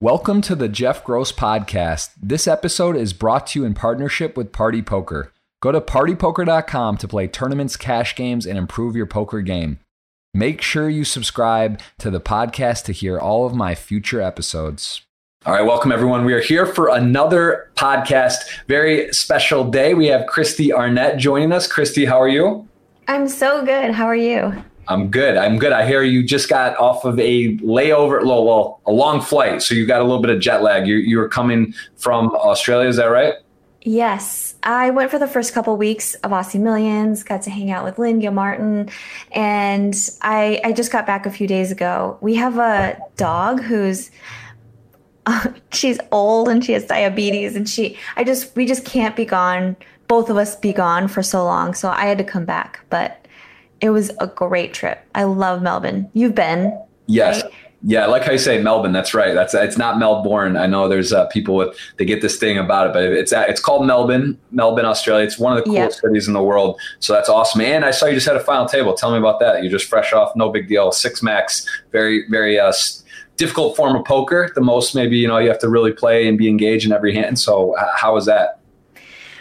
Welcome to the Jeff Gross Podcast. This episode is brought to you in partnership with Party Poker. Go to partypoker.com to play tournaments, cash games, and improve your poker game. Make sure you subscribe to the podcast to hear all of my future episodes. All right, welcome everyone. We are here for another podcast. Very special day. We have Kristy Arnett joining us. Kristy, how are you? I'm so good. How are you? I'm good. I'm good. I hear you just got off of a layover, well, a long flight, so you got a little bit of jet lag. You you were coming from Australia, is that right? Yes, I went for the first couple weeks of Aussie Millions. Got to hang out with Lynn Gilmartin, and I I just got back a few days ago. We have a dog who's she's old and she has diabetes, and she I just we just can't be gone. Both of us be gone for so long, so I had to come back, but it was a great trip. I love Melbourne. You've been. Yes. Right? Yeah, like I say, Melbourne. That's right. That's it's not Melbourne. I know there's uh, people with they get this thing about it, but it's it's called Melbourne, Melbourne, Australia. It's one of the coolest cities in the world. So that's awesome. And I saw you just had a final table. Tell me about that. You're just fresh off, no big deal. Six max, very very uh, difficult form of poker. The most maybe you know you have to really play and be engaged in every hand. So how was that?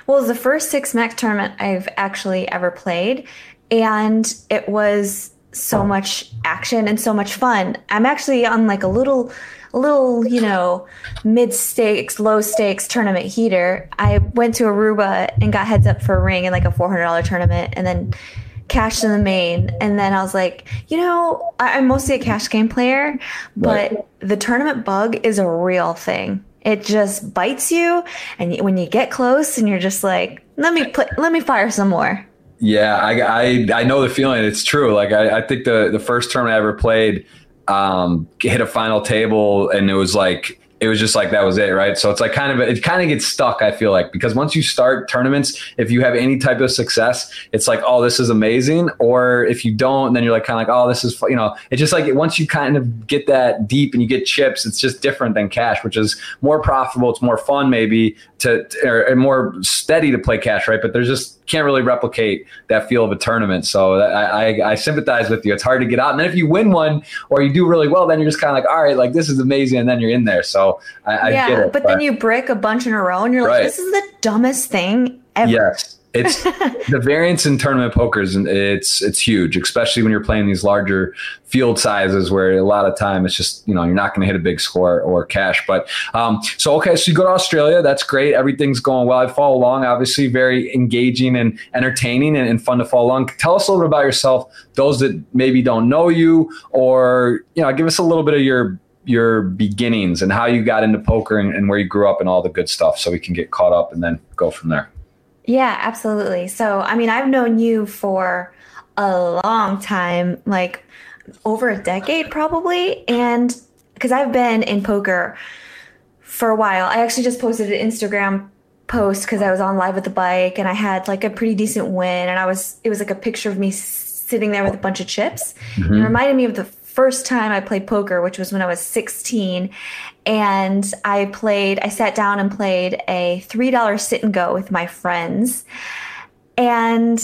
Well, it was the first six max tournament I've actually ever played and it was so much action and so much fun. I'm actually on like a little a little, you know, mid stakes, low stakes tournament heater. I went to Aruba and got heads up for a ring in like a $400 tournament and then cashed in the main. And then I was like, you know, I'm mostly a cash game player, but right. the tournament bug is a real thing. It just bites you. And when you get close and you're just like, let me put, let me fire some more. Yeah, I, I, I know the feeling. It's true. Like I, I think the the first tournament I ever played, um, hit a final table, and it was like it was just like that was it, right? So it's like kind of it kind of gets stuck. I feel like because once you start tournaments, if you have any type of success, it's like oh this is amazing, or if you don't, then you're like kind of like oh this is you know it's just like once you kind of get that deep and you get chips, it's just different than cash, which is more profitable. It's more fun maybe to or more steady to play cash, right? But there's just can't really replicate that feel of a tournament. So I, I, I, sympathize with you. It's hard to get out. And then if you win one or you do really well, then you're just kind of like, all right, like this is amazing. And then you're in there. So I, I yeah, get it. But, but, then you break a bunch in a row and you're right. like, this is the dumbest thing ever. Yes. It's the variance in tournament pokers, and it's it's huge, especially when you're playing these larger field sizes where a lot of time it's just you know you're not going to hit a big score or cash. But um, so okay, so you go to Australia, that's great. Everything's going well. I follow along, obviously very engaging and entertaining and, and fun to follow along. Tell us a little bit about yourself. Those that maybe don't know you, or you know, give us a little bit of your your beginnings and how you got into poker and, and where you grew up and all the good stuff, so we can get caught up and then go from there. Yeah, absolutely. So, I mean, I've known you for a long time, like over a decade probably. And because I've been in poker for a while, I actually just posted an Instagram post because I was on live with the bike and I had like a pretty decent win. And I was, it was like a picture of me sitting there with a bunch of chips. Mm-hmm. It reminded me of the first time I played poker, which was when I was 16. And I played, I sat down and played a $3 sit and go with my friends. And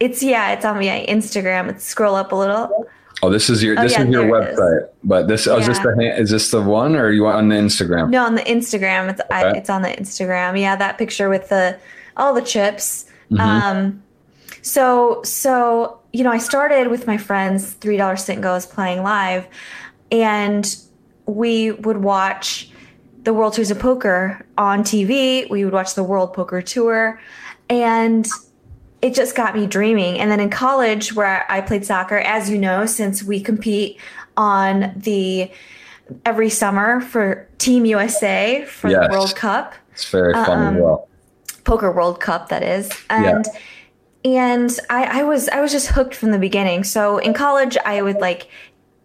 it's, yeah, it's on my Instagram. It's scroll up a little. Oh, this is your oh, this yeah, is your website. Is. But this yeah. oh, is this the is this the one or you on the Instagram? No, on the Instagram. It's okay. I, it's on the Instagram. Yeah, that picture with the all the chips. Mm-hmm. Um, so so you know, I started with my friends, three dollar sit and goes playing live, and we would watch the World Series of Poker on TV. We would watch the World Poker Tour, and it just got me dreaming. And then in college, where I played soccer, as you know, since we compete on the every summer for Team USA for yes. the World Cup. It's very fun um, as well. Poker World Cup, that is, and. Yeah and I, I was I was just hooked from the beginning. So in college, I would like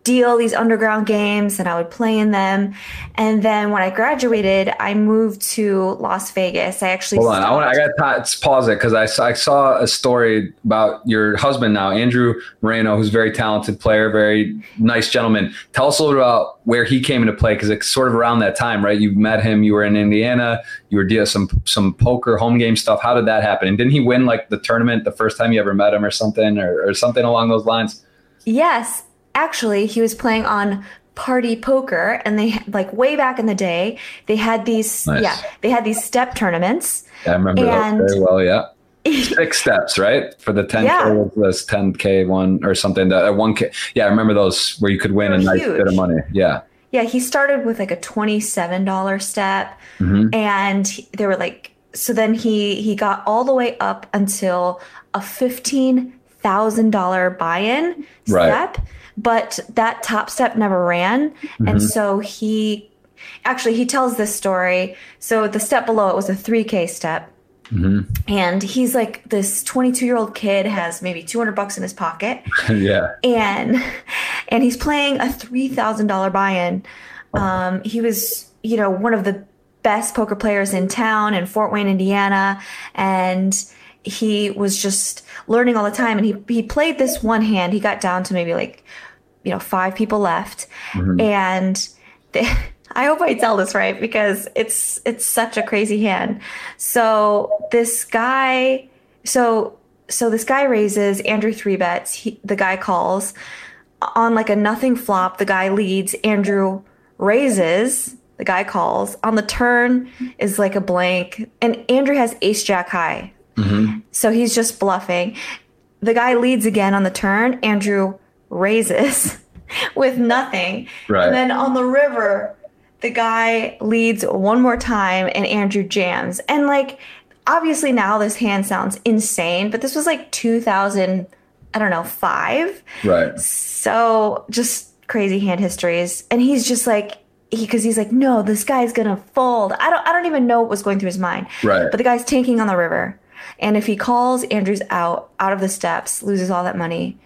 deal these underground games and I would play in them. And then when I graduated, I moved to Las Vegas. I actually hold on. I, want, I got to pause it because I, I saw a story about your husband now, Andrew Moreno, who's a very talented player, very nice gentleman. Tell us a little about where he came into play because it's sort of around that time, right? You met him. You were in Indiana. You were doing some some poker home game stuff. How did that happen? And didn't he win like the tournament the first time you ever met him, or something, or, or something along those lines? Yes, actually, he was playing on party poker and they like way back in the day they had these Nice. yeah they had these step tournaments Yeah, I remember And- that very well. Yeah. Six steps, right? For the 10K Yeah. was this 10K one or something. That 1K. Yeah, I remember those where you could win a nice bit of money. Yeah. yeah he started with like a $27 step Mhm. and they were like so then he he got all the way up until a $15000 buy-in step. Right. But that top step never ran. And so he actually he tells this story. So the step below it was a 3k step. And he's like this 22 year old kid has maybe 200 bucks in his pocket. Yeah. and and he's playing a $3000 buy-in. Um, he was you know one of the best poker players in town in fort wayne indiana. And he was just learning all the time. And he, he played this one hand. He got down to maybe like you know five people left. Mm-hmm. And they, i hope i tell this right because it's it's such a crazy hand. So this guy so so this guy raises andrew three bets. He, the guy calls. On like a nothing flop the guy leads. Andrew raises. The guy calls. On the turn is like a blank. And andrew has ace jack high. Mm-hmm. So he's just bluffing. The guy leads again on the turn. Andrew raises with nothing. Right. and then on the river the guy leads one more time and andrew jams. And like obviously now this hand sounds insane but this was like 2000 i don't know 5 Right. so just crazy hand histories. And he's just like he because he's like no this guy's gonna fold. I don't i don't even know what was going through his mind. Right. but the guy's tanking on the river. And if he calls andrews out out of the steps loses all that money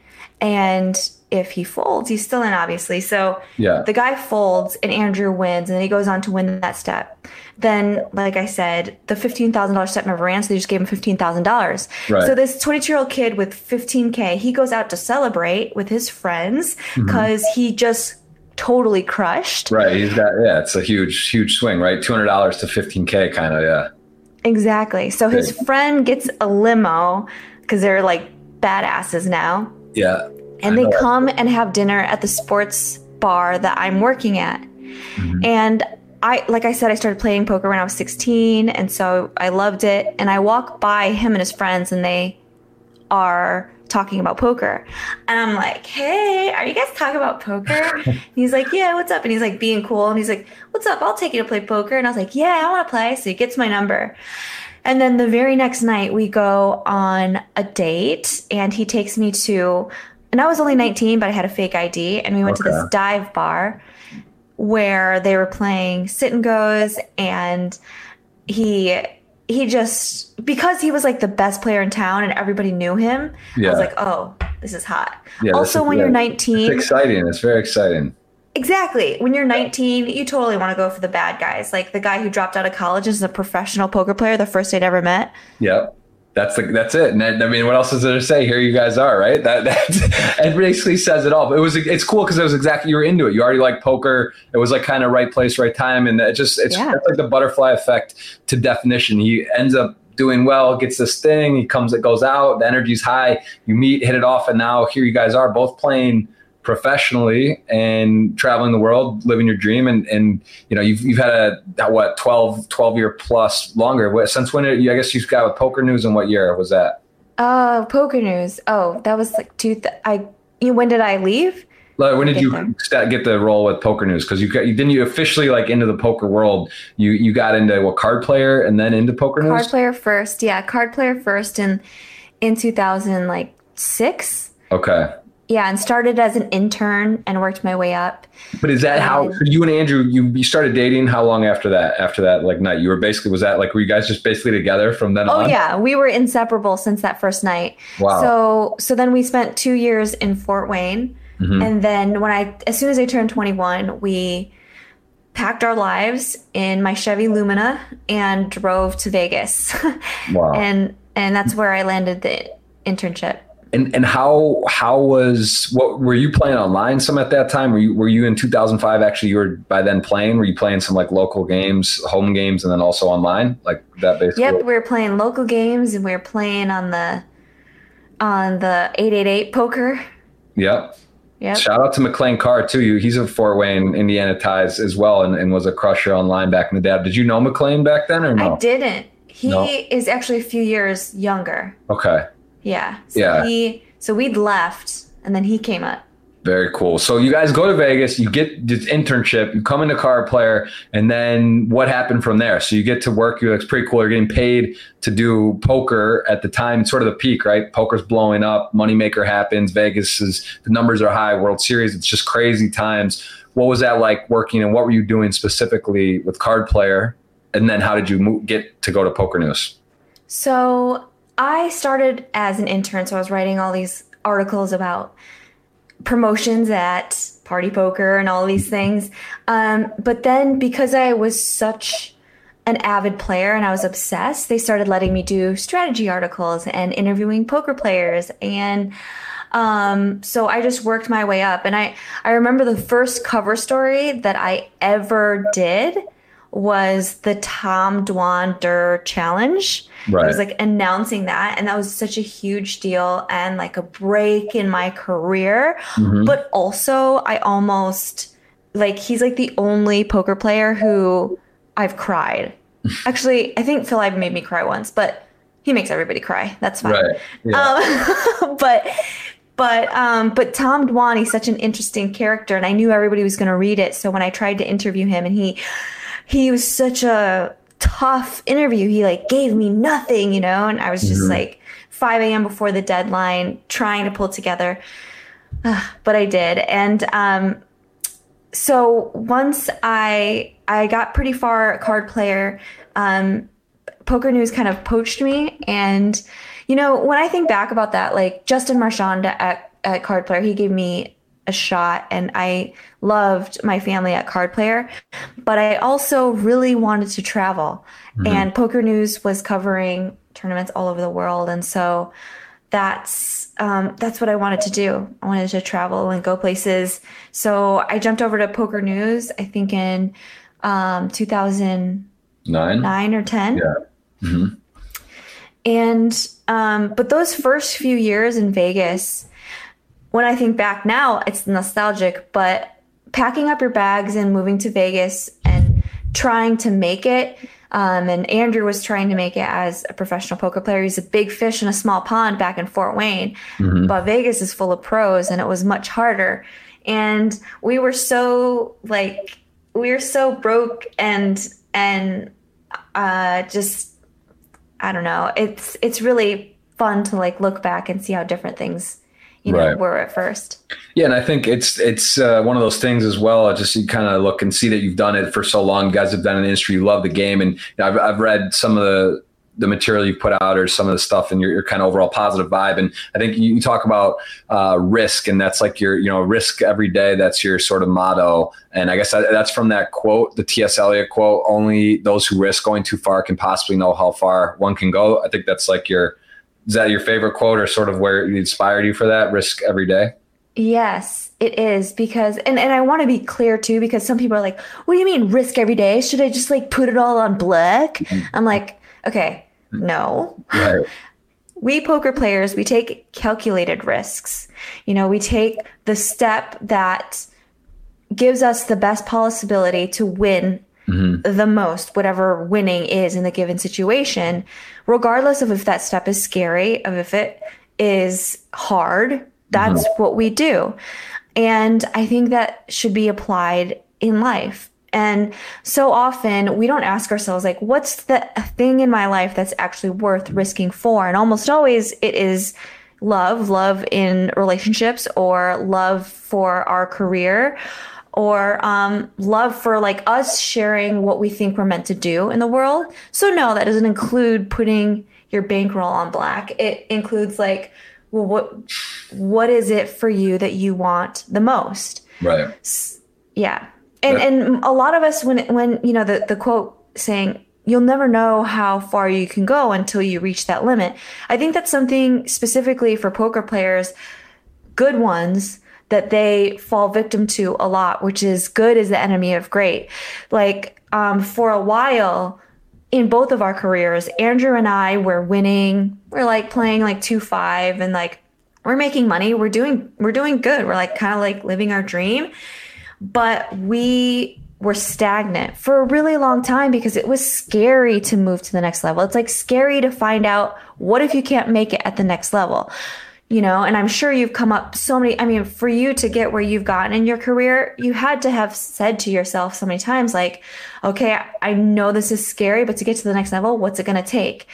and if he folds he's still in obviously so Yeah. the guy folds and andrew wins and then he goes on to win that step then like i said the $15000 step never ran so they just gave him $15000 Right. so this 22 year old kid with 15k he goes out to celebrate with his friends Mm-hmm. because he just totally crushed Right. He's got, yeah, it's a huge, huge swing, right? $200 to 15K kind of. Yeah. exactly so his friend gets a limo because they're like badasses now Yeah. and they come and have dinner at the sports bar that I'm working at. Mm-hmm. And I, like I said, I started playing poker when I was 16, and so I loved it. And I walk by him and his friends, and they are talking about poker. And I'm like, hey, are you guys talking about poker? And he's like, yeah, what's up? And he's like being cool. And he's like, what's up? I'll take you to play poker. And I was like, yeah, I want to play. So he gets my number. And then the very next night, we go on a date, and he takes me to, and I was only 19, but I had a fake ID, and we went to this dive bar where they were playing sit and goes, and he he just because he was like the best player in town and everybody knew him. I Yeah. was like, oh, this is hot. Yeah, also, is- when yeah. you're 19, It's 19, exciting. It's very exciting. Exactly. When you're 19, you totally want to go for the bad guys. Like the guy who dropped out of college is a professional poker player the first I ever met. Yep. That's the, that's it. And that- I mean, what else is there to say? Here you guys are, right? That that it basically says it all. But it was it's cool because it was exactly you were into it. You already like poker. It was like kind of right place, right time, and it just it's Yeah. it's like the butterfly effect to definition. He ends up doing well, gets this thing. He comes, it goes out. The energy's high. You meet, hit it off, and now here you guys are both playing professionally and traveling the world living your dream and and you know you've, you've had a that, what 12 12 year plus longer since when did you, i guess you got with poker news and what year was that Oh, poker news. Oh, that was like two. Th- I. You when did I leave? like when did Get you sta get the role with poker news because you got you didn't you officially like into the poker world you you got into what card player and then into poker Card news Card player first. Yeah, card player first in in 2000 like six. okay Yeah, and started as an intern and worked my way up. but is that how Um, so you and andrew you, you started dating how long after that after that like night you were basically was that like were you guys just basically together from then Oh on yeah, we were inseparable since that first night. Wow. So so then we spent two years in Fort Wayne, Mhm. and then when I as soon as I turned 21, we packed our lives in my Chevy Lumina and drove to Vegas, wow and and that's where I landed the internship. And and how how was what were you playing online some at that time? Were you were you in 2005 actually you were by then playing? Were you playing some like local games, home games, and then also online like that basically? Yep, we were playing local games and we were playing on the on the 888 poker. Yep. Yep. Shout out to McLean Karr too. You he's a Fort Wayne, Indiana ties as well, and, and was a crusher online back in the day. Did you know McLean back then or no? I didn't. He No. is actually a few years younger. Okay. Yeah. So Yeah. He so we'd left, and then he came up. Very cool. So you guys go to Vegas, you get this internship, you come into card player, and then what happened from there? So you get to work. You it's pretty cool. You're getting paid to do poker at the time, sort of the peak, right? Poker's blowing up, moneymaker happens. Vegas is the numbers are high. World Series, it's just crazy times. What was that like working, and what were you doing specifically with card player? And then how did you mo- get to go to Poker News? So I started as an intern, so I was writing all these articles about promotions at Party Poker and all these things. Um, but then because I was such an avid player and I was obsessed, they started letting me do strategy articles and interviewing poker players and um, so I just worked my way up and I I remember the first cover story that I ever did was the Tom Dwan Durrrr challenge. It was like announcing that and that was such a huge deal and like a break in my career. Mhm. But also I almost like he's like the only poker player who I've cried. Actually, I think Phil Ivey made me cry once, but he makes everybody cry. That's fine. Right. Yeah. Um, but but um, but Tom Dwan, he's such an interesting character, and I knew everybody was going to read it. So when I tried to interview him, and he he was such a tough interview. He like gave me nothing, you know, and I was just Mhm. like 5 a.m. before the deadline, trying to pull together. But I did, and um, so once I I got pretty far card player, um, Poker News kind of poached me, and you know when I think back about that, like Justin Marchand at at card player, he gave me a shot, and I loved my family at card player, but I also really wanted to travel, and Poker News was covering tournaments all over the world, and so that's um, that's what I wanted to do. I wanted to travel and go places. So I jumped over to Poker News. I think in um, 2009 Nine. or 10. Yeah. Mhm. And um, but those first few years in Vegas, when I think back now, it's nostalgic. But packing up your bags and moving to Vegas and trying to make it. Um, and Andrew was trying to make it as a professional poker player. He's a big fish in a small pond back in Fort Wayne, Mhm. but Vegas is full of pros, and it was much harder. And we were so like we were so broke and and uh, just I don't know. It's it's really fun to like look back and see how different things you know Right. were at first. Yeah, and I think it's it's uh, one of those things as well. Just you kind of look and see that you've done it for so long. You guys have done in the industry. You love the game, and you know, I've I've read some of the the material you put out or some of the stuff and your, your kind of overall positive vibe. And I think you, talk about uh, risk, and that's like your you know risk every day. That's your sort of motto. And I guess that, that's from that quote, the T.S. Eliot quote: "Only those who risk going too far can possibly know how far one can go." I think that's like your is that your favorite quote or sort of where it inspired you for that risk every day? Yes, it is because and, and I want to be clear too because some people are like, "What do you mean risk every day? Should I just like put it all on black?" I'm like, "Okay, no. Right. We poker players, we take calculated risks. You know, we take the step that gives us the best possibility to win Mhm. the most, whatever winning is in the given situation, regardless of if that step is scary, of if it is hard. That's mm-hmm. what we do. And I think that should be applied in life. And so often we don't ask ourselves, like, what's the thing in my life that's actually worth risking for? And almost always it is love, love in relationships, or love for our career, or um, love for like us sharing what we think we're meant to do in the world. So no, that doesn't include putting your bankroll on black. It includes like, well, what what is it for you that you want the most? Right. Yeah. And Yeah. and a lot of us when when you know the the quote saying you'll never know how far you can go until you reach that limit. I think that's something specifically for poker players, good ones that they fall victim to a lot, which is good is the enemy of great. Like um, for a while in both of our careers, Andrew and I were winning. We're like playing like two five and like we're making money, we're doing we're doing good. We're like kind of like living our dream. But we were stagnant for a really long time because it was scary to move to the next level. It's like scary to find out what if you can't make it at the next level you know and i'm sure you've come up so many i mean for you to get where you've gotten in your career you had to have said to yourself so many times like okay i know this is scary but to get to the next level what's it going to take?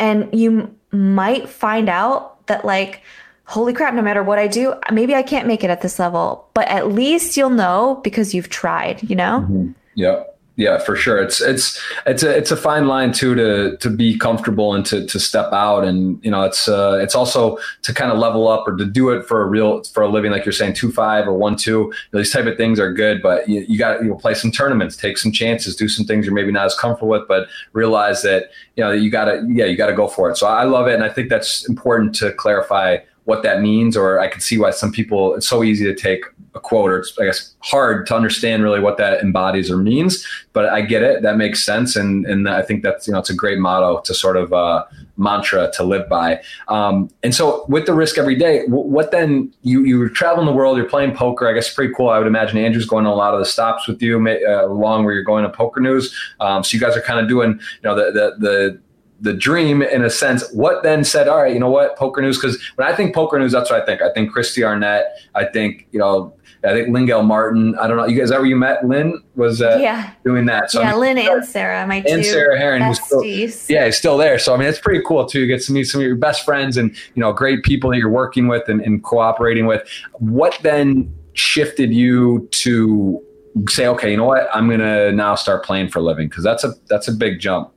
And you might find out that like holy crap no matter what i do maybe i can't make it at this level but at least you'll know because you've tried you know? Mm-hmm. yeah yeah, for sure. It's it's it's a it's a fine line too to to be comfortable and to to step out, and you know it's uh, it's also to kind of level up or to do it for a real for a living, like you're saying, two five or one two. These type of things are good, but you, you got you know, play some tournaments, take some chances, do some things you're maybe not as comfortable with, but realize that you know you got to yeah you got to go for it. So I love it, and I think that's important to clarify what that means, or I can see why some people it's so easy to take a quote, or it's I guess hard to understand really what that embodies or means. But I get it; that makes sense, and and I think that's you know it's a great motto to sort of uh, mantra to live by. Um, and so with the risk every day, what then? You you're traveling the world, you're playing poker. I guess pretty cool. I would imagine Andrew's going to a lot of the stops with you uh, along where you're going to Poker News. Um, so you guys are kind of doing you know the the the the dream in a sense. What then said, all right, you know what, poker news? Because when I think poker news, that's what I think. I think Kristy Arnett. I think you know. I think Lynn Gilmartin. I don't know. You guys, ever you met Lynn? Was uh, yeah doing that? So yeah, I mean, Lynn and Sarah, my and Sarah Herring, who's still, yeah, he's still there. So I mean, it's pretty cool too. You get to meet some of your best friends and you know great people that you're working with and, and cooperating with. What then shifted you to say, okay, you know what, I'm gonna now start playing for a living because that's a that's a big jump.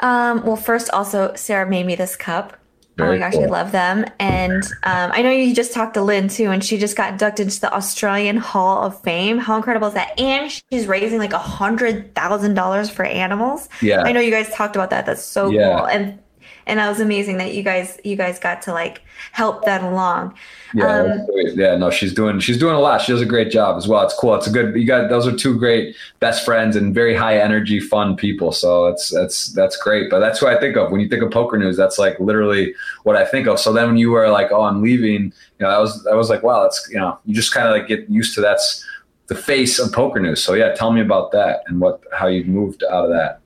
Um, well, first, also, Sarah made me this cup. Very oh my gosh, cool. I love them. And um, I know you just talked to Lynn too, and she just got inducted into the Australian Hall of Fame. How incredible is that? And she's raising like a hundred thousand dollars for animals. Yeah, I know you guys talked about that. That's so yeah. cool. And and that was amazing that you guys you guys got to like help that along. Yeah, um, yeah, no, she's doing she's doing a lot. She does a great job as well. It's cool. It's a good. You got those are two great best friends and very high energy, fun people. So that's that's that's great. But that's what I think of when you think of poker news. That's like literally what I think of. So then when you were like, oh, I'm leaving, you know, I was I was like, wow, that's you know, you just kind of like get used to that's the face of poker news. So yeah, tell me about that and what how you moved out of that.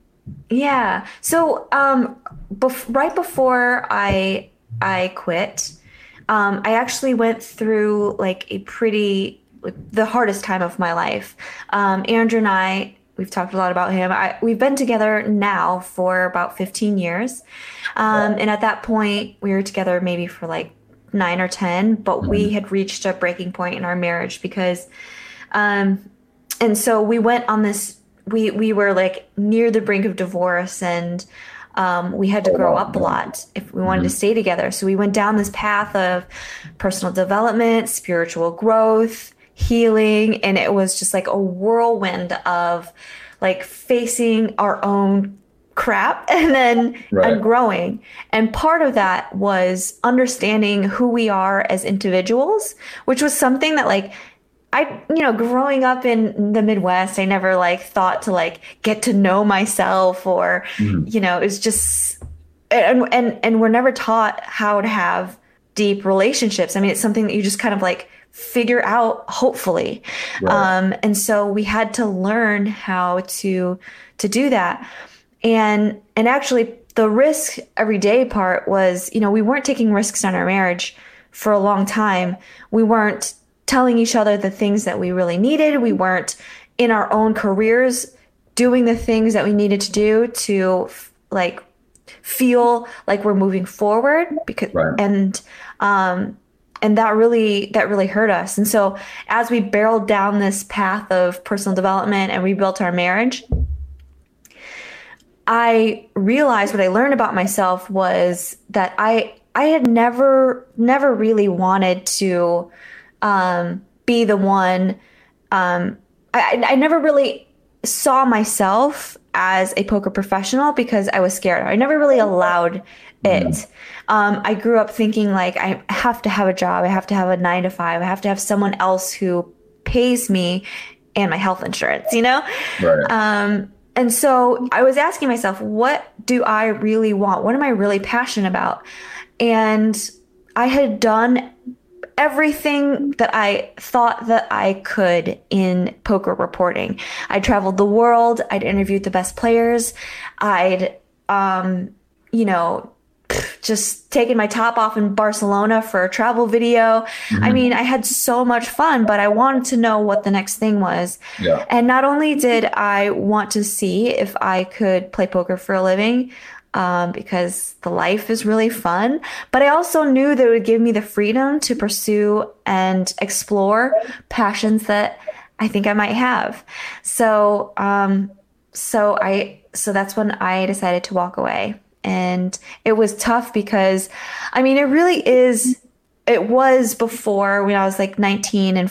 Yeah. So um, bef- right before I I quit, um, I actually went through like a pretty like, the hardest time of my life. Um, Andrew and I. We've talked a lot about him. I, we've been together now for about 15 years. Um, and at that point, we were together maybe for like nine or 10, but we had reached a breaking point in our marriage because, um, and so we went on this we we were like near the brink of divorce and um, we had to grow up a lot if we wanted mm-hmm. to stay together. So we went down this path of personal development, spiritual growth, healing, and it was just like a whirlwind of like facing our own crap and then right. and growing. And part of that was understanding who we are as individuals, which was something that like I, you know, growing up in the Midwest, I never like thought to like get to know myself or, mm-hmm. you know, it's just, and, and, and we're never taught how to have deep relationships. I mean, it's something that you just kind of like figure out, hopefully. Right. Um, and so we had to learn how to, to do that. And, and actually the risk every day part was, you know, we weren't taking risks on our marriage for a long time. We weren't telling each other the things that we really needed. We weren't in our own careers doing the things that we needed to do to like feel like we're moving forward because right. and um and that really that really hurt us and so as we barreled down this path of personal development and rebuilt our marriage i realized what i learned about myself was that i i had never never really wanted to um, be the one. Um, I, I never really saw myself as a poker professional because I was scared. I never really allowed it. Um, I grew up thinking like I have to have a job, I have to have a nine to five, I have to have someone else who pays me and my health insurance, you know? Right. Um, and so I was asking myself, what do I really want? What am I really passionate about? And I had done everything that I thought that I could in poker reporting. I traveled the world, I'd interviewed the best players, I'd um, you know, just taking my top off in Barcelona for a travel video. Mm-hmm. I mean, I had so much fun, but I wanted to know what the next thing was. Yeah. And not only did I want to see if I could play poker for a living, um, because the life is really fun, but I also knew that it would give me the freedom to pursue and explore passions that I think I might have. So, um, so I, so that's when I decided to walk away. And it was tough because i mean it really is it was before when i was like 19 in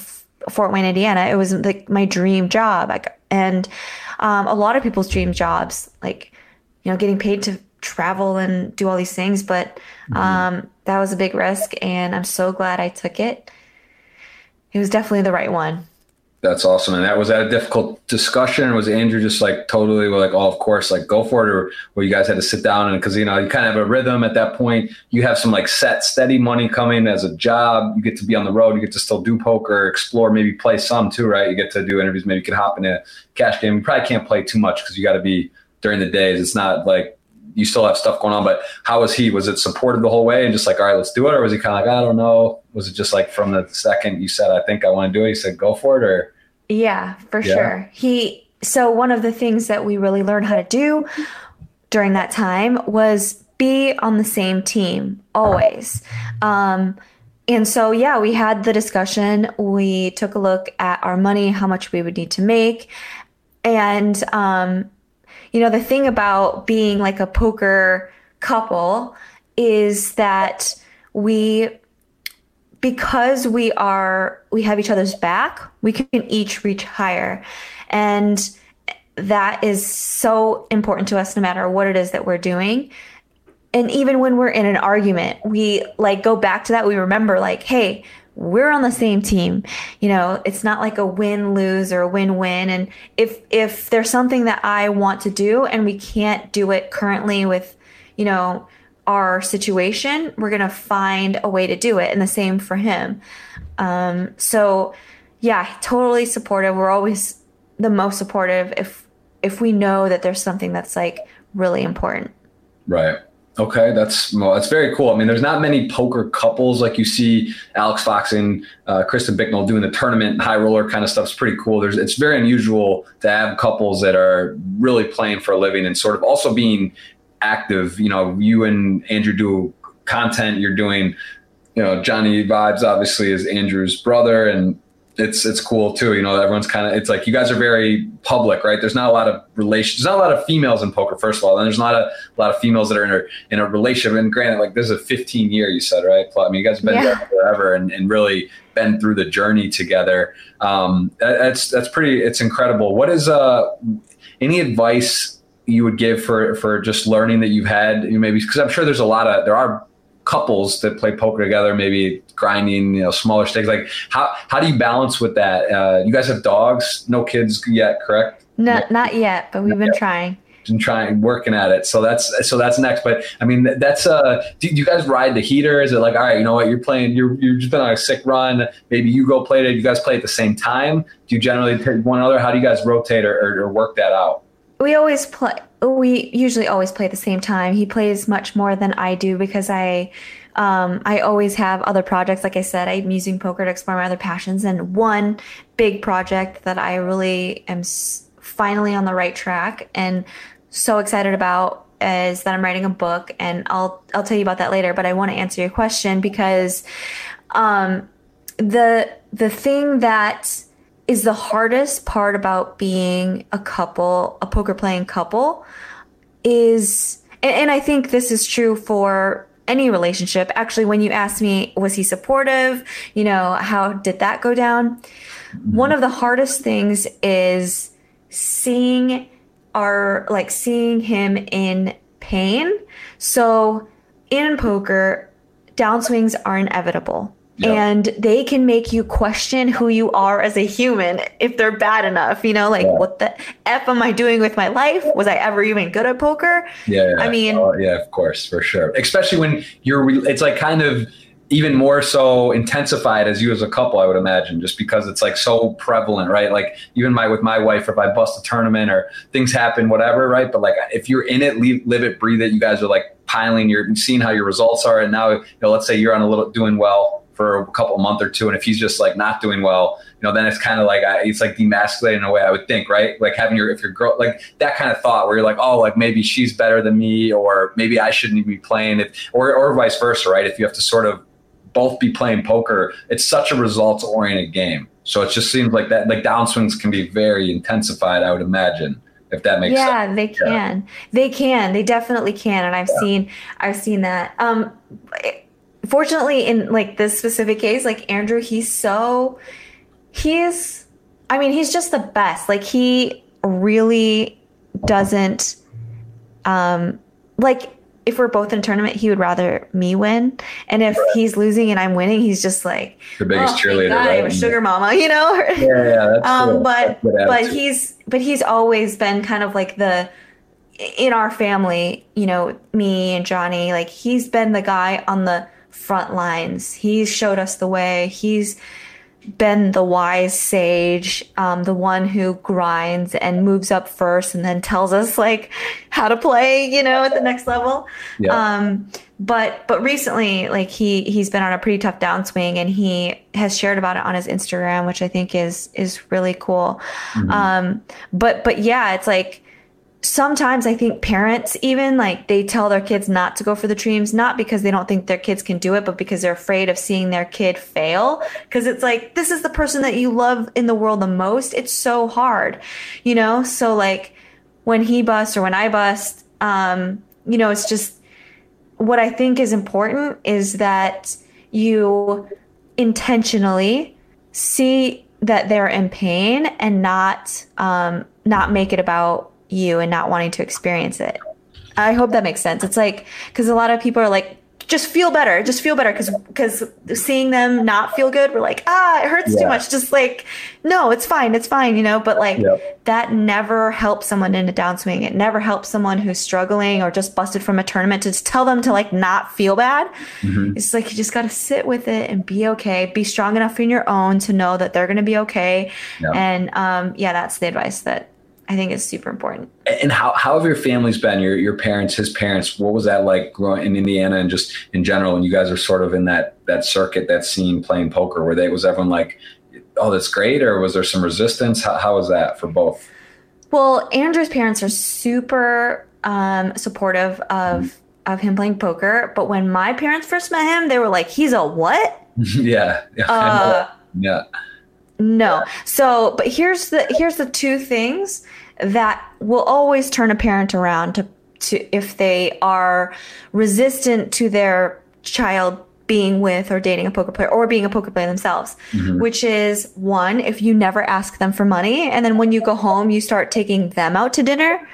fort wayne indiana. It was like my dream job. And um, a lot of people's dream jobs like you know getting paid to travel and do all these things but mm-hmm. um, that was a big risk and i'm so glad i took it it was definitely the right one that's awesome. And that was that a difficult discussion? Was Andrew just like totally like, oh, of course, like go for it, or where you guys had to sit down and because you know you kind of have a rhythm at that point. You have some like set, steady money coming as a job. You get to be on the road. You get to still do poker, explore, maybe play some too, right? You get to do interviews. Maybe you can hop in a cash game. You probably can't play too much because you got to be during the days. It's not like you still have stuff going on. But how was he? Was it supported the whole way and just like, all right, let's do it, or was he kind of like, I don't know? Was it just like from the second you said, I think I want to do it, he said, go for it, or yeah, for yeah. sure. He so one of the things that we really learned how to do during that time was be on the same team always. Um, and so yeah, we had the discussion. We took a look at our money, how much we would need to make, and um, you know the thing about being like a poker couple is that we because we are we have each other's back we can each reach higher. And that is so important to us no matter what it is that we're doing. And even when we're in an argument we like go back to that. We remember like hey we're on the same team you know it's not like a win lose or a win win and if if there's something that i want to do and we can't do it currently with you know our situation, we're to find a way to do it. And the same for him. Um, so, yeah, totally supportive. We're always the most supportive if if we know that there's something that's like really important. Right. Okay, that's well, that's very cool. I mean, there's not many poker couples like you see Alex Fox and uh, Kristen Bicknell doing the tournament high roller kind of stuff. It's pretty cool. There's it's very unusual to have couples that are really playing for a living and sort of also being active. You know, you and Andrew do content. You're doing, you know, Johnny Vibes obviously is Andrew's brother, and it's it's cool too. You know, everyone's kind of it's like you guys are very public, right? There's not a lot of relations. There's not a lot of females in poker, first of all, and there's not a, a lot of females that are in a in a relationship. And granted, like this is a 15 year, you said, right? I mean, you guys have been yeah. there forever and, and really been through the journey together. Um, that, that's that's pretty. It's incredible. What is uh any advice you would give for for just learning that you've had you maybe because I'm sure there's a lot of there are couples that play poker together maybe grinding you know smaller stakes like how how do you balance with that? Uh, you guys have dogs no kids yet correct? No, not yet but we've not been yet. trying. Been trying working at it. So that's so that's next. But i mean that's uh do, you guys ride the heater? Is it like all right you know what? You're playing you're you've just been on a sick run. Maybe you go play it. You guys play at the same time? Do you generally take one another? How do you guys rotate or, or, or work that out? We always play we usually always play at the same time. He plays much more than i do because i um, i always have other projects. Like i said i'm using poker to explore my other passions. And one big project that i really am finally on the right track and so excited about is that i'm writing a book. And i'll i'll tell you about that later but i want to answer your question because um, the the thing that is the hardest part about being a couple, a poker playing couple, is, and, and I think this is true for any relationship. Actually, when you asked me, was he supportive? You know, how did that go down? Mm-hmm. One of the hardest things is seeing our, like, seeing him in pain. So in poker, downswings are inevitable. Yep. And they can make you question who you are as a human if they're bad enough. You know, like yeah. what the f am I doing with my life? Was I ever even good at poker? Yeah, I mean, oh, yeah, of course, for sure. Especially when you're, it's like kind of even more so intensified as you as a couple, I would imagine, just because it's like so prevalent, right? Like even my with my wife, if I bust a tournament or things happen, whatever, right? But like if you're in it, leave, live it, breathe it. You guys are like piling, you're seeing how your results are, and now you know, let's say you're on a little doing well for a couple month or two, and if he's just like not doing well, you know, then it's kind of like it's like demasculating in a way. I would think, right? Like having your if your girl like that kind of thought where you're like, oh, like maybe she's better than me, or maybe I shouldn't be playing it, or or vice versa, right? If you have to sort of both be playing poker. It's such a results oriented game. So it just seems like that, like downswings can be very intensified, I would imagine. If that makes sense. yeah, sense. they can. Yeah. They can. They definitely can. And I've yeah. seen, I've seen that. Um, fortunately, in like this specific case, like Andrew, he's so, he's, I mean, he's just the best. Like he really doesn't, um, like if we're both in a tournament, he would rather me win. And if he's losing and I'm winning, he's just like the biggest oh, cheerleader, God, right? sugar mama, you know? Yeah, yeah. That's um, cool. but but he's but he's always been kind of like the in our family, you know, me and Johnny, like he's been the guy on the front lines. He's showed us the way. He's been the wise sage, um, the one who grinds and moves up first and then tells us like how to play, you know, at the next level. Yeah. Um, but but recently, like he he's been on a pretty tough downswing and he has shared about it on his Instagram, which I think is is really cool. Mm-hmm. Um, but but yeah, it's like sometimes I think parents even like they tell their kids not to go for the dreams, not because they don't think their kids can do it, but because they're afraid of seeing their kid fail. Cause it's like, this is the person that you love in the world the most. It's so hard, you know? So like when he busts or when I bust, um, you know, it's just what I think is important is that you intentionally see that they're in pain and not um, not make it about you and not wanting to experience it. I hope that makes sense. It's like because a lot of people are like, just feel better, just feel better, because because seeing them not feel good, we're like, ah, it hurts yeah. too much. Just like, no, it's fine, it's fine, you know. But like yep. that never helps someone in a downswing. It never helps someone who's struggling or just busted from a tournament to tell them to like not feel bad. Mm-hmm. It's like you just got to sit with it and be okay. Be strong enough in your own to know that they're going to be okay. Yep. And um, yeah, that's the advice that I think it's super important. And how, how have your families been? Your your parents, his parents, what was that like growing in Indiana and just in general? And you guys are sort of in that that circuit, that scene playing poker, where they was everyone like, "Oh, that's great," or was there some resistance? How, how was that for both? Well, Andrew's parents are super um, supportive of mm of him playing poker, but when my parents first met him, they were like, "He's a what?" yeah, yeah, uh, yeah. No. So, but here's the here's the two things that will always turn a parent around to to if they are resistant to their child being with or dating a poker player or being a poker player themselves, mm-hmm. which is one, if you never ask them for money and then when you go home you start taking them out to dinner,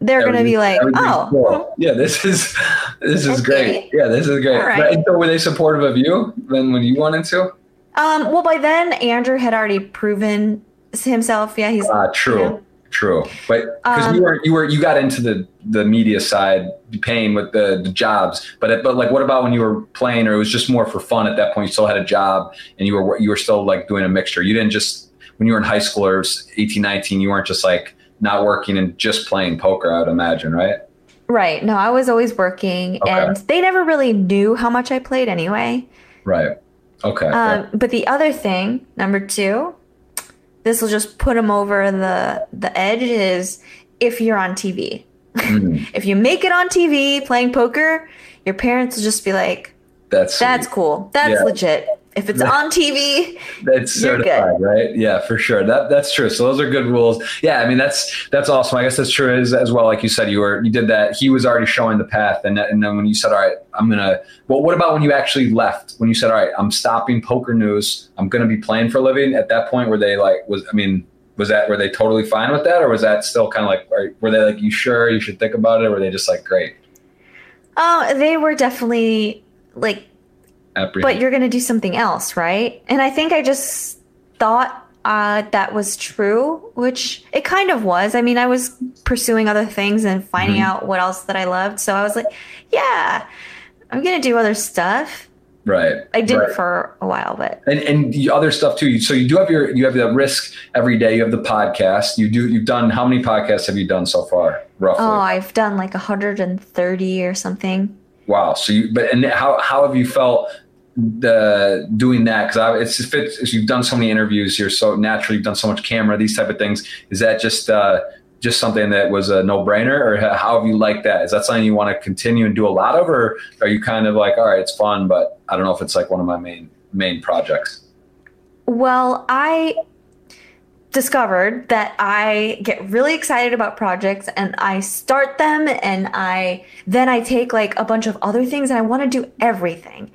they're going to be like, "Oh, cool. yeah, this is this is great. Yeah, this is great." Right. So were they supportive of you then when you wanted to? Um, well, by then Andrew had already proven himself. Yeah, he's uh, true. You know, true. But because um, you were you were you got into the the media side, paying with the, the jobs. But but like, what about when you were playing, or it was just more for fun at that point? You still had a job, and you were you were still like doing a mixture. You didn't just when you were in high school or 18, 19, you weren't just like not working and just playing poker. I would imagine, right? Right. No, I was always working, okay. and they never really knew how much I played anyway. Right. Okay. Um, but the other thing, number two, this will just put them over the the edge is if you're on TV. Mm. if you make it on TV playing poker, your parents will just be like, "That's that's cool. That's yeah. legit." If it's on TV, that's certified, right? Yeah, for sure. That that's true. So those are good rules. Yeah, I mean that's that's awesome. I guess that's true as, as well. Like you said, you were you did that. He was already showing the path, and and then when you said, "All right, I'm gonna," well, what about when you actually left? When you said, "All right, I'm stopping poker news. I'm gonna be playing for a living." At that point, were they like was I mean was that were they totally fine with that, or was that still kind of like were they like you sure you should think about it, or were they just like great? Oh, they were definitely like but you're going to do something else, right? And I think I just thought uh, that was true, which it kind of was. I mean, I was pursuing other things and finding mm-hmm. out what else that I loved. So I was like, yeah, I'm going to do other stuff. Right. I did right. for a while, but and and the other stuff too. So you do have your you have the risk every day. You have the podcast. You do you've done how many podcasts have you done so far roughly? oh, I've done like 130 or something. Wow. So you but and how how have you felt the doing that because it's if it's you've done so many interviews you're so naturally you've done so much camera these type of things is that just uh just something that was a no-brainer or how have you liked that is that something you want to continue and do a lot of or are you kind of like all right it's fun but i don't know if it's like one of my main main projects Well, I discovered that I get really excited about projects and I start them and I then I take like a bunch of other things and I want to do everything.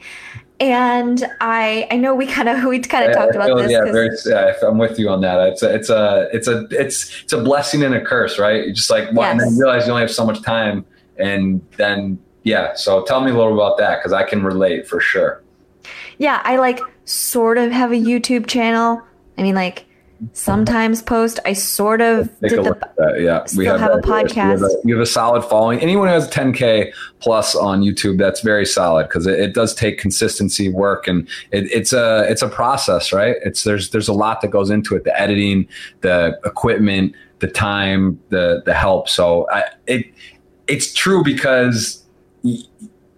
And I I know we kind of we kind of talked about feel- this yeah, very, yeah, I'm with you on that. It's a, it's a, it's a, it's, it's a blessing and a curse, right? You just like, well, and then you realize you only have so much time, and then yeah. So tell me a little about that because I can relate for sure. yeah, I like sort of have a YouTube channel. I mean like sometimes post. I sort of Take did a the look at that. Yeah, still have a that here. You have podcast. a, you have a solid following. Anyone who has 10k plus on YouTube, that's very solid because it, it does take consistency, work, and it, it's a it's a process, right? It's there's there's a lot that goes into it: the editing, the equipment, the time, the the help. So I, it it's true because y-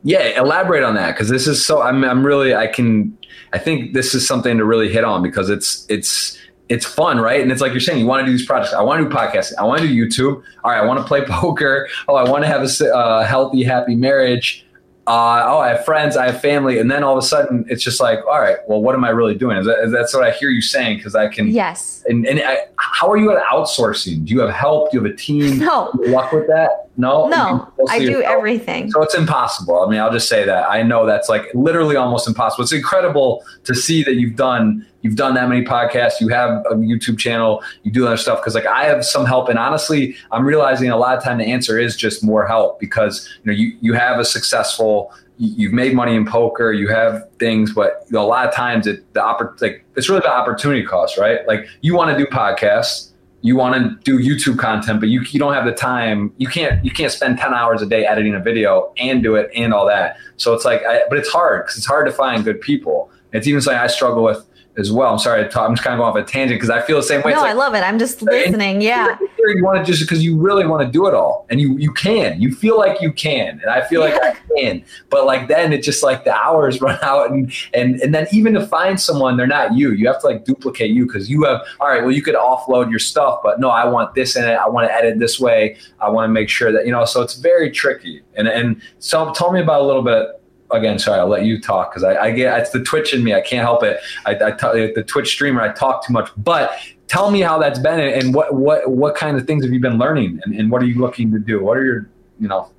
yeah, elaborate on that because this is so. I'm I'm really I can I think this is something to really hit on because it's it's it's fun, right? And it's like you're saying, you want to do these projects. I want to do podcasting. I want to do YouTube. All right, I want to play poker. Oh, I want to have a uh, healthy, happy marriage. Uh, oh, I have friends. I have family. And then all of a sudden, it's just like, all right, well, what am I really doing? Is that, is that's what I hear you saying because I can. Yes. And, and I, how are you at outsourcing? Do you have help? Do you have a team? No. Luck with that? No. No, I do yourself? everything. So it's impossible. I mean, I'll just say that. I know that's like literally almost impossible. It's incredible to see that you've done you've done that many podcasts, you have a YouTube channel, you do other stuff because like I have some help and honestly, I'm realizing a lot of time the answer is just more help because you know you you have a successful you- you've made money in poker, you have things, but you know, a lot of times it the oppor- like it's really the opportunity cost, right? Like you want to do podcasts, you want to do YouTube content, but you, you don't have the time. You can't you can't spend ten hours a day editing a video and do it and all that. So it's like, I, but it's hard because it's hard to find good people. It's even something I struggle with as well. I'm sorry. I'm just kind of going off a tangent because I feel the same way. No, It's I love it. I'm just listening. Yeah. you want to just because you really want to do it all and you you can you feel like you can and i feel like i can but like then it just like the hours run out and and and then even to find someone they're not you you have to like duplicate you because you have all right well you could offload your stuff but no i want this in it i want to edit this way i want to make sure that you know so it's very tricky and and so tell me about a little bit again, sorry, I'll let you talk because I, I, get it's the Twitch in me. I can't help it. I, I t- the Twitch streamer. I talk too much. But tell me how that's been and what what what kind of things have you been learning and, and what are you looking to do? What are your you know?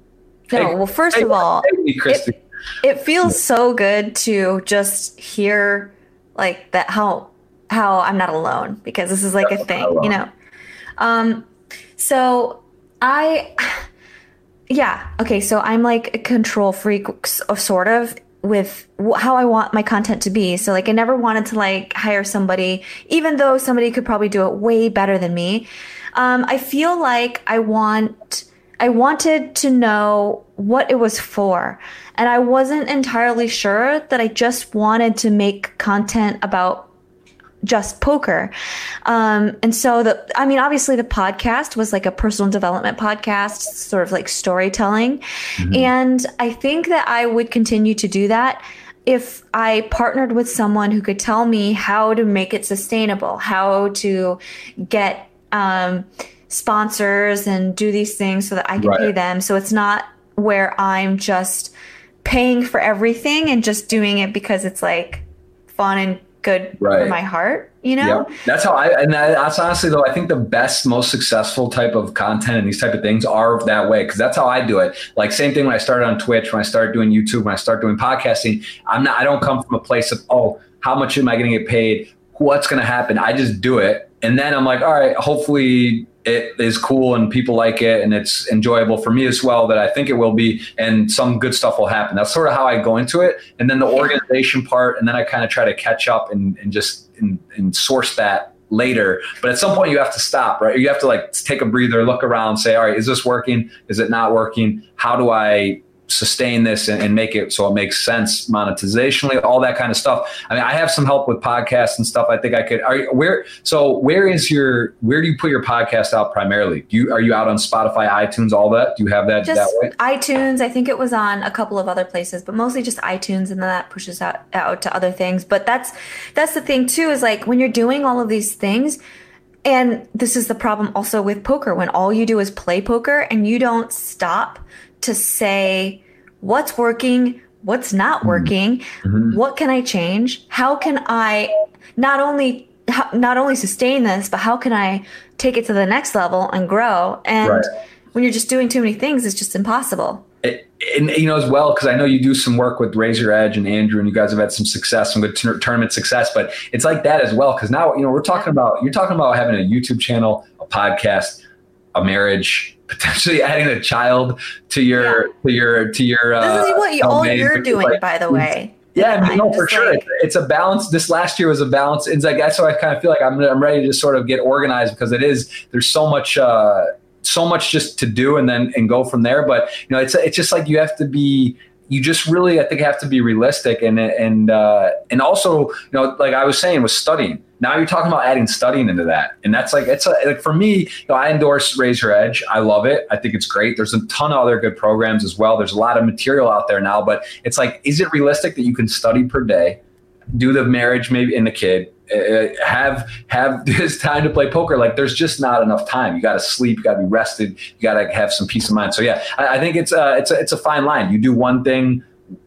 No, Hey, well, first hey, of all, hey, Kristy. it feels so good to just hear like that how how I'm not alone because this is like a thing, you know. Um so I yeah, okay, so I'm like a control freak sort of with how I want my content to be. So like I never wanted to like hire somebody even though somebody could probably do it way better than me. Um I feel like I want I wanted to know what it was for. And I wasn't entirely sure that I just wanted to make content about just poker. Um, and so the, I mean, obviously the podcast was like a personal development podcast, sort of like storytelling. And I think that I would continue to do that if I partnered with someone who could tell me how to make it sustainable, how to get, um, sponsors and do these things so that I can Right. pay them. So it's not where I'm just paying for everything and just doing it because it's like fun and good for Right. my heart, you know? Yep. That's how I, and that's honestly though, I think the best, most successful type of content and these type of things are that way. Cause that's how I do it. Like same thing when I started on Twitch, when I started doing YouTube, when I start doing podcasting, I'm not, I don't come from a place of, oh, how much am I going to get paid? What's going to happen? I just do it. And then I'm like, all right, hopefully it is cool and people like it and it's enjoyable for me as well that I think it will be and some good stuff will happen. That's sort of how I go into it. And then the organization part and then I kind of try to catch up and, and just and, and source that later. But at some point you have to stop, right? You have to like take a breather, look around, say, all right, is this working? Is it not working? How do I sustain this and, and, make it so it makes sense monetizationally, all that kind of stuff. I mean, I have some help with podcasts and stuff. I think I could. Are you, where? So where is your? Where do you put your podcast out primarily? Do you are you out on Spotify, iTunes, all that? Do you have that just that way? iTunes. I think it was on a couple of other places, but mostly just iTunes, and then that pushes out out to other things. But that's that's the thing too. Is like when you're doing all of these things. And this is the problem also with poker when all you do is play poker and you don't stop to say what's working, what's not mm-hmm. working, mm-hmm. what can I change? How can I not only not only sustain this, but how can I take it to the next level and grow? And right. when you're just doing too many things, it's just impossible. It, and you know as well because I know you do some work with Raise Your Edge and Andrew, and you guys have had some success, some good t- tournament success. But it's like that as well because now you know we're talking about you're talking about having a YouTube channel, a podcast, a marriage, potentially adding a child to your yeah. to your to your. Uh, this is what you, all you're doing, like, by the way. Yeah, I mean, no, for sure. Like, it's a balance. This last year was a balance. It's like that's why I kind of feel like I'm I'm ready to sort of get organized because it is. There's so much. uh so much just to do and then and go from there but you know it's it's just like you have to be you just really I think have to be realistic and and uh, and also you know like I was saying with studying. Now you're talking about adding studying into that, and that's like it's a, like for me. You know, I endorse Raise Your Edge. I love it. I think it's great. There's a ton of other good programs as well. There's a lot of material out there now, but it's like, is it realistic that you can study per day, do the marriage maybe in the kid, Uh, have have this time to play poker. Like there's just not enough time. You got to sleep. You got to be rested. You got to have some peace of mind. So yeah, I, I think it's a, it's a it's a fine line. You do one thing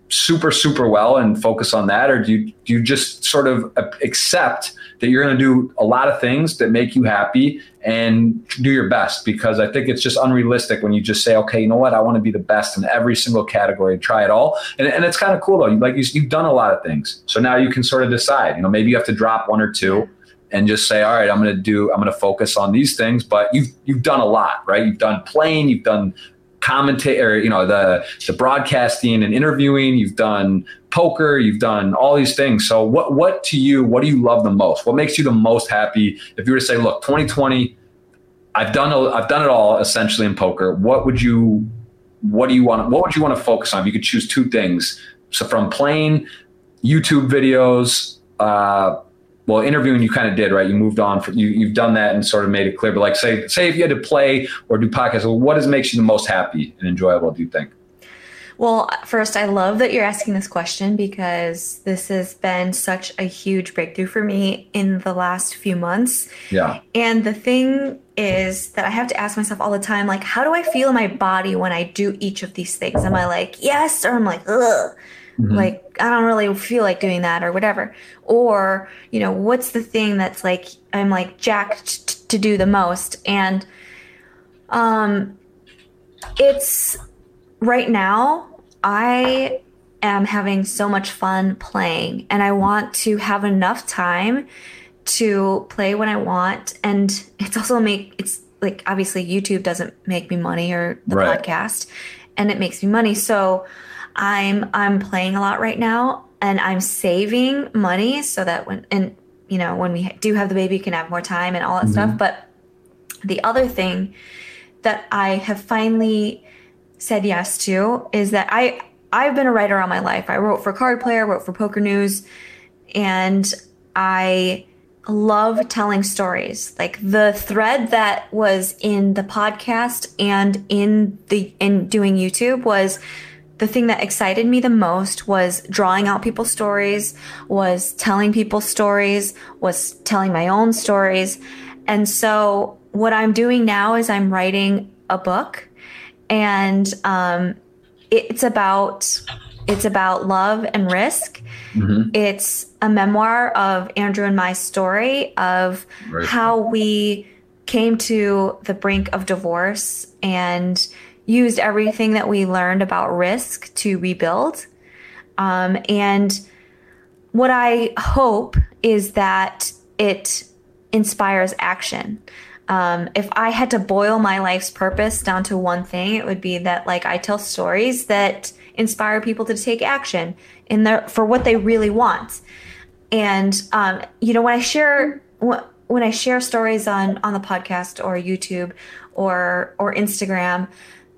super super well and focus on that, or do you do you just sort of accept that you're going to do a lot of things that make you happy and do your best because I think it's just unrealistic when you just say, okay, you know what, I want to be the best in every single category, and try it all, and, and it's kind of cool though. Like you, you've done a lot of things, so now you can sort of decide. You know, maybe you have to drop one or two and just say, all right, I'm going to do, I'm going to focus on these things. But you've you've done a lot, right? You've done playing, you've done commentate or you know the the broadcasting and interviewing you've done poker you've done all these things so what what to you what do you love the most what makes you the most happy if you were to say look 2020 I've done a, I've done it all essentially in poker what would you what do you want what would you want to focus on if you could choose two things so from playing YouTube videos uh, well, interviewing you kind of did, right? You moved on. For, you, you've done that and sort of made it clear. But like, say, say if you had to play or do podcasts, well, what is makes you the most happy and enjoyable? Do you think? Well, first, I love that you're asking this question because this has been such a huge breakthrough for me in the last few months. Yeah. And the thing is that I have to ask myself all the time, like, how do I feel in my body when I do each of these things? Am I like, yes, or I'm like, ugh? Mm-hmm. Like, I don't really feel like doing that or whatever. Or, you know, what's the thing that's like, I'm like jacked t- to do the most? And, um, it's right now, I am having so much fun playing and I want to have enough time to play when I want. And it's also make, it's like, obviously YouTube doesn't make me money or the right. podcast and it makes me money. So, I'm I'm playing a lot right now and I'm saving money so that when and you know when we do have the baby you can have more time and all that mm-hmm. stuff but the other thing that I have finally said yes to is that I I've been a writer all my life. I wrote for Card Player, wrote for Poker News, and I love telling stories. Like the thread that was in the podcast and in the in doing YouTube was the thing that excited me the most was drawing out people's stories, was telling people's stories, was telling my own stories. And so what I'm doing now is I'm writing a book and um, it's about it's about love and risk. Mm-hmm. It's a memoir of Andrew and my story of right. how we came to the brink of divorce and used everything that we learned about risk to rebuild. Um, and what I hope is that it inspires action. Um, if I had to boil my life's purpose down to one thing, it would be that like I tell stories that inspire people to take action in their for what they really want. And um, you know, when I share when I share stories on on the podcast or YouTube or or Instagram,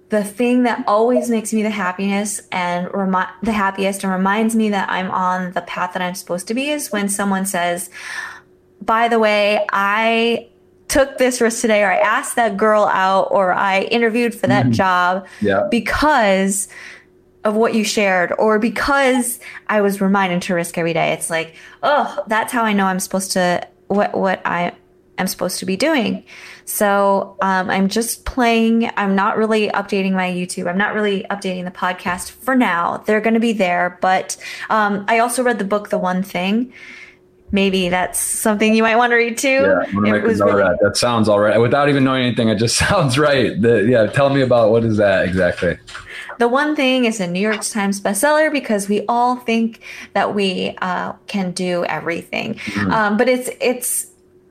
the thing that always makes me the happiness and remi- the happiest and reminds me that I'm on the path that I'm supposed to be is when someone says, "By the way, I took this risk today or I asked that girl out or I interviewed for that mm-hmm. job yeah. because of what you shared or because I was reminded to risk every day. It's like, oh, that's how I know I'm supposed to what what I am supposed to be doing. So um, I'm just playing. I'm not really updating my YouTube. I'm not really updating the podcast for now. They're going to be there, but um, I also read the book, The One Thing. Maybe that's something you might want to read too. Yeah, I'm gonna it make a note really- that. That sounds all right. Without even knowing anything, it just sounds right. The, yeah, tell me about what is that exactly? The one thing is a New York Times bestseller because we all think that we uh, can do everything, mm-hmm. um, but it's it's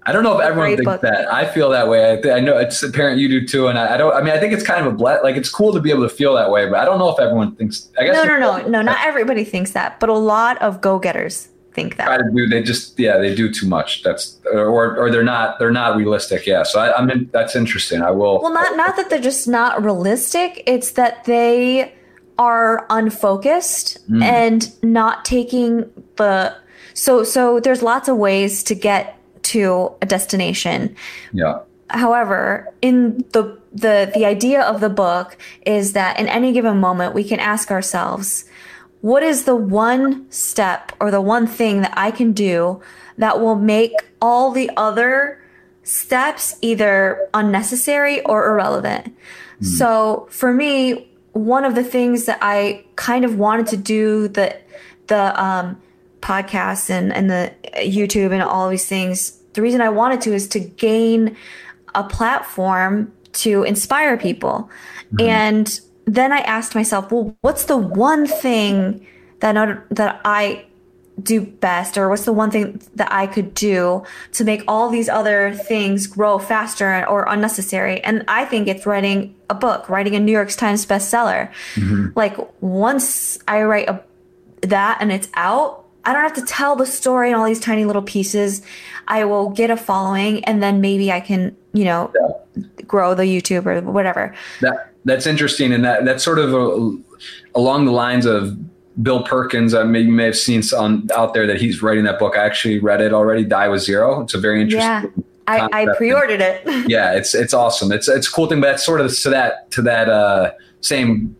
I don't know if everyone thinks book. that. I feel that way. I, th- I, know it's apparent you do too, and I, I, don't. I mean, I think it's kind of a ble- like it's cool to be able to feel that way, but I don't know if everyone thinks. I guess no, no, no, no. Not everybody thinks that, but a lot of go-getters think that. Try to do. They just yeah, they do too much. That's or or they're not they're not realistic. Yeah, so I, I mean that's interesting. I will. Well, not not that they're just not realistic. It's that they are unfocused mm. and not taking the so so there's lots of ways to get to a destination. Yeah. However, in the the the idea of the book is that in any given moment we can ask ourselves, what is the one step or the one thing that I can do that will make all the other steps either unnecessary or irrelevant? Mm. So for me, one of the things that I kind of wanted to do the the um, podcasts and, and the YouTube and all these things, the reason I wanted to is to gain a platform to inspire people. Mm-hmm. And then I asked myself, well, what's the one thing that that I do best or what's the one thing that I could do to make all these other things grow faster or unnecessary and I think it's writing a book writing a New York Times bestseller mm-hmm. like once I write a, that and it's out I don't have to tell the story in all these tiny little pieces. I will get a following and then maybe I can, you know, yeah. grow the YouTube or whatever. That that's interesting and that that's sort of a, along the lines of Bill Perkins. I may, you may have seen on out there that he's writing that book. I actually read it already. Die with Zero. It's a very interesting. Yeah. I, I pre-ordered it. yeah, it's it's awesome. It's it's a cool thing, but that's sort of to that to that uh, same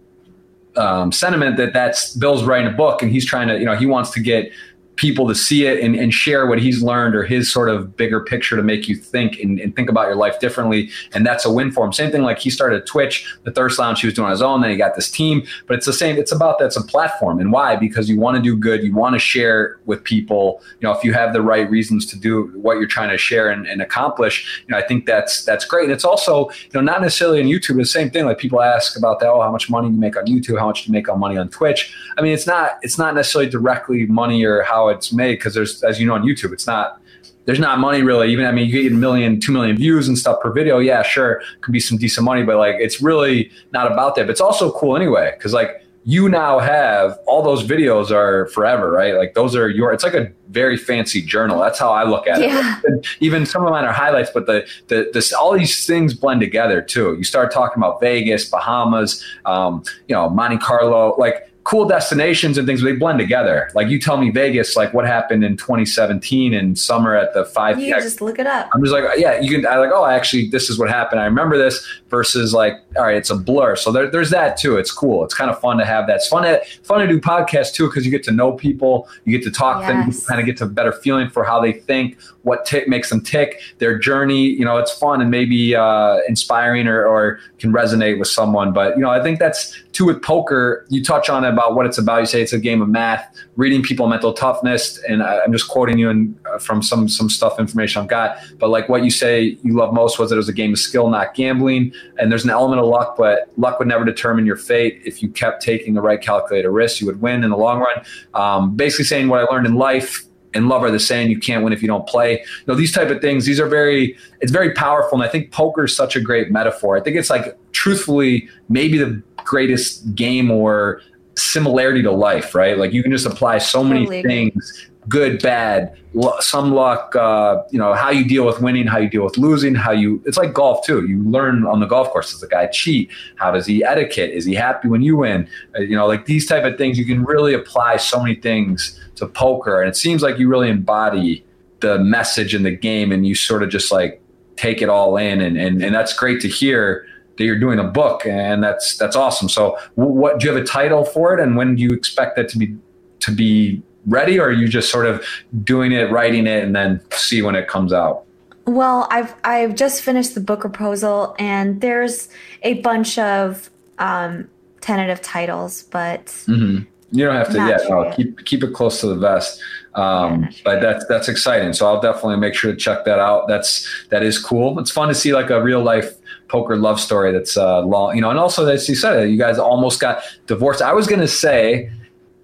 um, sentiment that that's Bill's writing a book and he's trying to, you know, he wants to get people to see it and, and share what he's learned or his sort of bigger picture to make you think and, and, think about your life differently. And that's a win for him. Same thing like he started Twitch, the Thirst Lounge he was doing on his own. Then he got this team, but it's the same. It's about that's a platform. And why? Because you want to do good. You want to share with people. You know, if you have the right reasons to do what you're trying to share and, and accomplish, you know, I think that's that's great. And it's also, you know, not necessarily on YouTube. The same thing. Like people ask about that. Oh, how much money do you make on YouTube? How much do you make on money on Twitch? I mean, it's not it's not necessarily directly money or how it's made because there's as you know on YouTube, it's not there's not money really. Even I mean, you get a million, two million views and stuff per video. Yeah, sure, could be some decent money, but like it's really not about that. But it's also cool anyway because like you now have all those videos are forever, right? Like those are your. It's like a very fancy journal. That's how I look at yeah. it. And even some of mine are highlights, but the the this all these things blend together too. You start talking about Vegas, Bahamas, um, you know, Monte Carlo, like cool destinations and things they blend together. Like you tell me vegas like what happened in 2017 in summer at the five you just look it up. I'm just like yeah you can i like oh actually this is what happened. I remember this versus like all right it's a blur so there, there's that too it's cool it's kind of fun to have that it's fun to fun to do podcasts too because you get to know people you get to talk yes. them you kind of get to a better feeling for how they think what tick makes them tick their journey you know it's fun and maybe uh, inspiring or, or can resonate with someone but you know i think that's too with poker you touch on it about what it's about. You say it's a game of math, reading people mental toughness, and I, am just quoting you in, uh, from some some stuff information I've got. But like what you say you love most was that it was a game of skill, not gambling. And there's an element of luck, but luck would never determine your fate. If you kept taking the right calculated risks, you would win in the long run. Um, basically saying what I learned in life and love are the same. You can't win if you don't play. You know, these type of things, these are very, it's very powerful. And I think poker is such a great metaphor. I think it's like truthfully, maybe the greatest game or similarity to life, right? Like you can just apply so many totally. things good, bad, some luck, uh, you know, how you deal with winning, how you deal with losing, how you, it's like golf too. You learn on the golf course. Does the guy cheat? How does he etiquette? Is he happy when you win? Uh, you know, like these type of things, you can really apply so many things to poker. And it seems like you really embody the message in the game and you sort of just like take it all in. And, and, and that's great to hear that you're doing a book and that's, that's awesome. So what, do you have a title for it? And when do you expect that to be, to be ready or are you just sort of doing it writing it and then see when it comes out? Well i've i've just finished the book proposal and there's a bunch of um, tentative titles but mm-hmm. you don't have to yeah no, keep keep it close to the vest. Um, yeah, but that's that's exciting. So i'll definitely make sure to check that out. That's that is cool. It's fun to see like a real life poker love story that's uh long you know and also as you said you guys almost got divorced. I was gonna say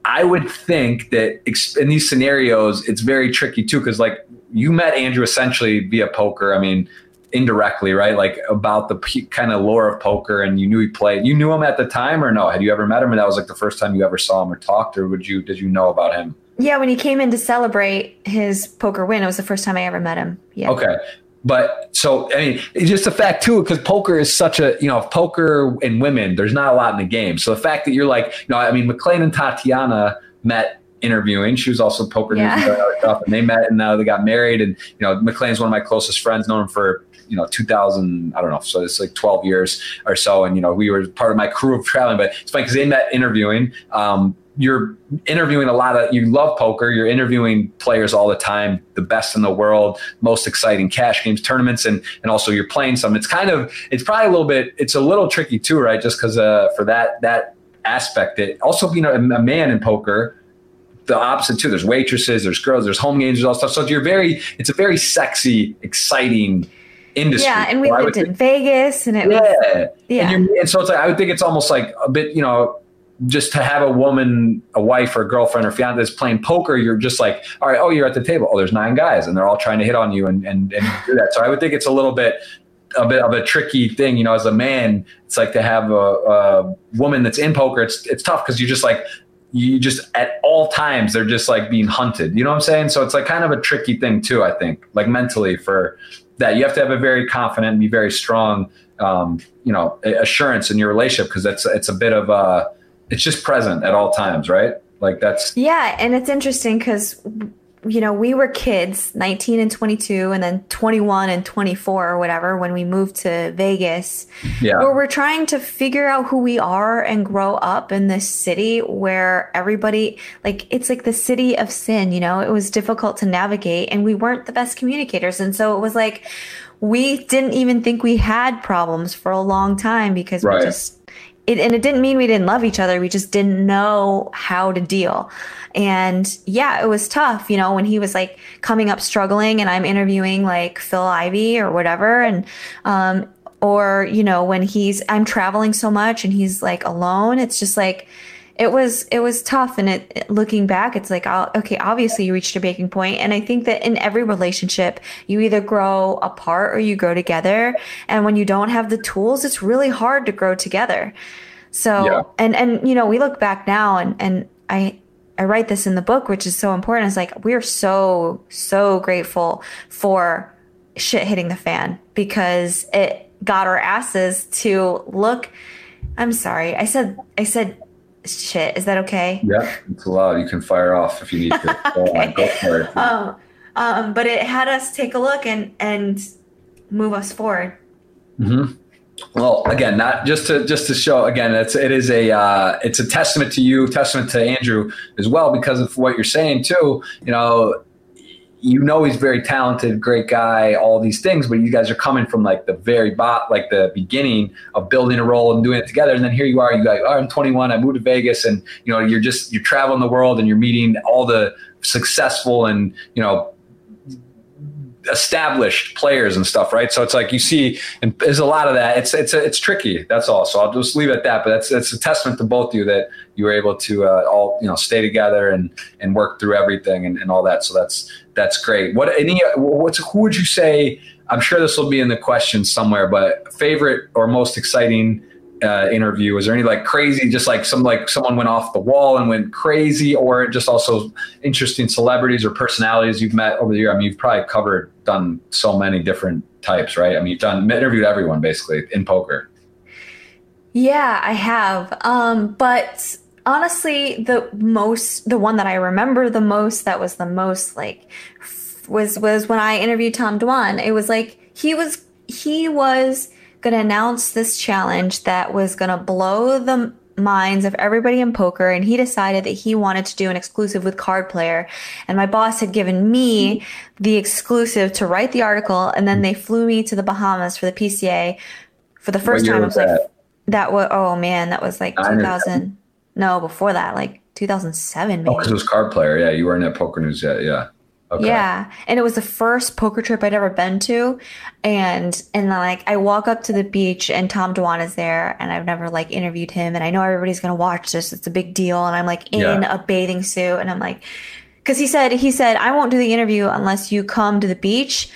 I would think that in these scenarios, it's very tricky too, because like you met Andrew essentially via poker. I mean, indirectly, right? Like about the p- kind of lore of poker, and you knew he played. You knew him at the time, or no? Had you ever met him, and that was like the first time you ever saw him or talked, or would you? Did you know about him? Yeah, when he came in to celebrate his poker win, it was the first time I ever met him. Yeah. Okay. But so I mean, it's just a fact too, because poker is such a you know poker and women. There's not a lot in the game. So the fact that you're like, you know, I mean, McLean and Tatiana met interviewing. She was also poker yeah. news stuff, and they met and now they got married. And you know, McLean's one of my closest friends, known him for you know 2000 i don't know so it's like 12 years or so and you know we were part of my crew of traveling but it's funny because they met interviewing um, you're interviewing a lot of you love poker you're interviewing players all the time the best in the world most exciting cash games tournaments and and also you're playing some. It's kind of it's probably a little bit it's a little tricky too right? Just because uh, for that that aspect. It also being a, a man in poker the opposite too. There's waitresses there's girls there's home games there's all stuff. So you're very it's a very sexy exciting industry. Yeah, and we so lived in think, Vegas, and it yeah, was, yeah. And, and, so it's like I would think it's almost like a bit, you know, just to have a woman, a wife or a girlfriend or fiance that's playing poker, you're just like, all right, oh, you're at the table. Oh, there's nine guys and they're all trying to hit on you and, and, and do that. So I would think it's a little bit, a bit of a tricky thing, you know, as a man, it's like to have a, a woman that's in poker. It's, it's tough because you just like, you just at all times, they're just like being hunted, you know what I'm saying? So it's like kind of a tricky thing too, I think like mentally for that you have to have a very confident and be very strong, um, you know, assurance in your relationship. Cause it's, it's a bit of a, it's just present at all times, right? Like that's yeah, and it's interesting because you know we were kids, 19 and 22, and then 21 and 24 or whatever when we moved to Vegas. Yeah, where we're trying to figure out who we are and grow up in this city where everybody like it's like the city of sin. You know, it was difficult to navigate, and we weren't the best communicators, and so it was like we didn't even think we had problems for a long time because right. we just it, and it didn't mean we didn't love each other. We just didn't know how to deal. And yeah, it was tough, you know, when he was like coming up struggling and I'm interviewing like Phil Ivey or whatever. And, um, or, you know, when he's, I'm traveling so much and he's like alone, it's just like, it was it was tough and it looking back it's like okay obviously you reached a breaking point and i think that in every relationship you either grow apart or you grow together and when you don't have the tools it's really hard to grow together so yeah. and and you know we look back now and and i I write this in the book, which is so important. It's like we're so, so grateful for shit hitting the fan because it got our asses to look. I'm sorry. I said, I said shit. Is that okay? Yeah, it's allowed. You can fire off if you need to. okay. Go for it. Um, um, but it had us take a look and and move us forward. Mm-hmm. Well, again, not just to just to show again, it's it is a uh, it's a testament to you, testament to Andrew as well because of what you're saying too. You know, you know he's very talented, great guy, all these things, but you guys are coming from like the very bot, like the beginning of building a role and doing it together. And then here you are, you guys, oh, I'm 21, I moved to Vegas, and you know, you're just you're traveling the world and you're meeting all the successful and you know established players and stuff, right? So it's like you see, and there's a lot of that. It's it's it's tricky. That's all. So I'll just leave it at that. But that's that's a testament to both of you that you were able to uh, all you know stay together and and work through everything and, and all that. So that's that's great. What any what's who would you say? I'm sure this will be in the question somewhere, but favorite or most exciting uh, interview? Was there any like crazy, just like some like someone went off the wall and went crazy, or just also interesting celebrities or personalities you've met over the year? I mean, you've probably covered, done so many different types, right? I mean, you've done interviewed everyone basically in poker. Yeah, I have. Um, but honestly, the most, the one that I remember the most, that was the most like, was was when I interviewed Tom Dwan. It was like he was he was going to announce this challenge that was going to blow the minds of everybody in poker and he decided that he wanted to do an exclusive with card player and my boss had given me the exclusive to write the article and then they flew me to the bahamas for the pca for the first time What year i was like that? that was oh man that was like Nine 2000 no before that like 2007 maybe Oh, because it was card player. Yeah, you weren't at Poker News yet. Yeah. Okay. Yeah, and it was the first poker trip I'd ever been to, and and like I walk up to the beach and Tom Dwan is there, and I've never like interviewed him, and I know everybody's gonna watch this. It's a big deal, and I'm like in Yeah. a bathing suit, and I'm like, because he said he said I won't do the interview unless you come to the beach.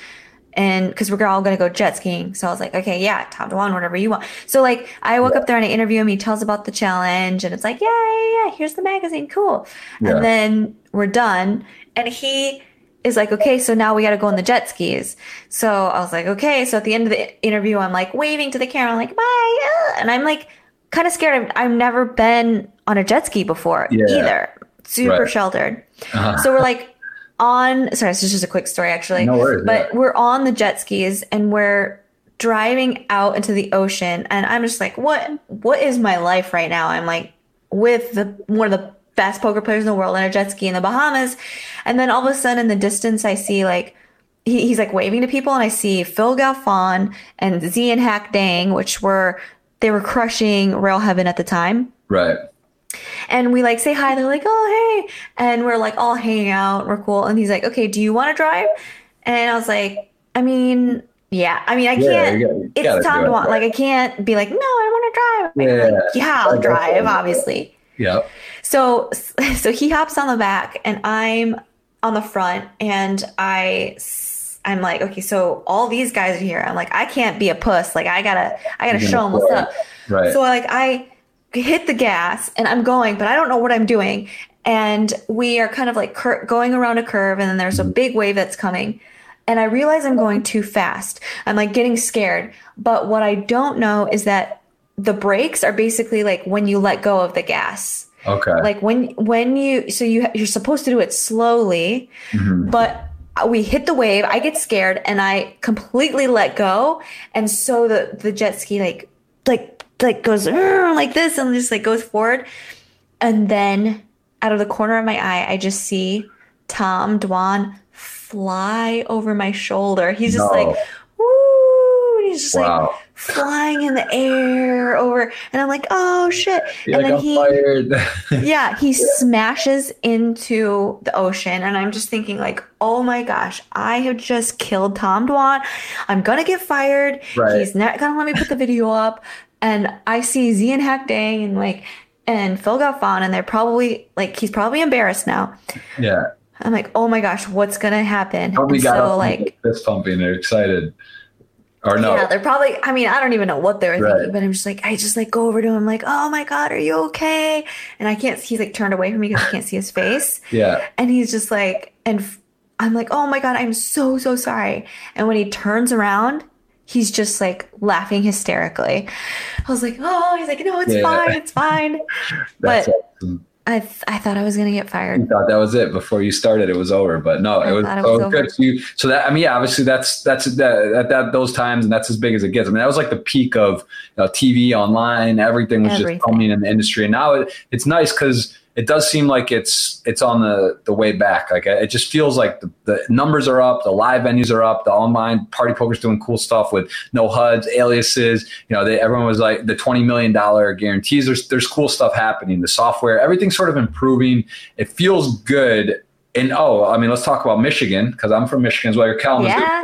And because we're all gonna go jet skiing, so I was like, okay, yeah, Tom Dwan, whatever you want. So like, I walk up there and I interview him. He tells about the challenge, and it's like, yeah, yeah, yeah. Here's the magazine, cool. Yeah. And then we're done, and he is like, okay, so now we got to go on the jet skis. So I was like, okay. So at the end of the interview, I'm like waving to the camera, I'm like, bye. uh, And I'm like kind of scared. I've, I've never been on a jet ski before Yeah. either. Super Right. sheltered. Uh-huh. So we're like on, sorry, this is just a quick story actually. No worries, But yeah. we're on the jet skis and we're driving out into the ocean. And I'm just like, what, what is my life right now? I'm like with the, one of the best poker players in the world on a jet ski in the Bahamas. And then all of a sudden in the distance, I see like, he, he's like waving to people and I see Phil Galfond and Zian Hac Dang, which were, they were crushing Rail Heaven at the time Right. and we like say hi. They're like, "Oh, hey," and we're like all hanging out. We're cool. And he's like, "Okay, do you want to drive?" And I was like, "I mean, yeah. I mean, I can't. you gotta- it's time to want. Like, I can't be like, no, I want to drive. Yeah. like, yeah, I'll drive. Obviously. Yeah. So, so he hops on the back, and I'm on the front, and I. I'm like, okay, so all these guys are here. I'm like, I can't be a puss. Like, I gotta, I gotta You're show them what's up. Right. So like I hit the gas and I'm going, but I don't know what I'm doing. And we are kind of like cur- going around a curve, and then there's Mm-hmm. a big wave that's coming. And I realize I'm going too fast. I'm like getting scared. But what I don't know is that the brakes are basically like when you let go of the gas. okay. Like when when you so you you're supposed to do it slowly, Mhm. but we hit the wave i get scared and i completely let go and so the the jet ski like like like goes like this and just like goes forward and then out of the corner of my eye i just see tom dwan fly over my shoulder he's just No. like he's just like flying in the air over and i'm like oh shit You're and like, then I'm he fired. yeah, he smashes into the ocean, and I'm just thinking, like, oh my gosh, I have just killed Tom Dwan. I'm gonna get fired. Right. He's not gonna let me put the video up. And I see Zian Hac Dang and like and Phil Galfond, and they're probably like he's probably embarrassed now. yeah. I'm like, oh my gosh, what's gonna happen? Probably And got so like fist pumping. They're excited. Or no. Yeah, they're probably. I mean, I don't even know what they were Right. thinking, but I'm just like, I just like go over to him, like, oh my god, are you okay? And I can't. He's like turned away from me because I can't see his face, yeah. and he's just like, and I'm like, oh my god, I'm so so sorry. And when he turns around, he's just like laughing hysterically. I was like, oh, he's like, no, it's Yeah. fine, it's fine. That's But- awesome. I th- I thought I was gonna get fired. You thought that was it before you started. It was over, but no, I it was, it so was was good. So, you, so that I mean, yeah, obviously that's that's that, at that those times, and that's as big as it gets. I mean, that was like the peak of you know, TV, online, everything was Everything. just coming in the industry, and now it, it's nice because it does seem like it's it's on the the way back. Like it just feels like the, the numbers are up, the live venues are up, the online party poker's doing cool stuff with no HUDs, aliases. You know, they, everyone was like the twenty million dollar guarantees. There's there's cool stuff happening. The software, everything's sort of improving. It feels good. And oh, I mean, let's talk about Michigan because I'm from Michigan as well. You're Kalamazoo, Yeah.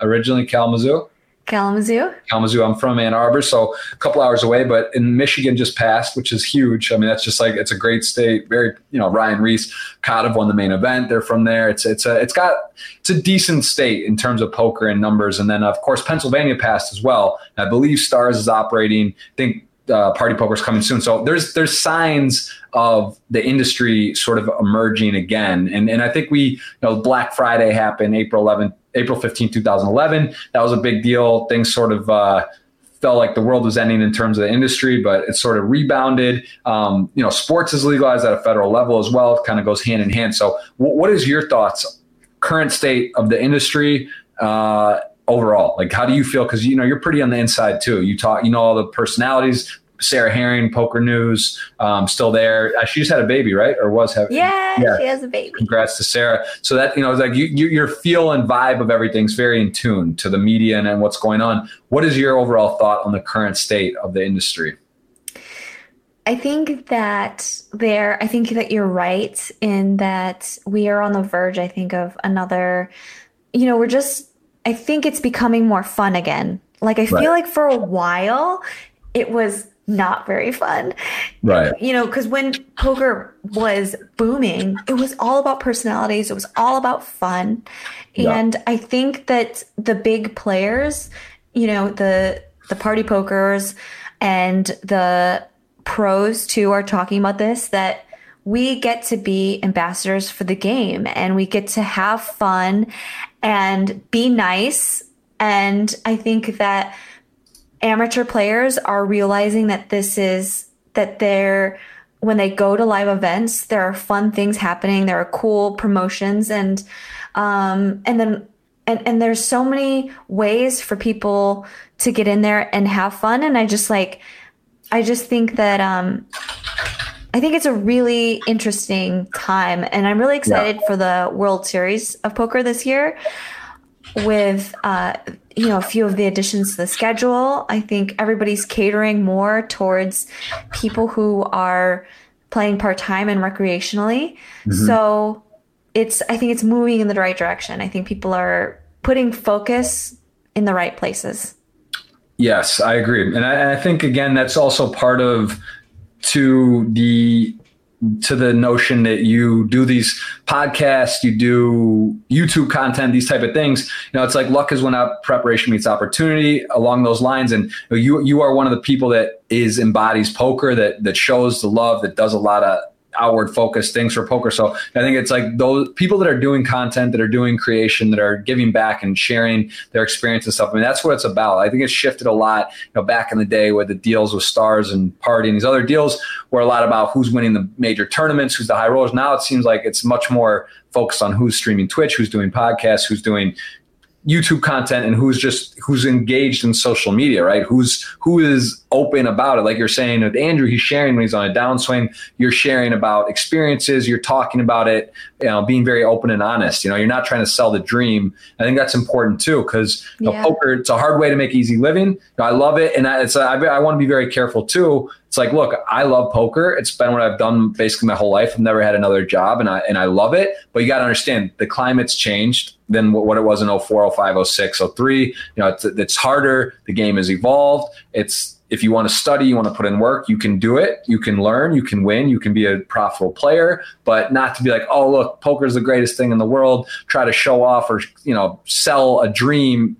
originally Kalamazoo. Kalamazoo. Kalamazoo. I'm from Ann Arbor, so a couple hours away. But in Michigan, just passed, which is huge. I mean, that's just like it's a great state. Very, you know, Ryan Riess, Cardiff won the main event. They're from there. It's it's a it's got it's a decent state in terms of poker and numbers. And then of course Pennsylvania passed as well. I believe Stars is operating. I think uh, party poker is coming soon. So there's there's signs of the industry sort of emerging again. And and I think we you know Black Friday happened April 11th, April 15, 2011. That was a big deal. Things sort of uh, felt like the world was ending in terms of the industry, but it sort of rebounded. Um, you know, sports is legalized at a federal level as well. It kind of goes hand in hand. So, w- what is your thoughts, current state of the industry? Uh, overall like how do you feel because you know you're pretty on the inside too you talk you know all the personalities Sarah Herring, Poker News, um, still there. Uh, she just had a baby, right? Or was having? Yeah, yeah, she has a baby. Congrats to Sarah. So that you know, like you, you, your feel and vibe of everything's very in tune to the media and, and what's going on. What is your overall thought on the current state of the industry? I think that there, I think that you're right in that we are on the verge, I think, of another, you know, we're just I think it's becoming more fun again. Like I feel like for a while it was not very fun. Right. You know, because when poker was booming, it was all about personalities, it was all about fun. Yeah. And I think that the big players, you know, the the party pokers and the pros too are talking about this that we get to be ambassadors for the game and we get to have fun and be nice. And I think that amateur players are realizing that this is that they're when they go to live events, there are fun things happening. There are cool promotions and um, and then and and there's so many ways for people to get in there and have fun. And I just like I just think that um, I think it's a really interesting time, and I'm really excited yeah. for the World Series of Poker this year. With uh, you know a few of the additions to the schedule, I think everybody's catering more towards people who are playing part time and recreationally. Mm-hmm. So it's I think it's moving in the right direction. I think people are putting focus in the right places. Yes, I agree, and I, I think again that's also part of to the to the notion that you do these podcasts, you do YouTube content, these type of things. You know, it's like luck is when preparation meets opportunity along those lines. And you you are one of the people that is embodies poker, that that shows the love, that does a lot of outward focused things for poker. So I think it's like those people that are doing content, that are doing creation, that are giving back and sharing their experience and stuff. I mean, that's what it's about. I think it's shifted a lot. You know, back in the day where the deals with stars and party and these other deals were a lot about who's winning the major tournaments, who's the high rollers. Now it seems like it's much more focused on who's streaming Twitch, who's doing podcasts, who's doing YouTube content and who's just who's engaged in social media, right? Who's who is open about it. Like you're saying with Andrew, he's sharing when he's on a downswing. You're sharing about experiences. You're talking about it. You know, being very open and honest. You know, you're not trying to sell the dream. I think that's important too because yeah. poker it's a hard way to make easy living. You know, I love it, and it's I, I want to be very careful too. It's like, look, I love poker. It's been what I've done basically my whole life. I've never had another job, and I and I love it. But you got to understand the climate's changed than what it was in 04, 05, 06, 03. You know, it's, it's harder. The game has evolved. It's if you want to study, you want to put in work, you can do it. You can learn, you can win, you can be a profitable player, but not to be like, oh, look, poker is the greatest thing in the world. Try to show off or, you know, sell a dream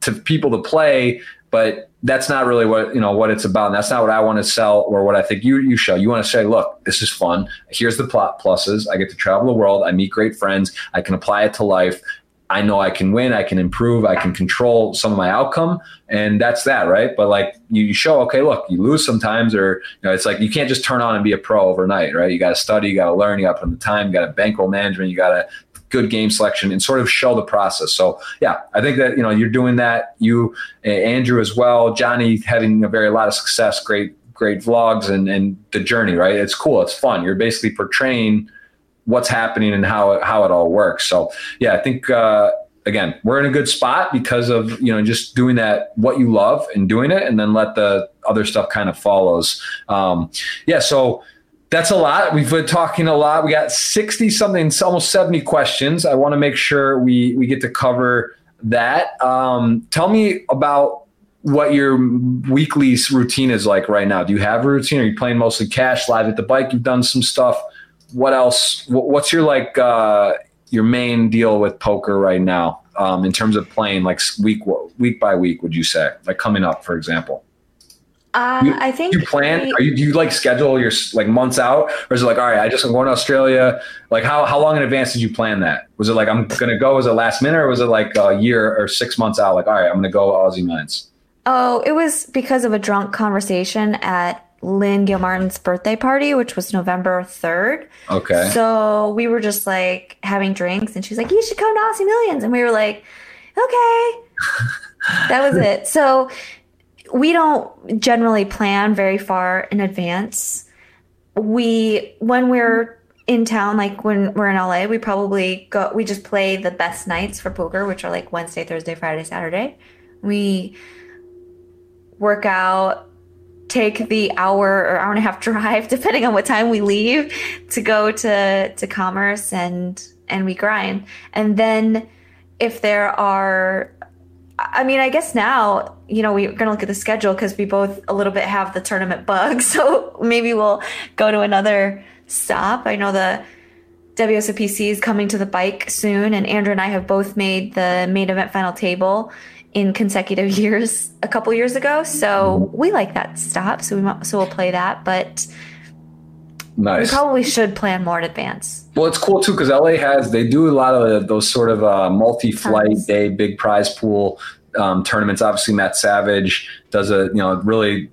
to people to play. But that's not really what you know what it's about. And that's not what I want to sell or what I think you you show. You want to say, look, this is fun. Here's the plot pluses. I get to travel the world. I meet great friends. I can apply it to life. I know I can win, I can improve, I can control some of my outcome, and that's that, right? But like you show, okay, look, you lose sometimes, or you know, it's like you can't just turn on and be a pro overnight, right? You got to study, you got to learn, you got to put in the time, you got to bankroll management, you got to good game selection, and sort of show the process. So yeah, I think that you know you're doing that. You, Andrew as well, Johnny having a very lot of success, great great vlogs, and and the journey, right? It's cool, it's fun. You're basically portraying what's happening and how it, how it all works. So yeah, I think uh, again we're in a good spot because of you know just doing that what you love and doing it, and then let the other stuff kind of follows. Um, yeah, so. That's a lot. We've been talking a lot. We got 60 something, almost 70 questions. I want to make sure we, we get to cover that. Um, tell me about what your weekly routine is like right now. Do you have a routine? Are you playing mostly cash live at the bike? You've done some stuff what else? What's your like uh, your main deal with poker right now um, in terms of playing like week week by week? Would you say like coming up, for example? Uh, You- I think you plan? Are you do you like schedule your like months out, or is it like all right? I just I'm going to Australia. Like how how long in advance did you plan that? Was it like I'm gonna go? Was it last minute, or was it like a year or six months out? Like all right, I'm gonna go Aussie Millions. Oh, it was because of a drunk conversation at Lynn Gilmartin's birthday party, which was November 3rd. Okay. So we were just like having drinks, and she's like, You should come to Aussie Millions. And we were like, Okay. that was it. So we don't generally plan very far in advance. We, when we're in town, like when we're in LA, we probably go, we just play the best nights for poker, which are like Wednesday, Thursday, Friday, Saturday. We work out, take the hour or hour and a half drive, depending on what time we leave, to go to to commerce and and we grind. And then if there are I mean, I guess now, you know, we're going to look at the schedule because we both a little bit have the tournament bug. So maybe we'll go to another stop. I know the WSOPC is coming to the bike soon, and Andrew and I have both made the main event final table in consecutive years a couple years ago. So we like that stop. So we might, so we'll play that, but we probably should plan more in advance. Well, it's cool too because LA has they do a lot of those sort of uh, multi-flight day big prize pool um, tournaments. Obviously, Matt Savage does a you know really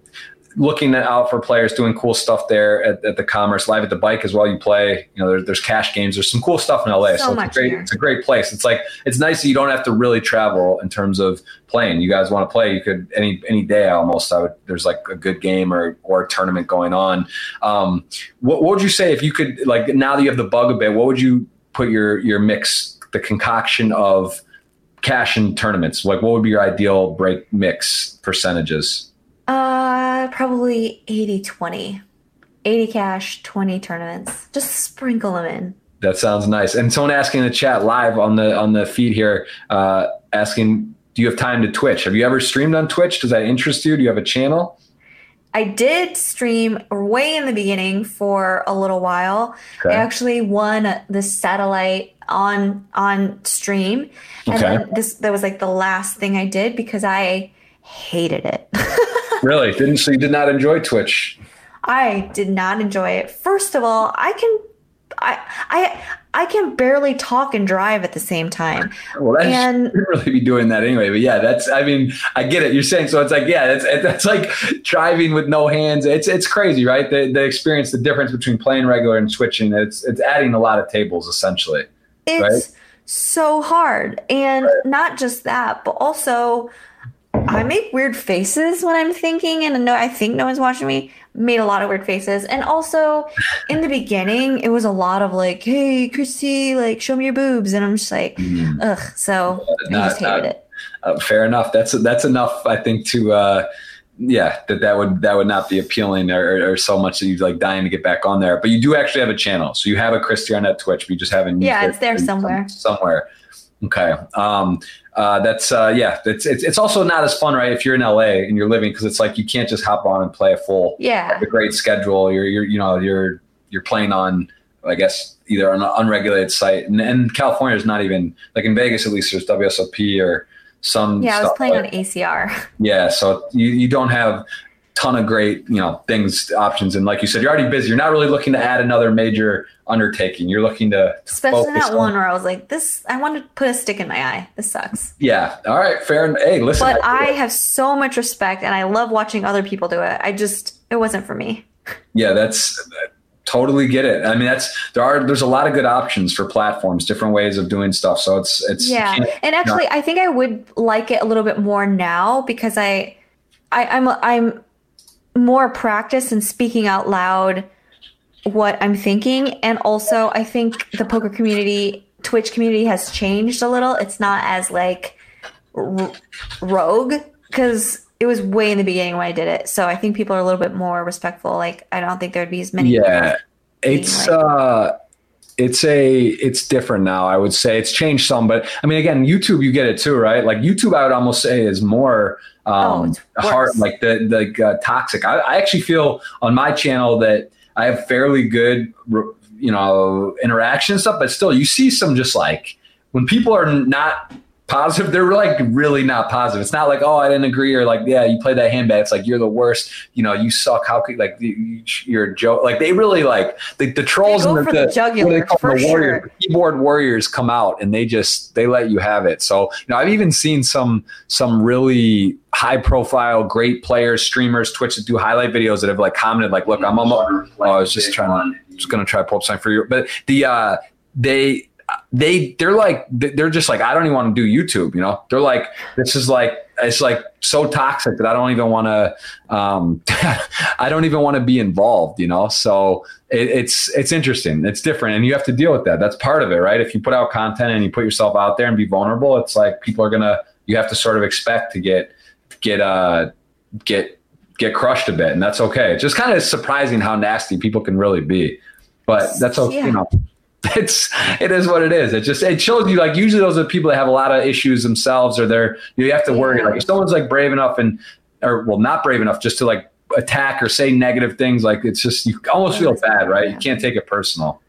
looking out for players doing cool stuff there at, at the Commerce Live at the Bike as well. You play you know there's, there's cash games. There's some cool stuff in LA. So So, it's a great it's a great place. It's like it's nice that you don't have to really travel in terms of playing. You guys want to play, you could any any day almost. I would there's like a good game or or a tournament going on. Um, what, what would you say if you could like now that you have the bug a bit? What would you put your your mix, the concoction of cash and tournaments? Like, what would be your ideal break mix percentages? Uh, probably 80 20. 80 cash, 20 tournaments. Just sprinkle them in. That sounds nice. And someone asking in the chat live on the on the feed here, uh, asking, do you have time to Twitch? Have you ever streamed on Twitch? Does that interest you? Do you have a channel? I did stream way in the beginning for a little while. Okay. I actually won the satellite on on stream. And Okay. this that was like the last thing I did because I hated it. Really? Didn't so you did not enjoy Twitch? I did not enjoy it. First of all, I can I I I can barely talk and drive at the same time. Well, that And- shouldn't really be doing that anyway. But yeah, that's. I mean, I get it. You're saying so. It's like yeah, that's that's like driving with no hands. It's it's crazy, right? The the experience, the difference between playing regular and switching. It's it's adding a lot of tables essentially. It's Right. so hard. And not just that, but also I make weird faces when I'm thinking and no I think no one's watching me. Made a lot of weird faces. And also in the beginning it was a lot of like, hey Kristy, like show me your boobs. And I'm just like, ugh. So I just hated not- it. Uh, fair enough. That's that's enough. I think to. Uh, yeah, that that would that would not be appealing or, or so much that you're like dying to get back on there. But you do actually have a channel, so you have a Kristy on that Twitch. But you just haven't. Yeah, it's there somewhere. Somewhere. Okay. Um, uh, that's uh, yeah. It's, it's it's also not as fun, right? If you're in LA and you're living, because it's like you can't just hop on and play a full Yeah. a great schedule. You're you're you know you're you're playing on I guess either an unregulated site, and, and California is not even like in Vegas at least. There's WSOP or some. Yeah, I was playing like- on ACR. yeah, so you, you don't have ton of great you know things options, and like you said, you're already busy. You're not really looking to add another major undertaking. You're looking to, to Especially that on- one where I was like, this I want to put a stick in my eye. This sucks. Yeah, all right, fair. en- Hey, listen, But I have so much respect and I love watching other people do it. I just it wasn't for me. yeah, that's totally get it. I mean, that's there are there's a lot of good options for platforms, different ways of doing stuff. So it's it's Yeah, and actually, I think I would like it a little bit more now because I, I I'm I'm more practice in speaking out loud what I'm thinking, and also I think the poker community, Twitch community, has changed a little. It's not as like r- rogue because it was way in the beginning when I did it. So I think people are a little bit more respectful. Like I don't think there'd be as many. yeah it's like- uh it's a it's different now i would say it's changed some but i mean again youtube you get it too right like youtube i would almost say is more um it's hard like the like uh, toxic. I, I actually feel on my channel that i have fairly good you know interaction and stuff but still you see some just like when people are not positive. They're like really not positive. It's not like, oh, I didn't agree or like, yeah, you played that handbag. It's like you're the worst. You know, you suck. How could like you're a joke? Like they really like the, the trolls and the, the, jugular, the warrior, sure. keyboard warriors come out and they just they let you have it. So you know, I've even seen some some really high profile, great players, streamers, Twitch that do highlight videos that have like commented like, look, I'm almost. Oh, I was just trying to just gonna try to pull up something for you, but the uh they they they're like they're just like I don't even want to do YouTube. You know, they're like this is like it's like so toxic that I don't even want to um, I don't even want to be involved. You know, so it, it's it's interesting. It's different, and you have to deal with that. That's part of it, right? If you put out content and you put yourself out there and be vulnerable, it's like people are gonna you have to sort of expect to get get uh get get crushed a bit, and that's okay. It's just kind of surprising how nasty people can really be, but that's okay. Yeah. You know it's it is what it is. It just it shows you like usually those are people that have a lot of issues themselves or they're you have to worry like if someone's like brave enough and or well not brave enough just to like attack or say negative things like it's just you almost feel bad right you can't take it personal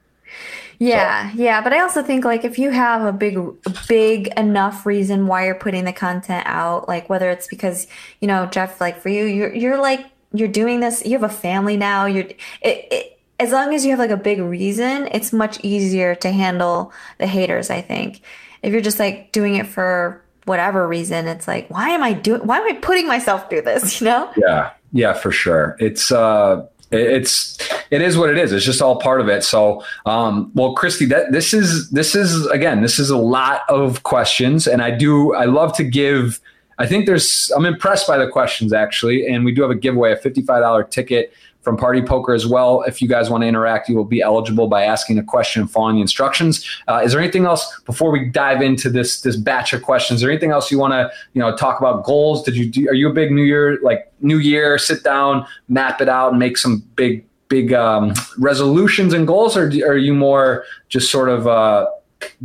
yeah so. yeah but i also think like if you have a big big enough reason why you're putting the content out like whether it's because you know jeff like for you you're, you're like you're doing this you have a family now you're it, it as long as you have like a big reason, it's much easier to handle the haters, I think. If you're just like doing it for whatever reason, it's like, why am I doing why am I putting myself through this, you know? Yeah. Yeah, for sure. It's uh it's it is what it is it's just all part of it so um well kristy that this is this is again this is a lot of questions and i do i love to give i think there's i'm impressed by the questions actually and we do have a giveaway a $55 ticket from Party Poker as well. If you guys want to interact, you will be eligible by asking a question and following the instructions. Uh, is there anything else before we dive into this this batch of questions? Is there anything else you want to you know talk about goals? Did you do, are you a big New Year like New Year? Sit down, map it out, and make some big big um, resolutions and goals, or are you more just sort of uh,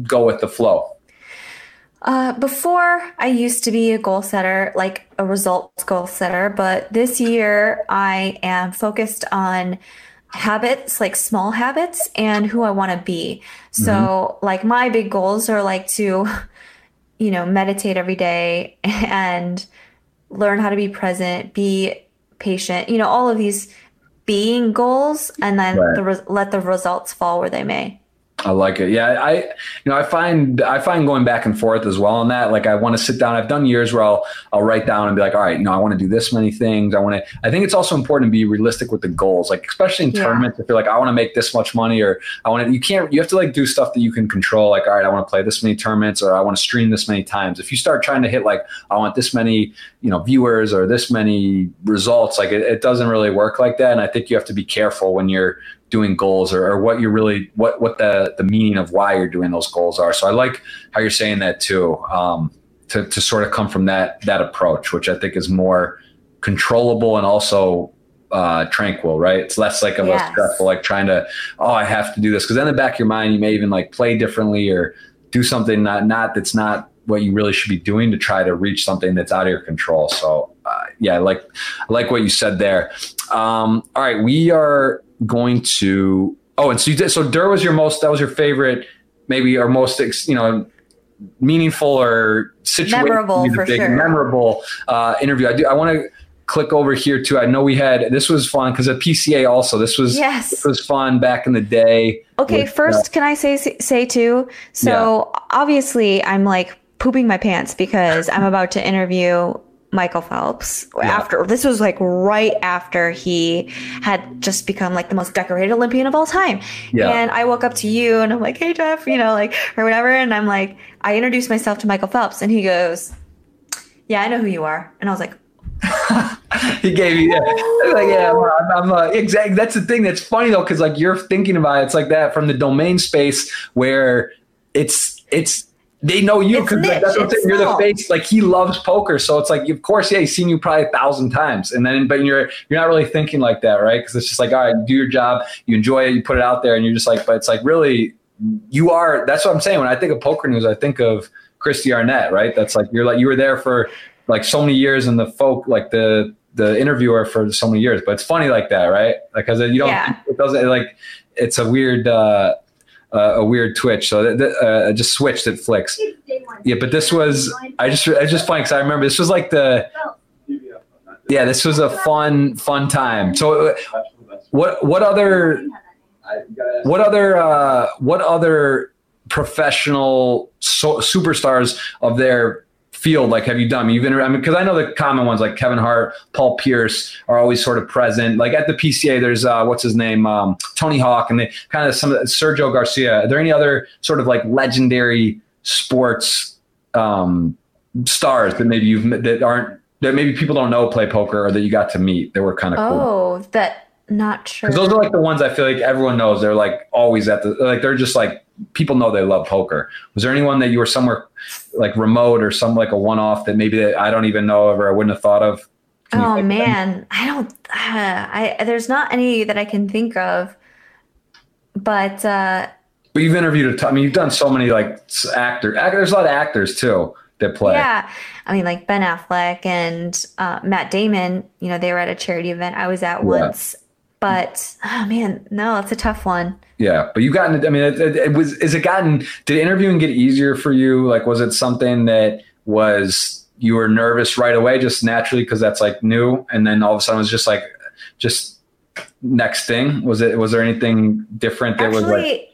go with the flow? Uh, before, I used to be a goal setter, like a results goal setter, but this year I am focused on habits, like small habits, and who I want to be. So, mm-hmm. like, my big goals are like to, you know, meditate every day and learn how to be present, be patient, you know, all of these being goals, and then right. the re- let the results fall where they may. I like it. Yeah, I you know I find I find going back and forth as well on that. Like I want to sit down. I've done years where I'll I'll write down and be like, all right, you know, I want to do this many things. I want to. I think it's also important to be realistic with the goals. Like especially in yeah. tournaments, if you're like, I want to make this much money, or I want to. You can't. You have to like do stuff that you can control. Like all right, I want to play this many tournaments, or I want to stream this many times. If you start trying to hit like I want this many, you know, viewers or this many results, like it, it doesn't really work like that. And I think you have to be careful when you're doing goals or, or what you're really what what the the meaning of why you're doing those goals are. So I like how you're saying that too. Um, to to sort of come from that that approach, which I think is more controllable and also uh, tranquil, right? It's less like of yes. a stressful, like trying to, oh, I have to do this. Cause in the back of your mind, you may even like play differently or do something not, not that's not what you really should be doing to try to reach something that's out of your control. So, uh, yeah, I like, I like what you said there. Um, all right. We are going to. Oh, and so you did. So Durrrr was your most. That was your favorite, maybe or most. You know, meaningful or situation, memorable for big, sure. memorable uh, interview. I do. I want to click over here too. I know we had this was fun because at PCA also this was yes this was fun back in the day. Okay, with, first uh, can I say say too? So yeah. obviously I'm like pooping my pants because I'm about to interview Michael Phelps yeah. after this was like right after he had just become like the most decorated Olympian of all time. Yeah. And I woke up to you and I'm like, hey Jeff, you know, like or whatever. And I'm like, I introduced myself to Michael Phelps and he goes, Yeah, I know who you are. And I was like, he gave you yeah. like yeah I'm, I'm uh, exactly that's the thing that's funny though because like you're thinking about it, it's like that from the domain space where it's it's they know you because like, that's what you're the face. Like he loves poker, so it's like of course, yeah, he's seen you probably a thousand times, and then but you're you're not really thinking like that, right? Because it's just like all right, do your job, you enjoy it, you put it out there, and you're just like, but it's like really, you are. That's what I'm saying. When I think of poker news, I think of Kristy Arnett, right? That's like you're like you were there for like so many years, and the folk like the the interviewer for so many years. But it's funny like that, right? Because like, you don't, yeah. it doesn't like it's a weird. uh uh, a weird twitch. So uh, I just switched at flicks. Yeah, but this was I just I just funny because I remember this was like the yeah this was a fun fun time. So uh, what what other what other uh, what other professional so, superstars of their field like have you done you've been i mean because i know the common ones like kevin hart paul pierce are always sort of present like at the pca there's uh what's his name um tony hawk and they kind of some of the, sergio garcia are there any other sort of like legendary sports um stars that maybe you've that aren't that maybe people don't know play poker or that you got to meet that were kind of cool Oh, that not sure. because those are like the ones I feel like everyone knows. They're like always at the like they're just like people know they love poker. Was there anyone that you were somewhere like remote or some like a one off that maybe that I don't even know of or I wouldn't have thought of? Can Oh man, I don't. Uh, I there's not any that I can think of, but uh, But you've interviewed a ton. I mean, you've done so many like actor. act- There's a lot of actors too that play. yeah, I mean like Ben Affleck and uh, Matt Damon. You know, they were at a charity event I was at once. But oh man, no, it's a tough one. Yeah, but you've gotten. I mean, it, it, it was. Is it gotten? Did interviewing get easier for you? Like, was it something that was you were nervous right away, just naturally because that's like new, and then all of a sudden it was just like, just next thing. Was it? Was there anything different that was like?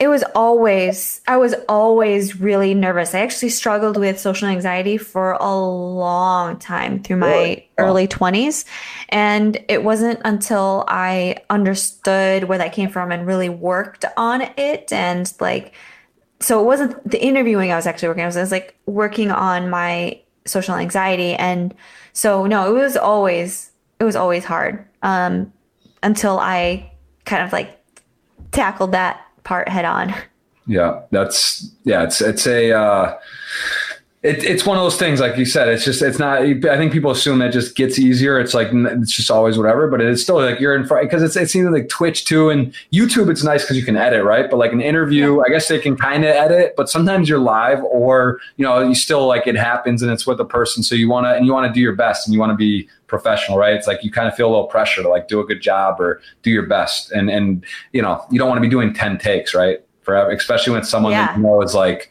It was always I was always really nervous. I actually struggled with social anxiety for a long time through my Really? Early 20s, and it wasn't until I understood where that came from and really worked on it and like so it wasn't the interviewing I was actually working on, it was like working on my social anxiety and so no, it was always it was always hard um until I kind of like tackled that part head on. Yeah, that's yeah. It's it's a. Uh, it, it's one of those things, like you said. It's just it's not. I think people assume that just gets easier. It's like it's just always whatever, but it's still like you're in front because it's it's either like Twitch too and YouTube. It's nice because you can edit, right? But like an interview, I guess they can kind of edit, but sometimes you're live or you know you still like it happens and it's with a person, so you want to and you want to do your best and you want to be professional, right? It's like you kind of feel a little pressure to like do a good job or do your best, and and you know you don't want to be doing ten takes, right? Forever, especially when someone that you know is like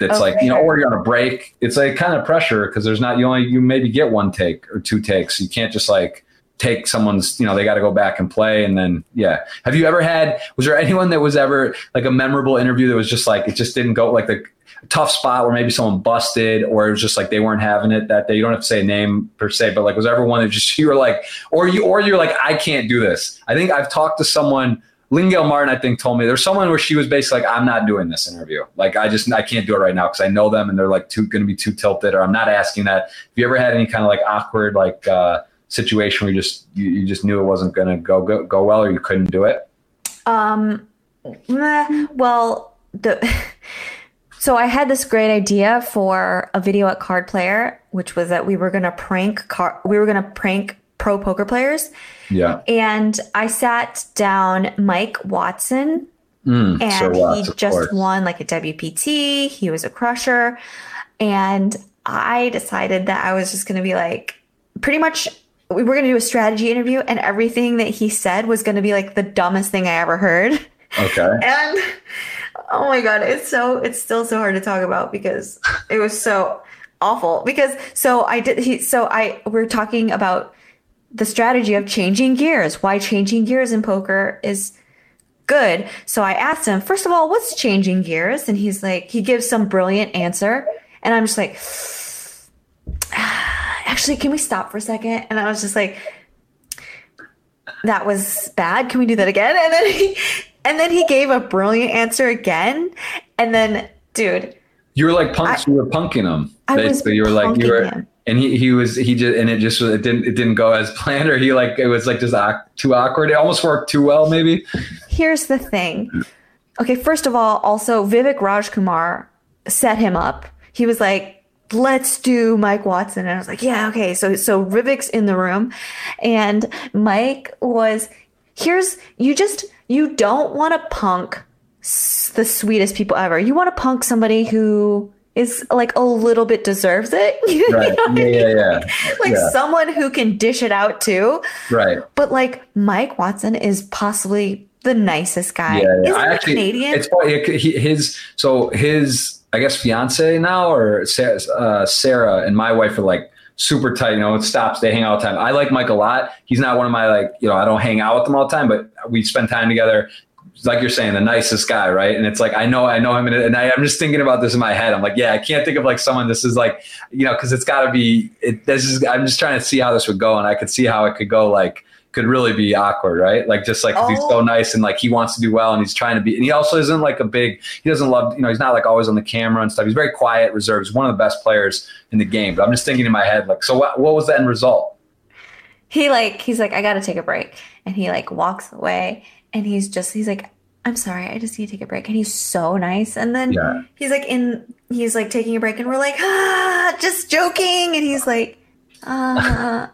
it's Oh, like you know or you're on a break it's like kind of pressure because there's not you only you maybe get one take or two takes. You can't just like take someone's you know they got to go back and play and then yeah. Have you ever had was there anyone that was ever like a memorable interview that was just like it just didn't go like the tough spot where maybe someone busted or it was just like they weren't having it that day you don't have to say a name per se but like was there ever one that just you were like or you or you're like i can't do this i think i've talked to someone Lynn Gilmartin, I think, told me there's someone where she was basically like, I'm not doing this interview. Like, I just, I can't do it right now because I know them and they're like too, going to be too tilted or I'm not asking that. Have you ever had any kind of like awkward, like, uh, situation where you just, you, you just knew it wasn't going to go, go, go well or you couldn't do it? Um, well, the so I had this great idea for a video at Card Player, which was that we were gonna prank car, we were gonna prank pro poker players, Yeah. and I sat down Mike Watson, Mm, and Sir Watts, he just course. won like a WPT. He was a crusher, and I decided that I was just gonna be like, pretty much. We were going to do a strategy interview, and everything that he said was going to be like the dumbest thing I ever heard. Okay. And oh my god, it's so it's still so hard to talk about because it was so awful. Because so I did he so I we're talking about the strategy of changing gears, why changing gears in poker is good. So I asked him, first of all, what's changing gears? And he's like, he gives some brilliant answer. And I'm just like, actually, can we stop for a second? And I was just like, that was bad. Can we do that again? And then he and then he gave a brilliant answer again. And then, dude, You were like punks. you were punking him. I was you were like you were, him. and he he was he just and it just it didn't it didn't go as planned or he like it was like just too awkward. It almost worked too well, maybe. here's the thing. Okay, first of all, also Vivek Rajkumar set him up. He was like, "Let's do Mike Watson," and I was like, "Yeah, okay." So so Vivek's in the room, and Mike was. Here's you just you don't want to punk the sweetest people ever. You want to punk somebody who is like a little bit deserves it. You know Right. I Yeah, yeah, yeah. Like yeah. someone who can dish it out too. Right. But like Mike Watson is possibly the nicest guy. Yeah, yeah. Isn't actually, Canadian? It's funny. he- His so his I guess fiance now or Sarah, uh, Sarah and my wife are like super tight. You know, it stops. They hang out all the time. I like Mike a lot. He's not one of my like you know I don't hang out with him all the time, but we spend time together. Like you're saying, the nicest guy, right? And it's like I know I know him, and, I, I'm just thinking about this in my head. I'm like, yeah, I can't think of like someone. This is like you know because it's got to be. It, this is. I'm just trying to see how this would go, and I could see how it could go like could really be awkward, right? Like just like 'cause he's so Oh. nice and like he wants to do well and he's trying to be and he also isn't like a big he doesn't love you know he's not like always on the camera and stuff. He's very quiet, reserved. He's one of the best players in the game. But I'm just thinking in my head like so what what was the end result? he like he's like I got to take a break, and he like walks away, and he's just he's like I'm sorry, I just need to take a break, and he's so nice, and then Yeah. he's like in he's like taking a break, and we're like ah, just joking, and he's like ah.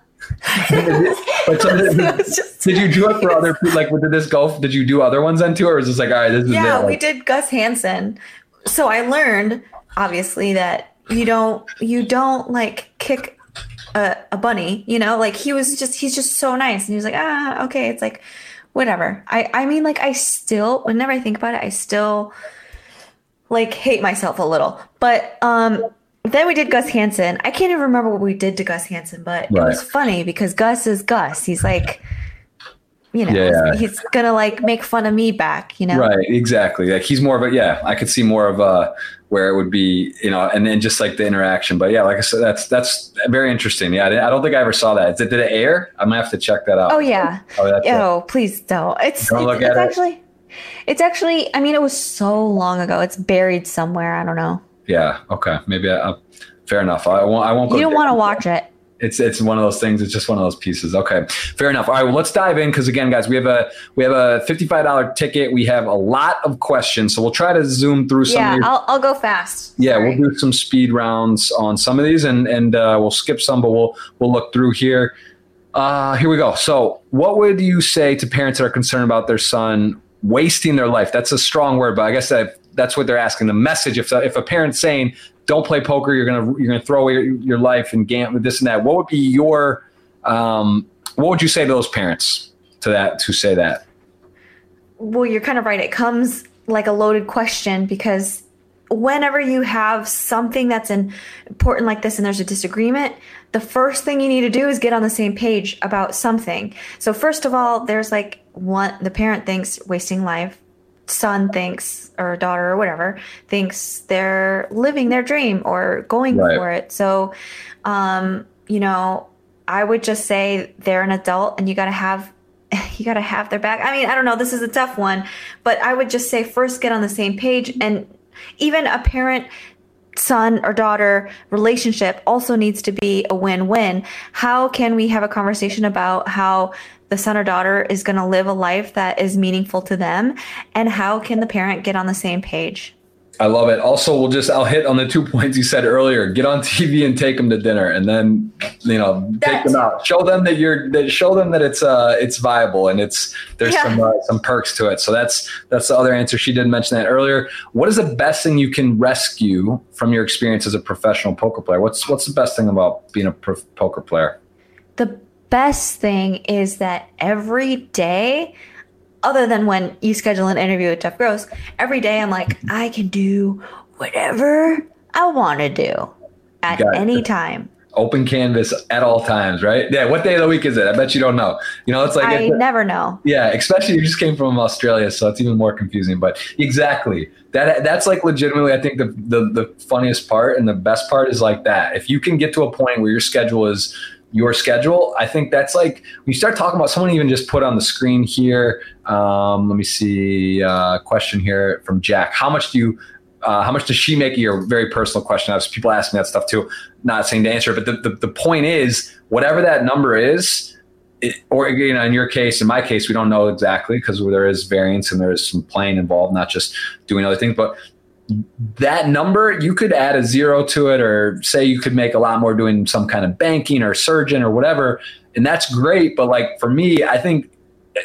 But so did, just- did you do it for other people? Like did this golf? did you do other ones then too or was this like all right this is yeah, it? we did Gus Hansen. So I learned obviously that you don't you don't like kick a, a bunny, you know, like he was just he's just so nice and he was like, ah, okay, it's like whatever. I I mean like I still whenever I think about it, I still like hate myself a little. But um then we did Gus Hansen. I can't even remember what we did to Gus Hansen, but it was funny because Gus is Gus. He's like you know, Yeah, he's gonna like make fun of me back, you know. Right, exactly. Like he's more of a yeah. I could see more of a where it would be, you know, and then just like the interaction. But yeah, like I said, that's that's very interesting. Yeah, I, didn't- I don't think I ever saw that. Did, did it air? I'm gonna have to check that out. Oh yeah. Oh, please don't. It's Don't it's, look it's it. actually it's actually I mean it was so long ago. It's buried somewhere. I don't know. Yeah. Okay. Maybe. I, I, fair enough. I won't. I won't. Go You don't want to watch it. It's it's one of those things. It's just one of those pieces. Okay, fair enough. All right, well, let's dive in because again, guys, we have a we have a fifty five dollar ticket. We have a lot of questions, so we'll try to zoom through some. Yeah, your, I'll I'll go fast. yeah, Sorry. we'll do some speed rounds on some of these, and and uh, we'll skip some, but we'll we'll look through here. Uh, here we go. So, what would you say to parents that are concerned about their son wasting their life? That's a strong word, but I guess that that's what they're asking. The message, if if a parent's saying, "Don't play poker," you're gonna you're gonna throw away your, your life and gamble this and that. What would be your um, what would you say to those parents to that to say that? Well, you're kind of right. It comes like a loaded question because whenever you have something that's important like this and there's a disagreement, the first thing you need to do is get on the same page about something. So first of all, there's like one the parent thinks wasting life, son thinks or daughter or whatever thinks they're living their dream or going Right. for it. So um, you know, I would just say they're an adult and you got to have you got to have their back. I mean, I don't know, this is a tough one, but I would just say first get on the same page and even a parent son or daughter relationship also needs to be a win-win. How can we have a conversation about how the son or daughter is going to live a life that is meaningful to them and how can the parent get on the same page? I love it. Also, we'll just I'll hit on the two points you said earlier. Get on TV and take them to dinner, and then you know take them out. Show them that you're that show them that it's uh it's viable and it's there's Yeah. some uh, some perks to it. So that's that's the other answer. She did mention that earlier. What is the best thing you can rescue from your experience as a professional poker player? What's what's the best thing about being a prof- poker player? The best thing is that every day, other than when you schedule an interview with Jeff Gross, every day I'm like, mm-hmm. I can do whatever I want to do at Gotcha. any time. Open canvas at all times, right? Yeah. What day of the week is it? I bet you don't know. You know, it's like I it's- never know. Yeah, especially you just came from Australia, so it's even more confusing. But exactly that that's like legitimately, I think the, the the funniest part and the best part is like that. If you can get to a point where your schedule is your schedule, I think that's like when you start talking about someone even just put on the screen here. Um, let me see. Uh, question here from Jack: How much do you? Uh, how much does she make year? Very personal question. I've people asking that stuff too. Not saying to answer, it, but the, the, the point is, whatever that number is, it, or you know, in your case, in my case, we don't know exactly because there is variance and there is some playing involved, not just doing other things. But that number, you could add a zero to it, or say you could make a lot more doing some kind of banking or surgeon or whatever, and that's great. But like for me, I think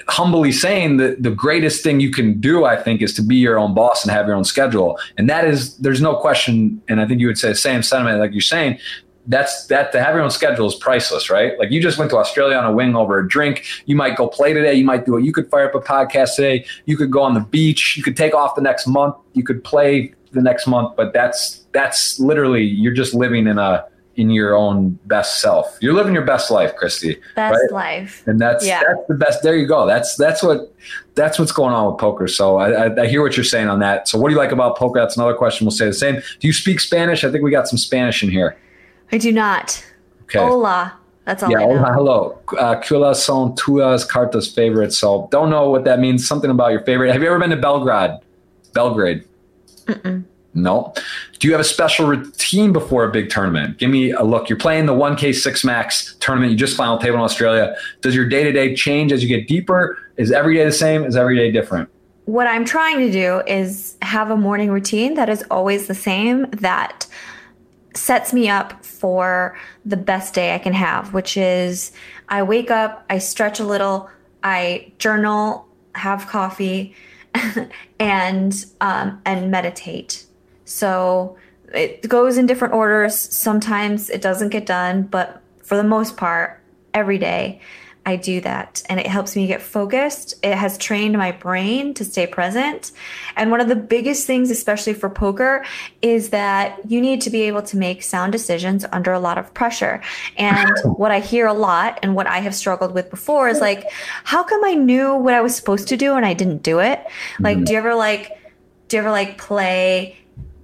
humbly saying that the greatest thing you can do, I think, is to be your own boss and have your own schedule. And that is, there's no question. And I think you would say the same sentiment, like you're saying. that's that to have your own schedule is priceless, right? Like you just went to Australia on a wing over a drink. You might go play today. You might do it. You could fire up a podcast today. You could go on the beach. You could take off the next month. You could play the next month. But that's that's literally you're just living in a in your own best self. You're living your best life, Kristy. Best right? life. And that's yeah. that's the best. There you go. That's that's what that's what's going on with poker. So I, I, I, hear what you're saying on that. So what do you like about poker? That's another question. We'll say the same. Do you speak Spanish? I think we got some Spanish in here. I do not. Okay. Hola. That's all. Yeah. Hola. Hello. Uh, ¿Cuáles son tuas cartas favorites? So don't know what that means. Something about your favorite. Have you ever been to Belgrade? Belgrade. Mm-mm. No. Do you have a special routine before a big tournament? Give me a look. You're playing the 1K 6 Max tournament. You just final table in Australia. Does your day to day change as you get deeper? Is every day the same? Is every day different? What I'm trying to do is have a morning routine that is always the same, that sets me up for the best day I can have, which is I wake up, I stretch a little, I journal, have coffee, and um, and meditate so it goes in different orders. Sometimes it doesn't get done, but for the most part, every day I do that and it helps me get focused. It has trained my brain to stay present. And one of the biggest things, especially for poker, is that you need to be able to make sound decisions under a lot of pressure. And what I hear a lot and what I have struggled with before is like, how come I knew what I was supposed to do and I didn't do it? Like, mm-hmm. do you ever like, do you ever like play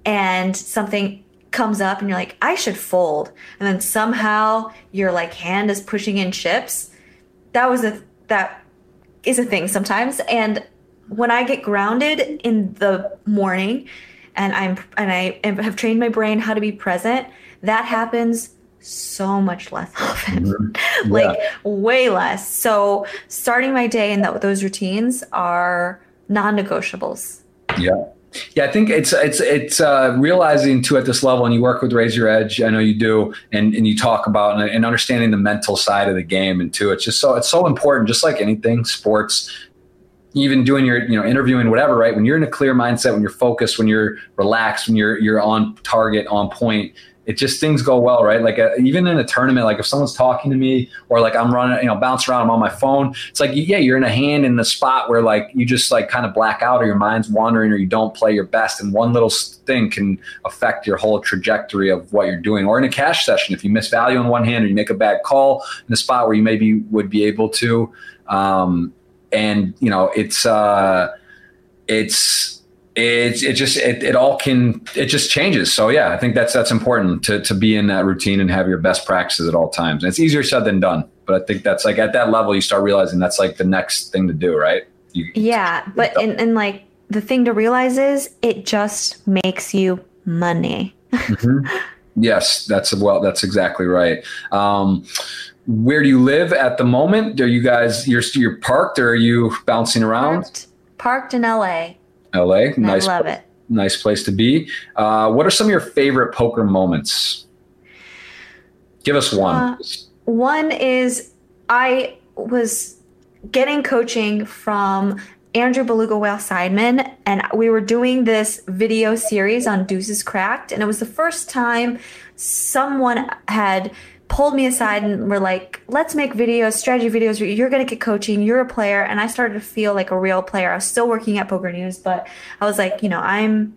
and something comes up and you're like, I should fold. And then somehow your like hand is pushing in chips. That was a that is a thing sometimes. And when I get grounded in the morning and I'm and I have trained my brain how to be present, that happens so much less often. Mm-hmm. Yeah. like way less. So starting my day and that, those routines are non-negotiables. Yeah. Yeah, I think it's it's it's uh, realizing too at this level, and you work with Your Edge. I know you do, and and you talk about and, and understanding the mental side of the game, and too, it's just so it's so important. Just like anything, sports, even doing your you know interviewing whatever right when you're in a clear mindset when you're focused when you're relaxed when you're you're on target on point it just things go well, right? Like a, uh, even in a tournament, like if someone's talking to me or like I'm running, you know, bounce around, I'm on my phone. It's like, yeah, you're in a hand in the spot where like you just like kind of black out or your mind's wandering or you don't play your best. And one little thing can affect your whole trajectory of what you're doing. Or in a cash session, if you miss value on one hand or you make a bad call in a spot where you maybe would be able to, um, and you know, it's, uh, it's, it it just it, it all can it just changes. So yeah i think that's that's important to to be in that routine and have your best practices at all times. And it's easier said than done but i think that's like at that level you start realizing that's like the next thing to do right? You, yeah but and, and like the thing to realize is it just makes you money. Mm-hmm. yes that's well that's exactly right. Um where do you live at the moment? Are you guys you're you're parked or are you bouncing around? Parked, parked in la LA. Nice, I love it. Nice place to be. Uh, what are some of your favorite poker moments? Give us one. Uh, one is I was getting coaching from Andrew Beluga Whale Seidman, and we were doing this video series on Deuces Cracked, and it was the first time someone had pulled me aside and were like, let's make videos, strategy videos. You're going to get coaching. You're a player. And I started to feel like a real player. I was still working at Poker News, but I was like, you know, I'm.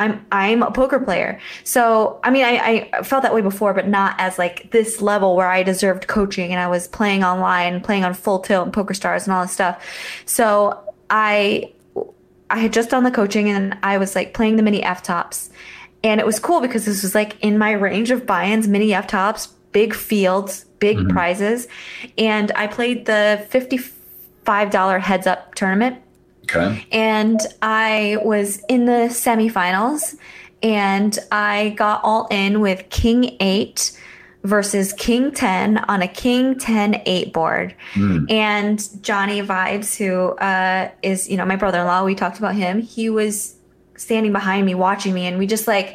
I'm I'm a poker player. So I mean I, I felt that way before, but not as like this level where I deserved coaching and I was playing online, playing on full tilt and poker stars and all this stuff. So I I had just done the coaching and I was like playing the mini FTOPS. And it was cool because this was like in my range of buy-ins, mini FTOPS, big fields, big mm-hmm. prizes. And I played the $55 heads up tournament. Okay. And I was in the semifinals and I got all in with King 8 versus King 10 on a King 10 8 board. Mm. And Johnny Vibes, who uh, is, you know, my brother in law, we talked about him. He was standing behind me watching me and we just like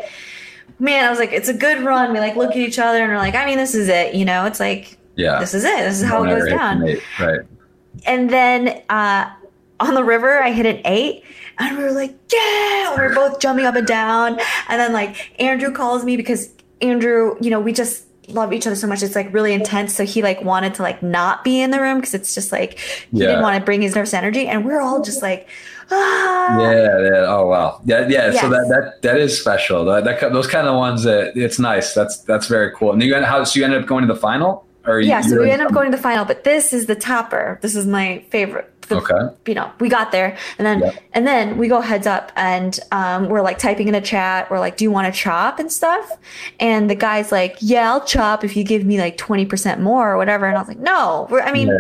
man, I was like, it's a good run. We like look at each other and we're like, I mean, this is it. You know, it's like, yeah, this is it. This is how it goes down. Right. And then uh, on the river, I hit an eight. And we were like, yeah, we were both jumping up and down. And then like Andrew calls me because Andrew, you know, we just love each other so much. It's like really intense. So he like wanted to like not be in the room because it's just like he Yeah. didn't want to bring his nervous energy, and we're all just like, ah. Yeah, yeah. Oh wow. Yeah, yeah. So that that that is special. That, that those kind of ones that it's nice. That's that's very cool. And you end- how so you ended up going to the final? Or you- Yeah, so we ended up going to the final, but this is the topper. This is my favorite. The- Okay. You know, we got there, and then Yeah. and then we go heads up, and um, we're like typing in a chat. We're like, "Do you want to chop and stuff?" And the guy's like, "Yeah, I'll chop if you give me like twenty percent more or whatever." And I was like, "No, we're, I mean, Yeah.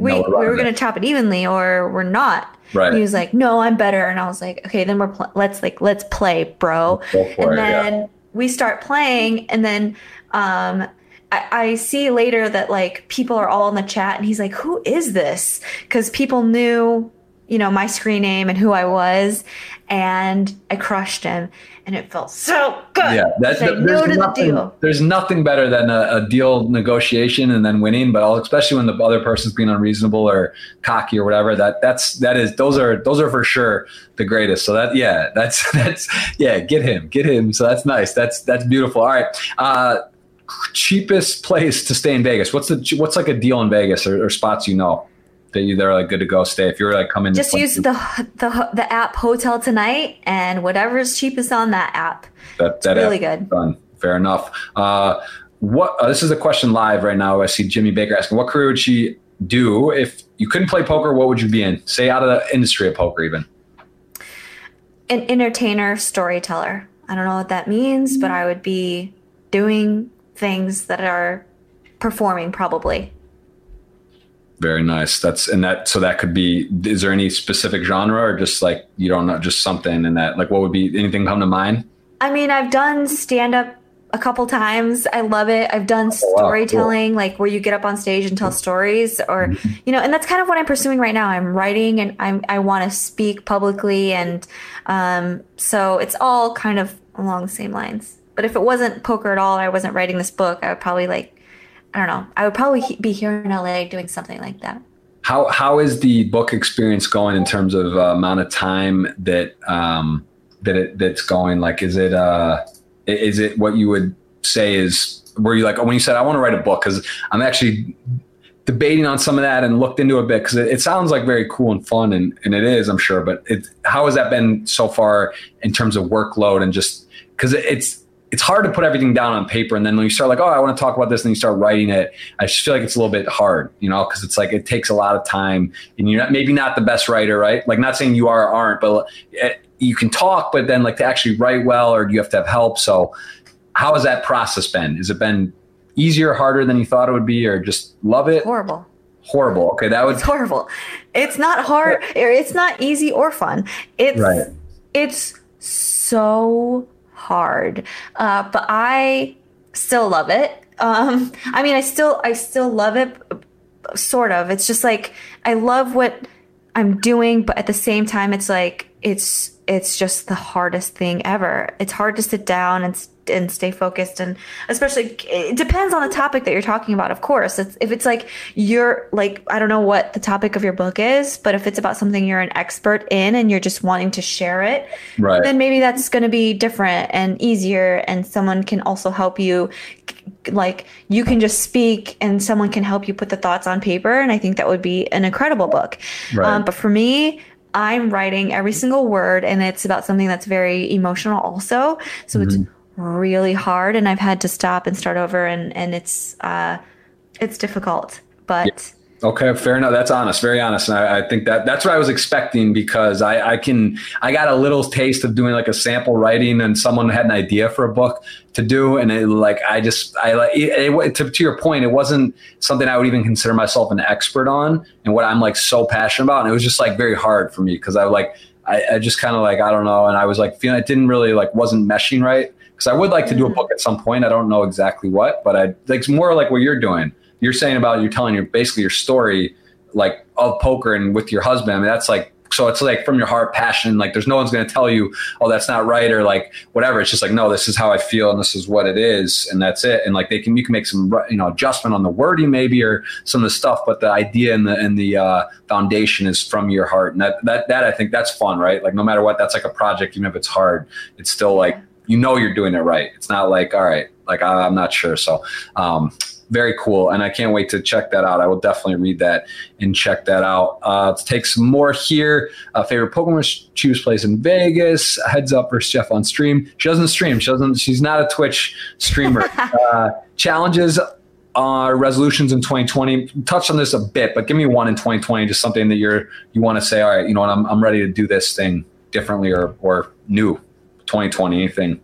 we No, we were gonna chop it evenly or we're not." Right. And he was like, "No, I'm better." And I was like, "Okay, then we're pl- let's like let's play, bro." For and it, yeah. then we start playing, and then um, I, I see later that like people are all in the chat, and he's like, "Who is this?" Because people knew, you know, my screen name and who I was, and I crushed him, and it felt so good. Yeah, that's the, no there's to the nothing, deal. There's nothing better than a, a deal negotiation and then winning, but all, especially when the other person's being unreasonable or cocky or whatever. That that's that is those are those are for sure the greatest. So that yeah, that's that's yeah, get him, get him. So that's nice. That's that's beautiful. All right. Uh, cheapest place to stay in Vegas. What's the what's like a deal in Vegas or, or spots you know that you they're like good to go stay if you're like coming. Just use the the the app Hotel Tonight, and whatever's cheapest on that app. that, that really good. Done. Fair enough. Uh, what uh, this is a question live right now. I see Jimmy Baker asking, what career would she do if you couldn't play poker? What would you be in? Say out of the industry of poker, even. an entertainer storyteller. I don't know what that means, but I would be doing things that are performing probably. Very nice. That's and that. So that could be. Is there any specific genre or just like you don't know, just something in that? Like, what would be anything come to mind? I mean, I've done stand up a couple times. I love it. I've done Oh, wow, cool. storytelling, like where you get up on stage and tell stories, or Mm-hmm. you know, and that's kind of what I'm pursuing right now. I'm writing and I'm I want to speak publicly, and um, so it's all kind of along the same lines. But if it wasn't poker at all, I wasn't writing this book, I would probably like, I don't know, I would probably he- be here in LA doing something like that. How how is the book experience going in terms of uh, amount of time that um, that it that's going? Like, is it uh, is it what you would say is were you like when you said I want to write a book because I'm actually debating on some of that and looked into a bit because it, it sounds like very cool and fun and, and it is I'm sure but it how has that been so far in terms of workload and just because it, it's it's hard to put everything down on paper and then when you start like oh I want to talk about this and you start writing it I just feel like it's a little bit hard you know because it's like it takes a lot of time and you're not, maybe not the best writer right like not saying you are or aren't but eh, you can talk but then like to actually write well or you have to have help so how has that process been has it been easier harder than you thought it would be or just love it Horrible. horrible okay that would It's horrible. It's not hard. It's not easy or fun. It's Right. it's so hard. Uh, but I still love it. Um, I mean, I still I still love it. Sort of. It's just like I love what I'm doing, but at the same time, it's like it's it's just the hardest thing ever. It's hard to sit down and and stay focused, and especially it depends on the topic that you're talking about. Of course, it's, if it's like you're like I don't know what the topic of your book is, but if it's about something you're an expert in and you're just wanting to share it, Right. then maybe that's going to be different and easier, and someone can also help you. Like you can just speak, and someone can help you put the thoughts on paper, and I think that would be an incredible book. Right. Um, but for me, I'm writing every single word, and it's about something that's very emotional, also. So it's really hard, and I've had to stop and start over, and and it's uh, it's difficult, but. Okay, fair enough. That's honest, very honest. And I, I think that that's what I was expecting because I, I can I got a little taste of doing like a sample writing and someone had an idea for a book to do and it like I just I like it, it, to, to your point it wasn't something I would even consider myself an expert on and what I'm like so passionate about and it was just like very hard for me because I like I, I just kind of like I don't know and I was like feeling it didn't really like wasn't meshing right because I would like to do a book at some point I don't know exactly what but I it's more like what you're doing you're saying about you're telling your basically your story like of poker and with your husband. I mean, that's like so it's like from your heart, passion. Like there's no one's going to tell you, oh, that's not right or like whatever. It's just like no, this is how I feel and this is what it is, and that's it. And like they can you can make some you know adjustment on the wording maybe or some of the stuff, but the idea and the and the uh, foundation is from your heart, and that that that I think that's fun, right? Like no matter what, that's like a project, even if it's hard, it's still like you know you're doing it right. It's not like all right, Like I, am not sure. So um, very cool, and I can't wait to check that out. I will definitely read that and check that out. Uh, let's take some more here. Uh, favorite Pokemon choose place in Vegas. Heads up versus Jeff on stream. She doesn't stream. She doesn't. She's not a Twitch streamer. uh, challenges uh, resolutions in 2020 touched on this a bit but give me one in 2020 just something that you're you want to say all right you know what I'm, I'm ready to do this thing differently or or new 2020 anything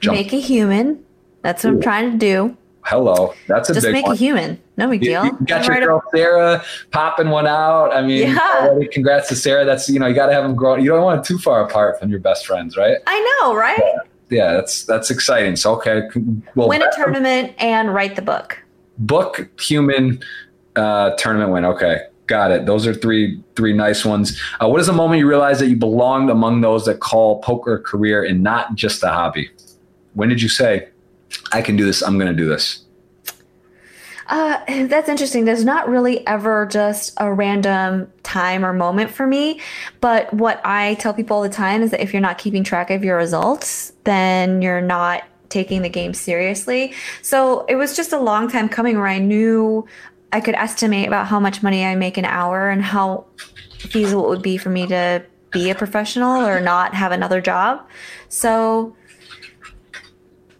Jump. make a human. That's what Ooh. i'm trying to do. Hello. That's a just big make one. a human. No big deal. you, you got your girl a- sarah popping one out. I mean yeah. already, congrats to sarah. That's you know you got to have them grow. You don't want it too far apart from your best friends right? I know right? Yeah, yeah that's that's exciting. So okay. Well win a tournament and write the book. Book human uh, tournament win. Okay, got it. Those are three three nice ones. Uh, what is the moment you realized that you belonged among those that call poker a career and not just a hobby? When did you say, "I can do this. I'm going to do this"? Uh, that's interesting. There's not really ever just a random time or moment for me. But what I tell people all the time is that if you're not keeping track of your results, then you're not taking the game seriously. So it was just a long time coming where I knew I could estimate about how much money I make an hour and how feasible it would be for me to be a professional or not have another job. So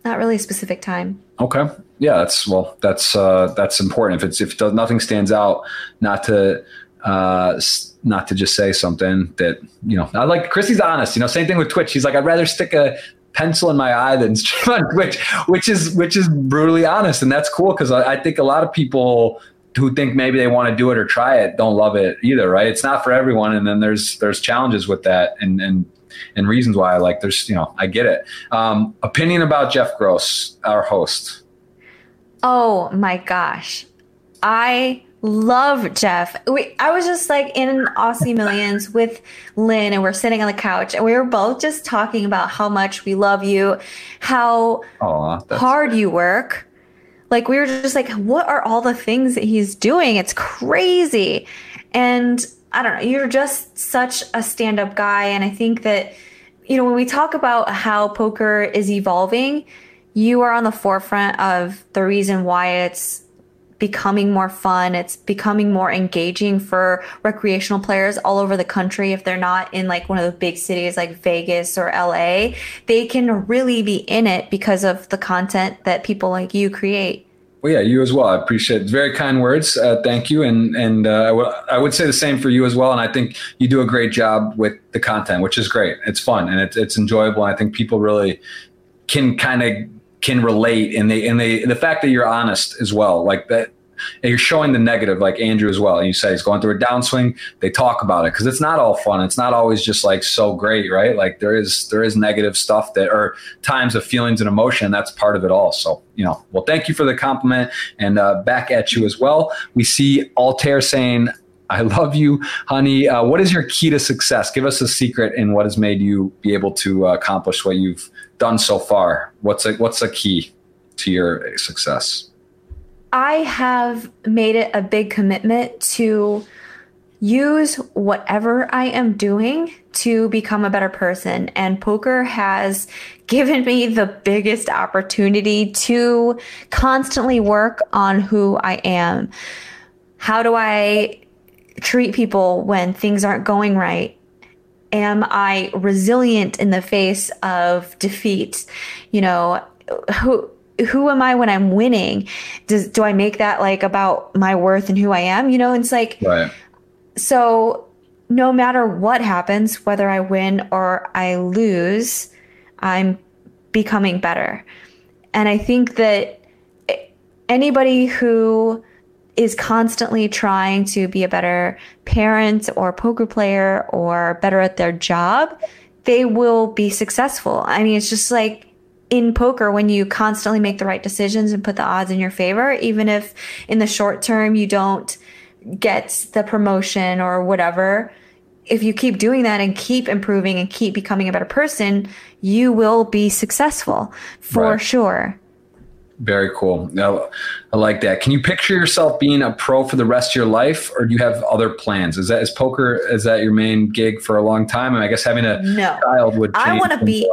not really a specific time. Okay. Yeah, that's well, that's uh, that's important. If it's if nothing stands out, not to uh, not to just say something that you know. I like Kristy's honest. You know, same thing with Twitch. He's like, I'd rather stick a pencil in my eye than stream on Twitch, which is which is brutally honest, and that's cool because I, I, think a lot of people who think maybe they want to do it or try it don't love it either, right? It's not for everyone, and then there's there's challenges with that, and and and reasons why. Like there's you know I get it. Um, opinion about Jeff Gross, our host. Oh my gosh, I love Jeff. We, I was just like in Aussie Millions with Lynn, and we're sitting on the couch, and we were both just talking about how much we love you, how Aww, hard you work. Like we were just like, what are all the things that he's doing? It's crazy, and I don't know. You're just such a stand-up guy, and I think that you know when we talk about how poker is evolving, you are on the forefront of the reason why it's becoming more fun. It's becoming more engaging for recreational players all over the country. If they're not in like one of the big cities like Vegas or LA, they can really be in it because of the content that people like you create. Well, yeah, you as well. I appreciate it. Very kind words. Uh, thank you. And and uh, I, w- I would say the same for you as well. And I think you do a great job with the content, which is great. It's fun and it's it's enjoyable. I think people really can kind of can relate and they and they the fact that you're honest as well like that and you're showing the negative like andrew as well and you say he's going through a downswing they talk about it because it's not all fun it's not always just like so great right like there is there is negative stuff that are times of feelings and emotion that's part of it all so you know well thank you for the compliment and uh, back at you as well we see altair saying I love you, honey. Uh, what is your key to success? Give us a secret in what has made you be able to uh, accomplish what you've done so far. What's a, what's a key to your success? I have made it a big commitment to use whatever I am doing to become a better person. And poker has given me the biggest opportunity to constantly work on who I am. How do I treat people when things aren't going right? Am I resilient in the face of defeat? You know, who who am I when I'm winning? Does do I make that like about my worth and who I am? You know, it's like right. so no matter what happens, whether I win or I lose, I'm becoming better. And I think that anybody who is constantly trying to be a better parent or poker player or better at their job, they will be successful. I mean, it's just like in poker when you constantly make the right decisions and put the odds in your favor, even if in the short term you don't get the promotion or whatever. If you keep doing that and keep improving and keep becoming a better person, you will be successful for right. sure. Very cool. Now, I like that. Can you picture yourself being a pro for the rest of your life, or do you have other plans? Is that is poker? Is that your main gig for a long time? And I guess having a no. child would. I want to be.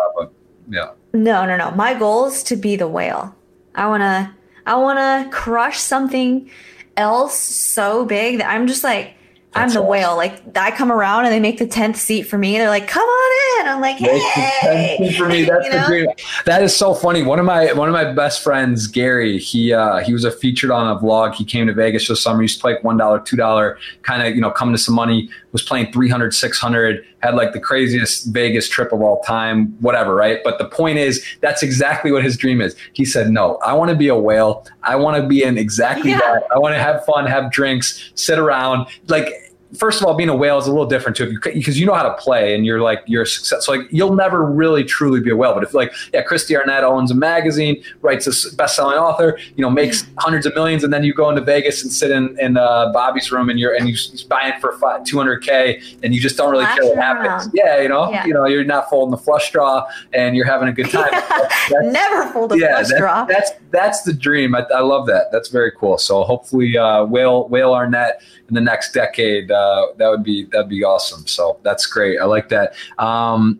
yeah. No, no, no. My goal is to be the whale. I want to I want to crush something else so big that I'm just like I'm the awesome. whale. Like I come around and they make the tenth seat for me. They're like, "Come on in." I'm like, "Hey!" for me that's You the know? dream that is so funny one of my one of my best friends gary he uh he was a featured on a vlog he came to vegas this summer he used to play like one dollar two dollar kind of you know come to some money was playing 300 600 had like the craziest vegas trip of all time whatever right? But the point is that's exactly what his dream is. He said no i want to be a whale. I want to be in exactly Yeah. that. I want to have fun have drinks sit around. Like first of all, being a whale is a little different too, because you know how to play and you're like you're a success. So like you'll never really truly be a whale. But if like yeah, Kristy Arnett owns a magazine, writes a best-selling author, you know, makes hundreds of millions, and then you go into Vegas and sit in in uh, Bobby's room and you're and you buying it for two hundred k, and you just don't really care what happens. around. Yeah, you know, Yeah. you know, you're not folding the flush draw and you're having a good time. That's- Never fold a yeah, flush that- straw. that's that's the dream. I, I love that. That's very cool. So hopefully, uh, whale whale Arnett in the next decade. Uh, that would be that'd be awesome. So that's great. I like that. Um,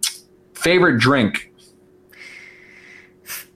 favorite drink?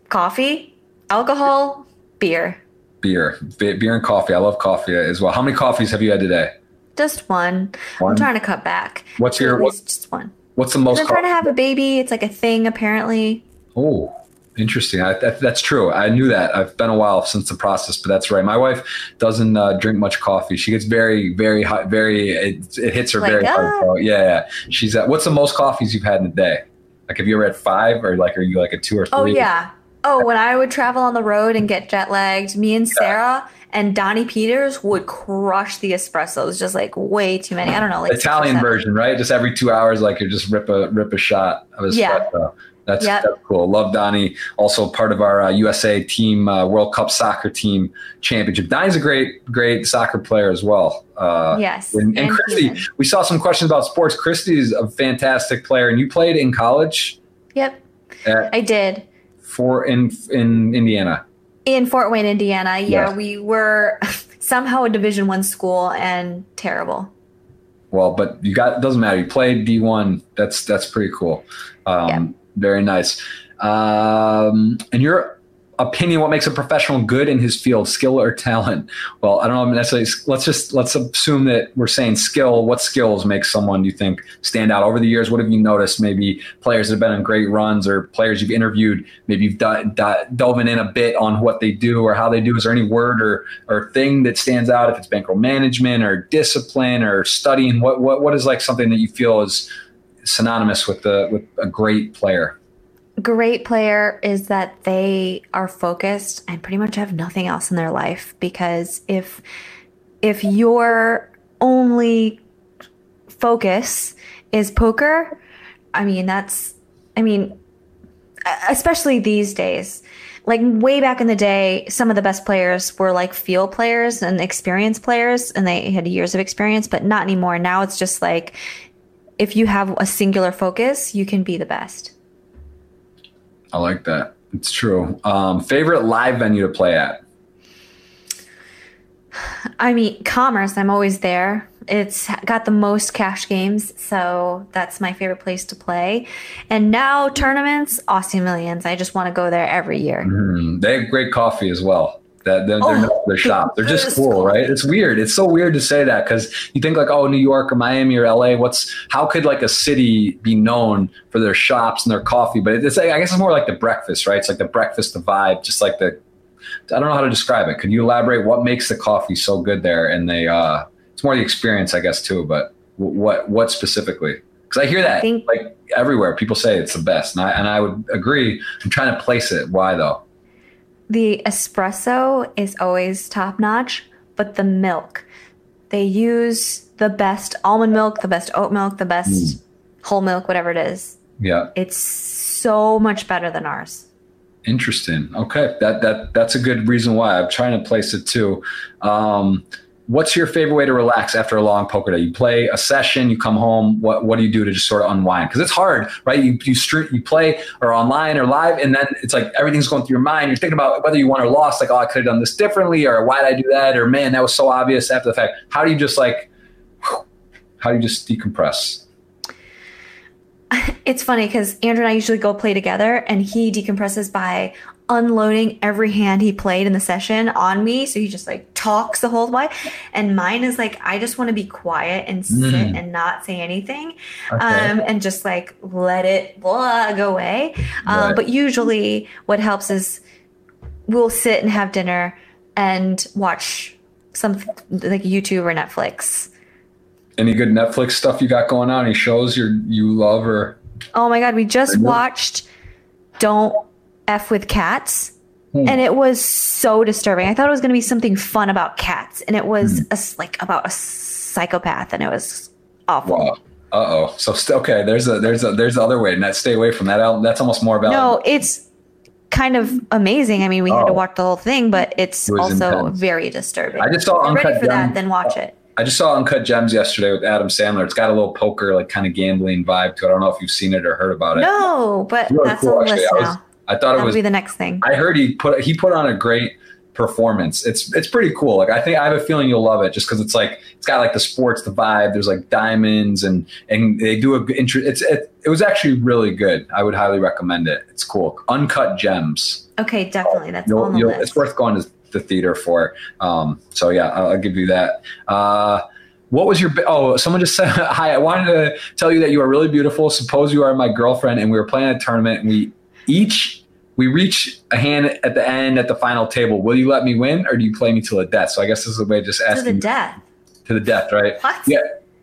Coffee, alcohol, beer. Beer, Be- beer and coffee. I love coffee as well. How many coffees have you had today? Just one. One? I'm trying to cut back. What's your at what, just one. what's the most? I'm trying to have a baby. It's like a thing apparently. Oh, interesting. I, that, that's true. I knew that. I've been a while since the process, but that's right. My wife doesn't uh, drink much coffee. She gets very, very hot, very. It, it hits her Like, very hard. ah. So, yeah, yeah. She's. at, what's the most coffees you've had in a day? Like, have you ever had five, or like, are you like a two or three? Oh yeah. Oh, when I would travel on the road and get jet lagged, me and Sarah and Donnie Peters would crush the espressos, just like way too many. I don't know, like Italian version, right? Just every two hours, like you just rip a rip a shot of espresso. Yeah. That's, Yep. that's cool. Love Donnie. Also part of our uh, USA team, uh, World Cup soccer team championship. Donnie's a great, great soccer player as well. Uh, Yes. And, and and Kristy, human. we saw some questions about sports. Kristy's a fantastic player, and you played in college Yep, I did. for in in Indiana. In Fort Wayne, Indiana. Yeah, Yeah. we were somehow a Division One school and terrible. Well, but you got doesn't matter. You played D one. That's that's pretty cool. Um, Yeah. Very nice. Um, in your opinion, what makes a professional good in his field, skill or talent? Well, I don't know necessarily. Let's just let's assume that we're saying skill. What skills make someone you think stand out over the years? What have you noticed? Maybe players that have been on great runs or players you've interviewed. Maybe you've dove in a bit on what they do or how they do. Is there any word or or thing that stands out? If it's bankroll management or discipline or studying, what what what is like something that you feel is synonymous with the with a great player? great player is that they are focused and pretty much have nothing else in their life because if if your only focus is poker i mean that's i mean especially these days like way back in the day some of the best players were like field players and experienced players and they had years of experience but not anymore now it's just like if you have a singular focus you can be the best I like that. It's true. Um, favorite live venue to play at? I mean, commerce, I'm always there. It's got the most cash games, so that's my favorite place to play. And now tournaments, Aussie Millions. I just want to go there every year. Mm, they have great coffee as well. That they're, they're Oh, known their shop. They're just best cool, right? It's weird. It's so weird to say that because you think like, oh, New York or Miami or LA. What's how could like a city be known for their shops and their coffee? But it's like, I guess it's more like the breakfast, right? It's like the breakfast, the vibe, just like the. I don't know how to describe it. Could you elaborate what makes the coffee so good there? And they, uh, it's more the experience, I guess, too. But what what specifically? Because I hear that I think- like everywhere. People say it's the best, and I and I would agree. I'm trying to place it. Why though? The espresso is always top notch, but the milk, they use the best almond milk, the best oat milk, the best whole milk, whatever it is. Yeah, It's so much better than ours. interesting. Okay, that that that's a good reason why I'm trying to place it too. Um, what's your favorite way to relax after a long poker day? You play a session, you come home. What what do you do to just sort of unwind? Because it's hard, right? You you you play or online or live, and then it's like everything's going through your mind. You're thinking about whether you won or lost. Like, oh, I could have done this differently, or why did I do that? Or man, that was so obvious after the fact. How do you just like? How do you just decompress? it's funny because Andrew and I usually go play together, and he decompresses by unloading every hand he played in the session on me. So he just like talks the whole way. And mine is like, I just want to be quiet and sit Mm. and not say anything Okay. um, and just like let it blah, go away. Um, Right. But usually what helps is we'll sit and have dinner and watch some like YouTube or Netflix. Any good Netflix stuff you got going on? Any shows you you love or? Oh my God, we just watched Don't F with Cats. Hmm. And it was so disturbing. I thought it was going to be something fun about cats, and it was Hmm. a like about a psychopath, and it was awful. Wow. Uh oh. So st- okay, there's a there's a there's the other way. Net, stay away from that. Al- That's almost more about. No, it's kind of amazing. I mean, we had to Oh. watch the whole thing, but it's It also intense. very disturbing. I just saw If you're ready Uncut for that, Gems. then watch it. I just saw Uncut Gems yesterday with Adam Sandler. It's got a little poker, like kind of gambling vibe to it. I don't know if you've seen it or heard about it. No, but Really that's cool, on the list now. I thought it That'll was. be the next thing. I heard he put he put on a great performance. It's it's pretty cool. Like I think I have a feeling you'll love it just because it's like it's got like the sports, the vibe. There's like diamonds and and they do a good intro. It's it, it was actually really good. I would highly recommend it. It's cool. Uncut Gems. Okay, definitely. That's You'll, on the list. it's worth going to the theater for. Um, so yeah, I'll, I'll give you that. Uh, what was your oh? Someone just said hi. I wanted to tell you that you are really beautiful. Suppose you are my girlfriend, and we were playing a tournament, and we each we reach a hand at the end at the final table. Will you let me win, or do you play me till the death? So I guess this is a way of just to the death. to the death, right? What? Yeah.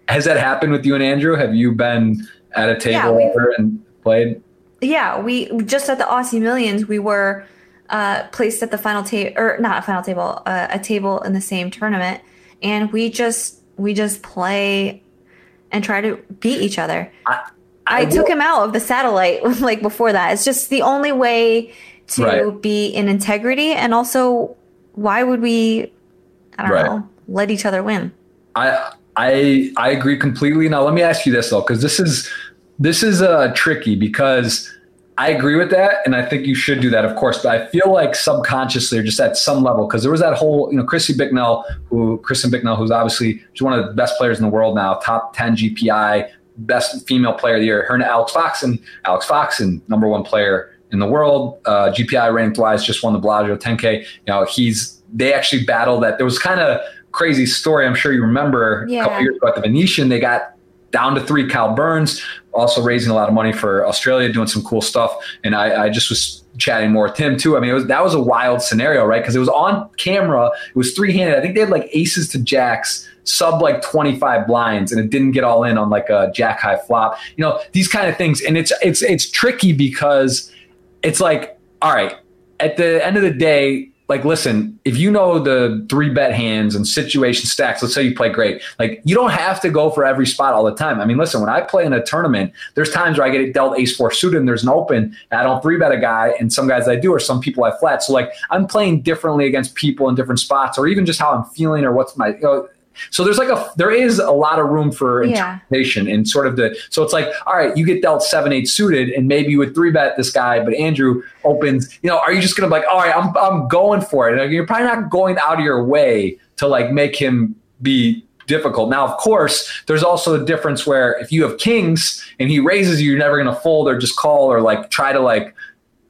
Has that happened with you and Andrew? Have you been at a table we've- ever and played? Yeah, we just at the Aussie Millions, we were uh, placed at the final table, or not a final table, uh, a table in the same tournament, and we just we just play and try to beat each other. I, will- took him out of the satellite like before that. It's just the only way to Right. be in integrity, and also why would we? I don't Right. know. Let each other win. I I I agree completely. Now let me ask you this though, because this is this is uh, tricky because I agree with that, and I think you should do that, of course. But I feel like subconsciously, or just at some level, because there was that whole, you know, Chrissy Bicknell, who Kristen Bicknell, who's obviously she's one of the best players in the world now, top ten GPI, best female player of the year. Her and Alex Foxen, Alex Foxen, number one player in the world, uh, GPI ranked wise, just won the Bellagio 10K. You know, he's they actually battled that. There was kind of crazy story. I'm sure you remember a couple Yeah. years ago at the Venetian, they got down to three. Kahle Burns also raising a lot of money for Australia, doing some cool stuff. And I, I just was chatting more with him too. I mean, it was that was a wild scenario, right? Because it was on camera. It was three handed. I think they had like aces to jacks, sub like 25 blinds, and it didn't get all in on like a jack high flop. You know, these kind of things. And it's it's it's tricky because it's like, all right, at the end of the day, like listen, if you know the three bet hands and situation stacks, let's say you play great, like you don't have to go for every spot all the time. I mean, listen, when I play in a tournament, there's times where I get a dealt ace four suited and there's an open, and I don't three bet a guy, and some guys I do, or some people I flat. So like I'm playing differently against people in different spots, or even just how I'm feeling or what's my you know. So there's like a there is a lot of room for Yeah. interpretation and sort of the so it's like all right you get dealt seven eight suited and maybe you would three bet this guy but Andrew opens you know are you just gonna be like all right I'm I'm going for it and you're probably not going out of your way to like make him be difficult now of course there's also a difference where if you have kings and he raises you you're never gonna fold or just call or like try to like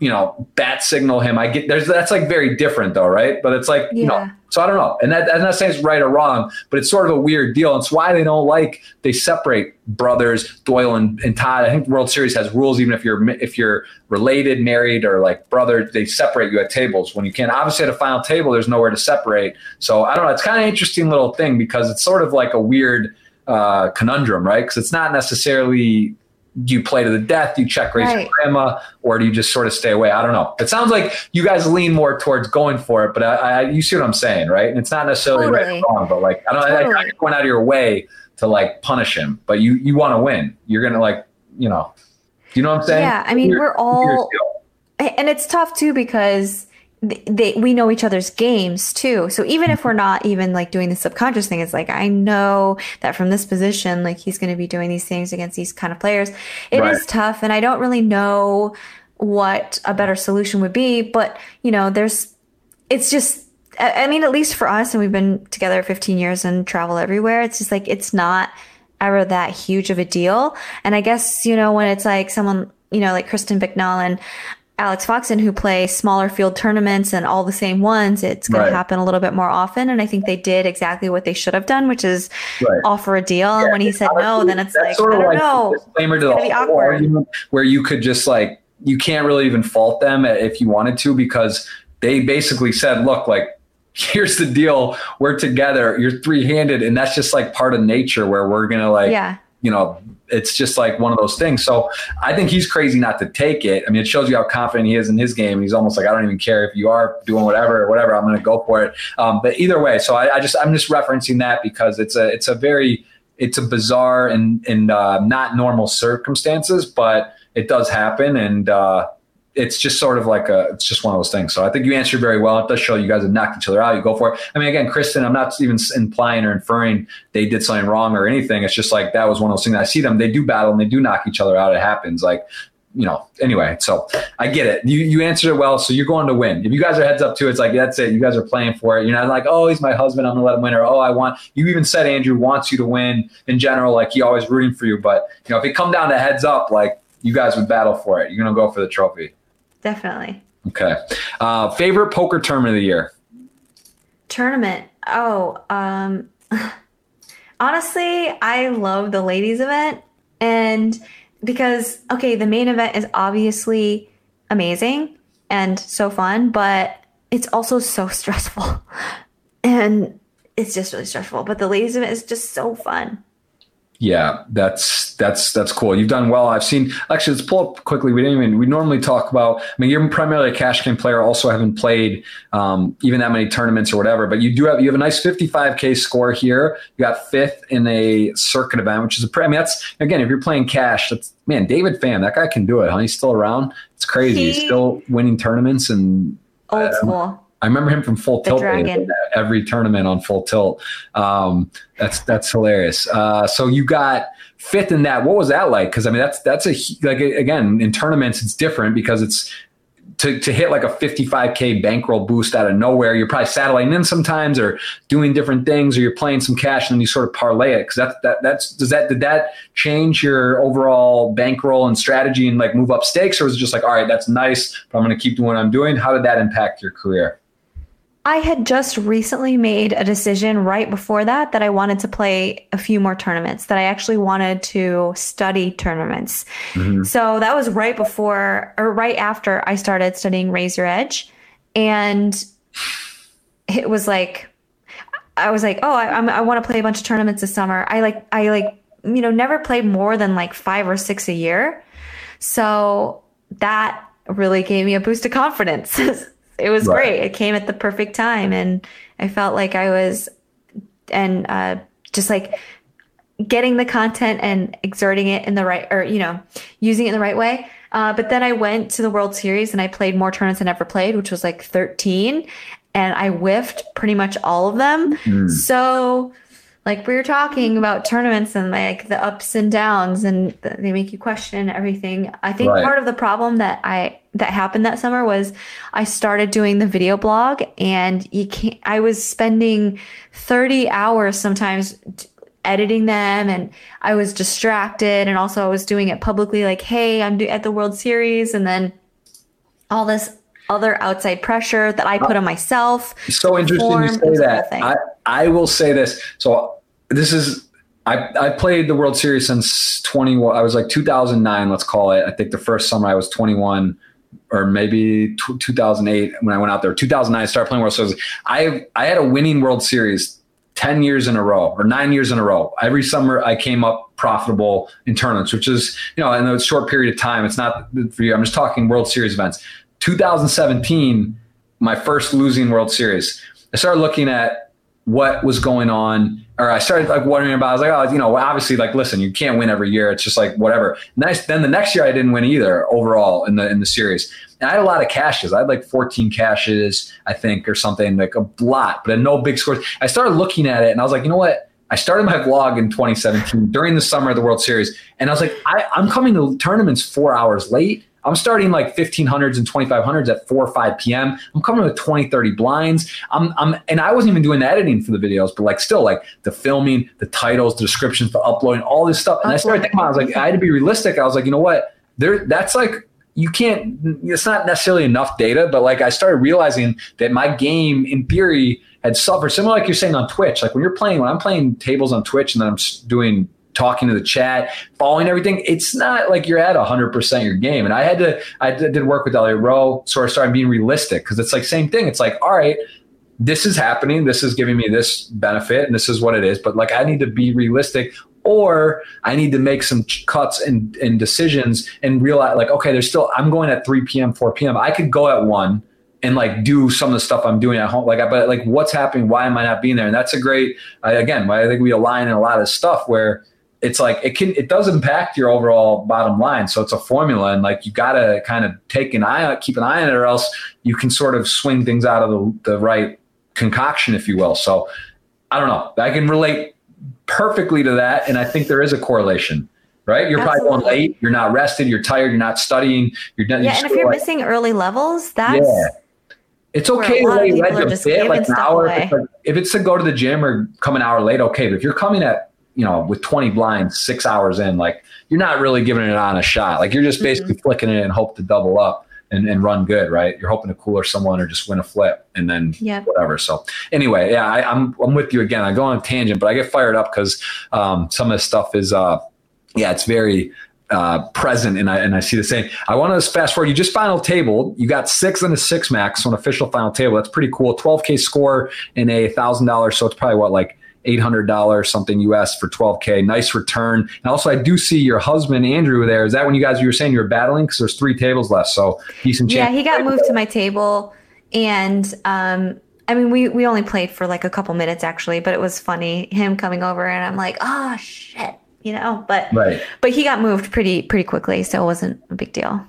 you know bat signal him I get there's that's like very different though right but it's like you know so I don't know. And that, I'm not saying it's right or wrong, but it's sort of a weird deal. And it's why they don't like, they separate brothers, Doyle and, and Todd. I think World Series has rules, even if you're, if you're related, married, or like brother, they separate you at tables when you can. Obviously at a final table, there's nowhere to separate. So I don't know. It's kind of interesting little thing because it's sort of like a weird uh, conundrum, right? Because it's not necessarily do you play to the death, do you check raise Right. your grandma, or do you just sort of stay away? I don't know. It sounds like you guys lean more towards going for it, but I, I you see what I'm saying, right? And it's not necessarily right or wrong, but like I don't, Totally. I, you're going out of your way to like punish him, but you you want to win. You're gonna like, you know, you know what I'm saying? Yeah, I mean, Weird- we're all and it's tough too because they we know each other's games too. So even if we're not even like doing the subconscious thing, it's like I know that from this position, like he's going to be doing these things against these kind of players. It is Right. tough, and I don't really know what a better solution would be. But you know, there's it's just. I mean, at least for us, and we've been together 15 years and travel everywhere. It's just like it's not ever that huge of a deal. And I guess, you know, when it's like someone, you know, like Kristen Bicknell and Alex Foxen who play smaller field tournaments and all the same ones, it's going right. to happen a little bit more often. And I think they did exactly what they should have done, which is right. offer a deal. Yeah, and when he said honestly, no, then it's like, sort of I don't like know. Disclaimer to the awkward. where you could just like, you can't really even fault them if you wanted to because they basically said, look, like, here's the deal. We're together. You're three handed. And that's just like part of nature where we're going to like, yeah. You know, it's just like one of those things. So I think he's crazy not to take it. I mean, it shows you how confident he is in his game. He's almost like, I don't even care if you are doing whatever or whatever. I'm going to go for it. Um, but either way, so I, I, just I'm just referencing that because it's a it's a very it's a bizarre and and uh, not normal circumstances, but it does happen and. Uh, it's just sort of like a it's just one of those things. So I think you answered very well. It does show you guys have knocked each other out. You go for it. I mean, again, Kristen, I'm not even implying or inferring they did something wrong or anything. It's just like that was one of those things. I see them. They do battle and they do knock each other out. It happens. Like you know. Anyway, so I get it. You you answered it well. So you're going to win. If you guys are heads up too, it's like that's it. You guys are playing for it. You're not like oh he's my husband. I'm gonna let him win or oh I want. You even said Andrew wants you to win in general. Like he always rooting for you. But you know if it come down to heads up, like you guys would battle for it. You're gonna go for the trophy definitely. Okay. Uh, favorite poker tournament of the year? Tournament. Oh, um, honestly, I love the ladies event. And because, okay, the main event is obviously amazing and so fun, but it's also so stressful. And it's just really stressful. But the ladies event is just so fun. Yeah, that's that's that's cool. You've done well. I've seen actually. Let's pull up quickly. We didn't even. We normally talk about. I mean, you're primarily a cash game player. Also, haven't played um, even that many tournaments or whatever. But you do have you have a nice 55k score here. You got fifth in a circuit event, which is a. Pre- I mean, that's again, if you're playing cash, that's man. David Pham, that guy can do it. Huh? He's still around. It's crazy. He, He's still winning tournaments and old school. I remember him from Full the Tilt every tournament on Full Tilt. Um, that's that's hilarious. Uh, so you got fifth in that. What was that like? Because I mean, that's that's a like again in tournaments it's different because it's to, to hit like a 55k bankroll boost out of nowhere you're probably satelliting in sometimes or doing different things or you're playing some cash and then you sort of parlay it because that, that that's does that did that change your overall bankroll and strategy and like move up stakes or was it just like all right that's nice but i'm going to keep doing what i'm doing how did that impact your career I had just recently made a decision right before that that I wanted to play a few more tournaments, that I actually wanted to study tournaments. Mm-hmm. So that was right before or right after I started studying Raise Your Edge. And it was like, I was like, oh, I, I want to play a bunch of tournaments this summer. I like, I like, you know, never played more than like five or six a year. So that really gave me a boost of confidence. it was right. great. It came at the perfect time, and I felt like I was, and uh, just like getting the content and exerting it in the right, or you know, using it in the right way. Uh, but then I went to the World Series and I played more tournaments than I ever played, which was like 13, and I whiffed pretty much all of them. Mm. So like we were talking about tournaments and like the ups and downs and they make you question everything i think right. part of the problem that i that happened that summer was i started doing the video blog and you can't i was spending 30 hours sometimes editing them and i was distracted and also i was doing it publicly like hey i'm at the world series and then all this other outside pressure that I put on myself. So interesting you say that. I, I will say this. So this is I, I played the World Series since 20. I was like 2009, let's call it. I think the first summer I was 21 or maybe 2008 when I went out there. 2009, I started playing World Series. I I had a winning World Series 10 years in a row or nine years in a row. Every summer I came up profitable in tournaments, which is, you know, in a short period of time. It's not for you. I'm just talking World Series events. 2017, my first losing World Series. I started looking at what was going on, or I started like wondering about. I was like, oh, you know, obviously, like, listen, you can't win every year. It's just like whatever. Nice. Then the next year, I didn't win either overall in the in the series. And I had a lot of cashes. I had like 14 cashes, I think, or something like a lot, but no big scores. I started looking at it, and I was like, you know what? I started my vlog in 2017 during the summer of the World Series, and I was like, I, I'm coming to tournaments four hours late. I'm starting like 1500s and 2500s at 4 or 5 p.m. I'm coming with 20, 30 blinds. I'm, I'm, and I wasn't even doing the editing for the videos, but like still like the filming, the titles, the descriptions, the uploading, all this stuff. And I started thinking, I was like, I had to be realistic. I was like, you know what? There, that's like you can't it's not necessarily enough data but like i started realizing that my game in theory had suffered similar like you're saying on twitch like when you're playing when i'm playing tables on twitch and then i'm doing talking to the chat, following everything. It's not like you're at 100% your game. And I had to, I did work with Elliot Roe, so I started being realistic because it's like same thing. It's like, all right, this is happening. This is giving me this benefit and this is what it is. But like, I need to be realistic or I need to make some cuts and, and decisions and realize like, okay, there's still, I'm going at 3 p.m., 4 p.m. I could go at one and like do some of the stuff I'm doing at home. Like, but like, what's happening? Why am I not being there? And that's a great, again, I think we align in a lot of stuff where it's like it can it does impact your overall bottom line. So it's a formula, and like you got to kind of take an eye keep an eye on it, or else you can sort of swing things out of the, the right concoction, if you will. So I don't know. I can relate perfectly to that, and I think there is a correlation. Right, you're Absolutely. probably going late. You're not rested. You're tired. You're not studying. You're done. Yeah, and if you're like, missing early levels, that's yeah. It's okay to late reg a bit, like an hour. If it's, like, if it's to go to the gym or come an hour late, okay. But if you're coming at you know, with 20 blinds, six hours in, like you're not really giving it on a shot. Like you're just basically mm-hmm. flicking it and hope to double up and, and run good, right? You're hoping to cooler someone or just win a flip and then yep. whatever. So anyway, yeah, I, am I'm, I'm with you again. I go on a tangent, but I get fired up because um, some of this stuff is, uh, yeah, it's very uh, present, and I and I see the same. I want to fast forward. You just final table. You got six and a six max on official final table. That's pretty cool. 12k score in a thousand dollars. So it's probably what like $800 something US for 12K. Nice return. And also, I do see your husband, Andrew, there. Is that when you guys, you were saying you were battling? Because there's three tables left. So decent Yeah, he got moved to my table. And, um, I mean, we, we only played for like a couple minutes actually, but it was funny him coming over and I'm like, oh shit, you know, but, right. but he got moved pretty, pretty quickly. So it wasn't a big deal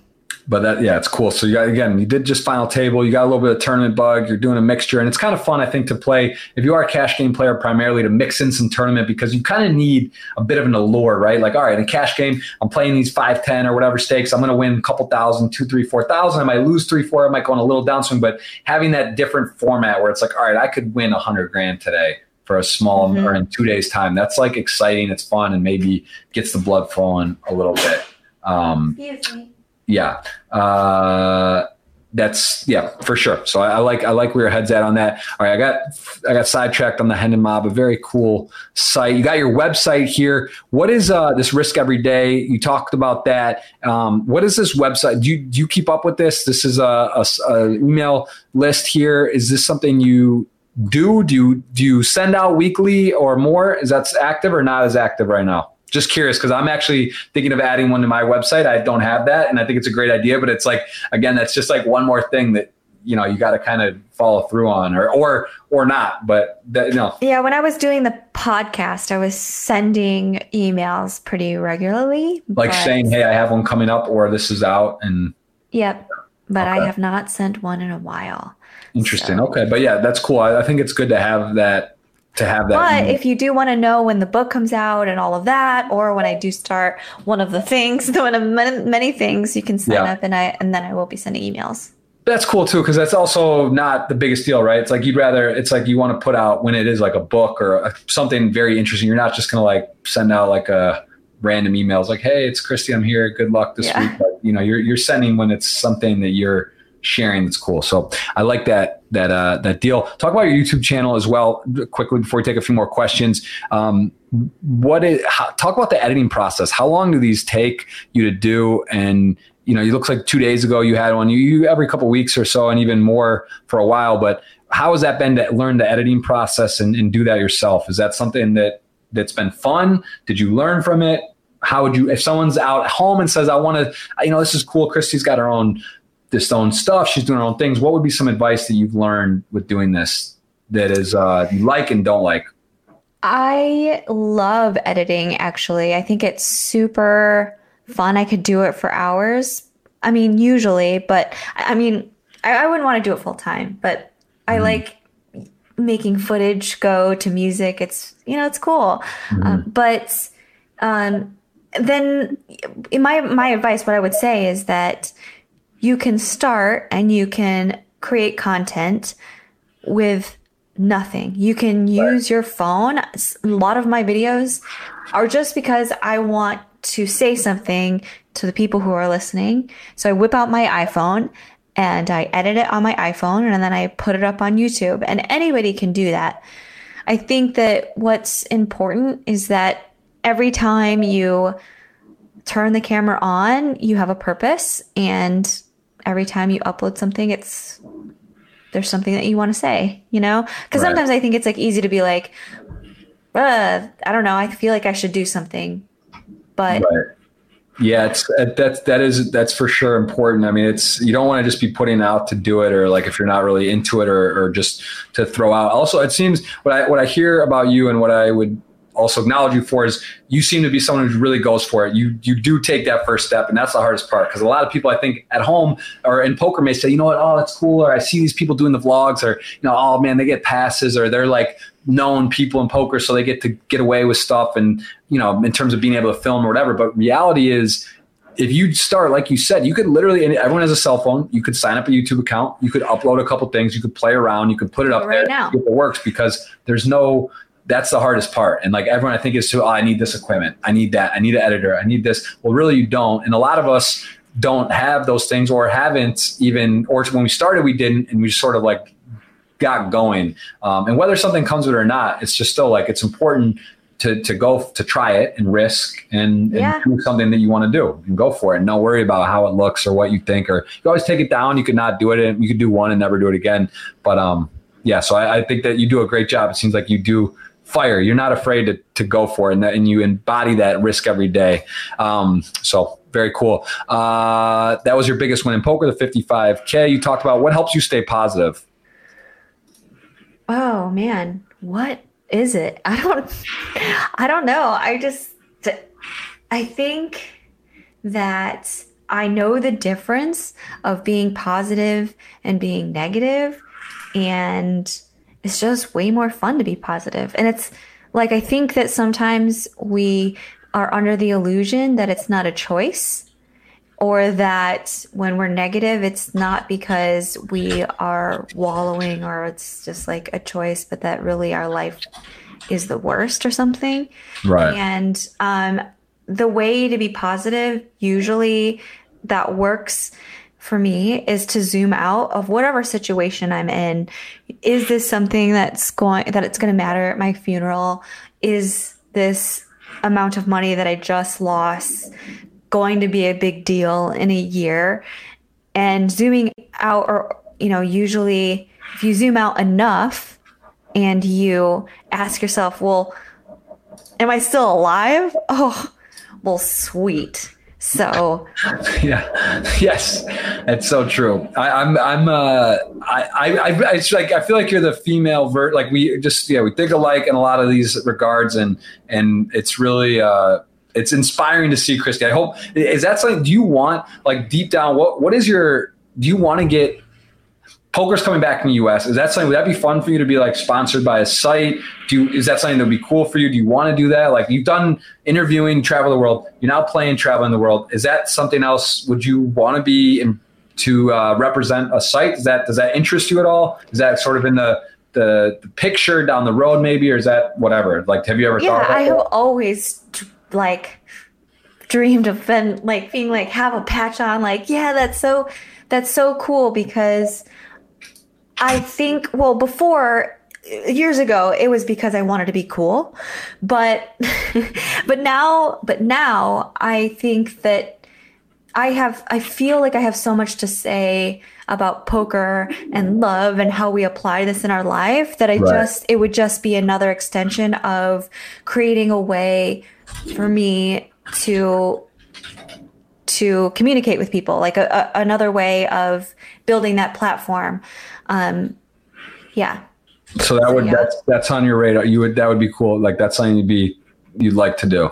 but that yeah, it's cool. So you got again, you did just final table. You got a little bit of tournament bug. You're doing a mixture, and it's kind of fun, I think, to play if you are a cash game player primarily to mix in some tournament because you kind of need a bit of an allure, right? Like, all right, in a cash game, I'm playing these five, ten, or whatever stakes. I'm going to win a couple thousand, two, three, four thousand. I might lose three, four. I might go on a little downswing, but having that different format where it's like, all right, I could win a hundred grand today for a small mm-hmm. or in two days time. That's like exciting. It's fun and maybe gets the blood flowing a little bit. Um, Excuse me yeah. Uh, that's yeah for sure. So I, I, like I like where your head's at on that. All right, I got I got sidetracked on the Hendon Mob, a very cool site. You got your website here. What is uh, this Risk Every Day? You talked about that. Um, what is this website? Do you do you keep up with this? This is a, a, a email list here. Is this something you do? Do you do you send out weekly or more? Is that active or not as active right now? Just curious because I'm actually thinking of adding one to my website. I don't have that, and I think it's a great idea. But it's like again, that's just like one more thing that you know you got to kind of follow through on, or or or not. But that, you know. Yeah, when I was doing the podcast, I was sending emails pretty regularly, like saying, "Hey, I have one coming up," or "This is out," and. Yep, but okay. I have not sent one in a while. Interesting. So. Okay, but yeah, that's cool. I, I think it's good to have that to have that. But if you do want to know when the book comes out and all of that, or when I do start one of the things, the one of many, many things, you can sign yeah. up and I and then I will be sending emails. That's cool too, because that's also not the biggest deal, right? It's like you'd rather, it's like you want to put out when it is like a book or a, something very interesting. You're not just going to like send out like a random emails like, "Hey, it's Kristy, I'm here. Good luck this yeah. week." But, you know, you're you're sending when it's something that you're sharing that's cool. So I like that that uh, that deal. Talk about your YouTube channel as well quickly before we take a few more questions. Um, what is how, talk about the editing process? How long do these take you to do? And you know, it looks like two days ago you had one. You, you every couple weeks or so, and even more for a while. But how has that been to learn the editing process and, and do that yourself? Is that something that that's been fun? Did you learn from it? How would you, if someone's out at home and says, I want to, you know, this is cool. Kristy's got her own this own stuff. She's doing her own things. What would be some advice that you've learned with doing this that is uh, you like and don't like? I love editing. Actually, I think it's super fun. I could do it for hours. I mean, usually, but I mean, I, I wouldn't want to do it full time. But I mm. like making footage go to music. It's you know, it's cool. Mm. Um, but um, then in my my advice what I would say is that you can start and you can create content with nothing. You can use your phone. A lot of my videos are just because I want to say something to the people who are listening. So I whip out my iPhone and I edit it on my iPhone and then I put it up on YouTube. And anybody can do that. I think that what's important is that every time you turn the camera on, you have a purpose. And every time you upload something, it's there's something that you want to say, you know? Because right. sometimes I think it's like easy to be like, uh, I don't know, I feel like I should do something. But right. Yeah, it's uh, that's that is that's for sure important. I mean, it's you don't want to just be putting out to do it, or like if you're not really into it, or, or just to throw out. Also, it seems what I what I hear about you and what I would also acknowledge you for is you seem to be someone who really goes for it. You you do take that first step, and that's the hardest part because a lot of people I think at home or in poker may say, you know what, oh that's cool, or I see these people doing the vlogs, or you know, oh man, they get passes, or they're like known people in poker, so they get to get away with stuff, and you know, in terms of being able to film or whatever. But reality is if you start, like you said, you could literally, and everyone has a cell phone. You could sign up a YouTube account. You could upload a couple things. You could play around. You could put it up right there. Now. It works because there's no, that's the hardest part. And like everyone, I think is to, oh, I need this equipment. I need that. I need an editor. I need this. Well, really, you don't. And a lot of us don't have those things or haven't even, or when we started, we didn't. And we just sort of like got going. Um, and whether something comes with it or not, it's just still like it's important to, to go to try it and risk and, yeah. and do something that you want to do and go for it and don't worry about how it looks or what you think or you always take it down you could not do it and you could do one and never do it again but um yeah so I, I think that you do a great job it seems like you do fire. You're not afraid to, to go for it, and, that, and you embody that risk every day. Um, so very cool. Uh, that was your biggest win in poker, the 55k. You talked about what helps you stay positive. Oh man, what is it? I don't, I don't know. I just, I think that I know the difference of being positive and being negative, and it's just way more fun to be positive. And it's like, I think that sometimes we are under the illusion that it's not a choice or that when we're negative, it's not because we are wallowing or it's just like a choice, but that really our life is the worst or something. Right. And um, the way to be positive, usually that works for me is to zoom out of whatever situation I'm in. Is this something that's going that it's going to matter at my funeral? Is this amount of money that I just lost going to be a big deal in a year? And zooming out or you know, usually if you zoom out enough and you ask yourself, well, am I still alive? Oh, well, sweet so yeah, yes, that's so true. I, am I'm, I'm uh I I it's like I feel like you're the female vert. Like we just yeah we think alike in a lot of these regards, and and it's really uh it's inspiring to see Kristy. I hope is that something. Do you want like deep down what what is your do you want to get poker's coming back in the US. Is that something would that be fun for you to be like sponsored by a site? Do you, is that something that would be cool for you? Do you want to do that? Like you've done interviewing, travel the world. You're now playing, traveling the world. Is that something else? Would you want to be in, to uh, represent a site? Does that does that interest you at all? Is that sort of in the the, the picture down the road maybe, or is that whatever? Like, have you ever yeah, thought? I have always like dreamed of been like being like have a patch on. Like, yeah, that's so that's so cool because I think, well, before years ago it was because I wanted to be cool. But but now but now I think that I have I feel like I have so much to say about poker and love and how we apply this in our life that I right. just it would just be another extension of creating a way for me to to communicate with people like a, a, another way of building that platform um, yeah. So that would yeah. that's that's on your radar. You would that would be cool. Like that's something you'd be you'd like to do.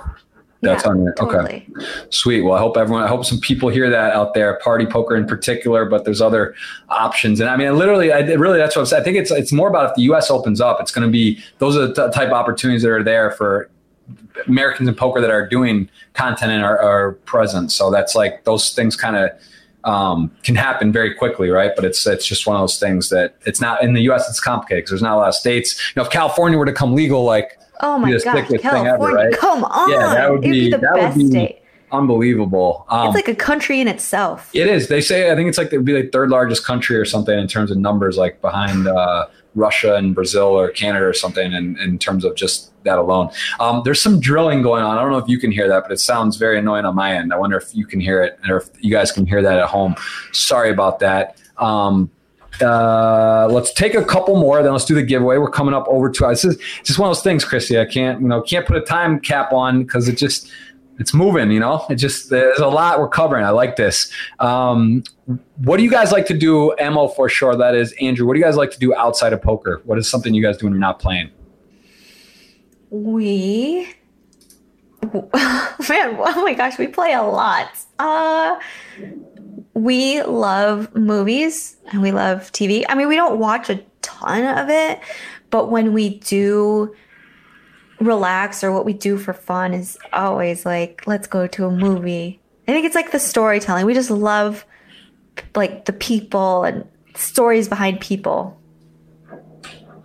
That's yeah, on your totally. okay. Sweet. Well, I hope everyone, I hope some people hear that out there. Party poker in particular, but there's other options. And I mean, literally, I really that's what I'm saying. I think it's it's more about if the U.S. opens up, it's going to be those are the type of opportunities that are there for Americans in poker that are doing content and are, are present. So that's like those things kind of um, can happen very quickly, right? But it's it's just one of those things that it's not in the U.S. It's complicated because there's not a lot of states. You know, if California were to come legal, like Oh my god, California! ever, right? Come on, Yeah, that would be- be the that would be- state. unbelievable. Um, It's like a country in itself. It is. They say I think it's like it'd be the third largest country or something in terms of numbers, like behind uh, Russia and Brazil or Canada or something. In, in terms of just that alone, um, there's some drilling going on. I don't know if you can hear that, but it sounds very annoying on my end. I wonder if you can hear it or if you guys can hear that at home. Sorry about that. Um, uh, let's take a couple more, then let's do the giveaway. We're coming up over to. This is just one of those things, Kristy. I can't, you know, can't put a time cap on because it just it's moving. You know, it just there's a lot we're covering. I like this. Um, what do you guys like to do? Mo for sure. That is Andrew. What do you guys like to do outside of poker? What is something you guys do when you're not playing? We, man, oh my gosh, we play a lot. Uh, we love movies and we love TV. I mean, we don't watch a ton of it, but when we do relax or what we do for fun is always like, let's go to a movie. I think it's like the storytelling. We just love like the people and stories behind people.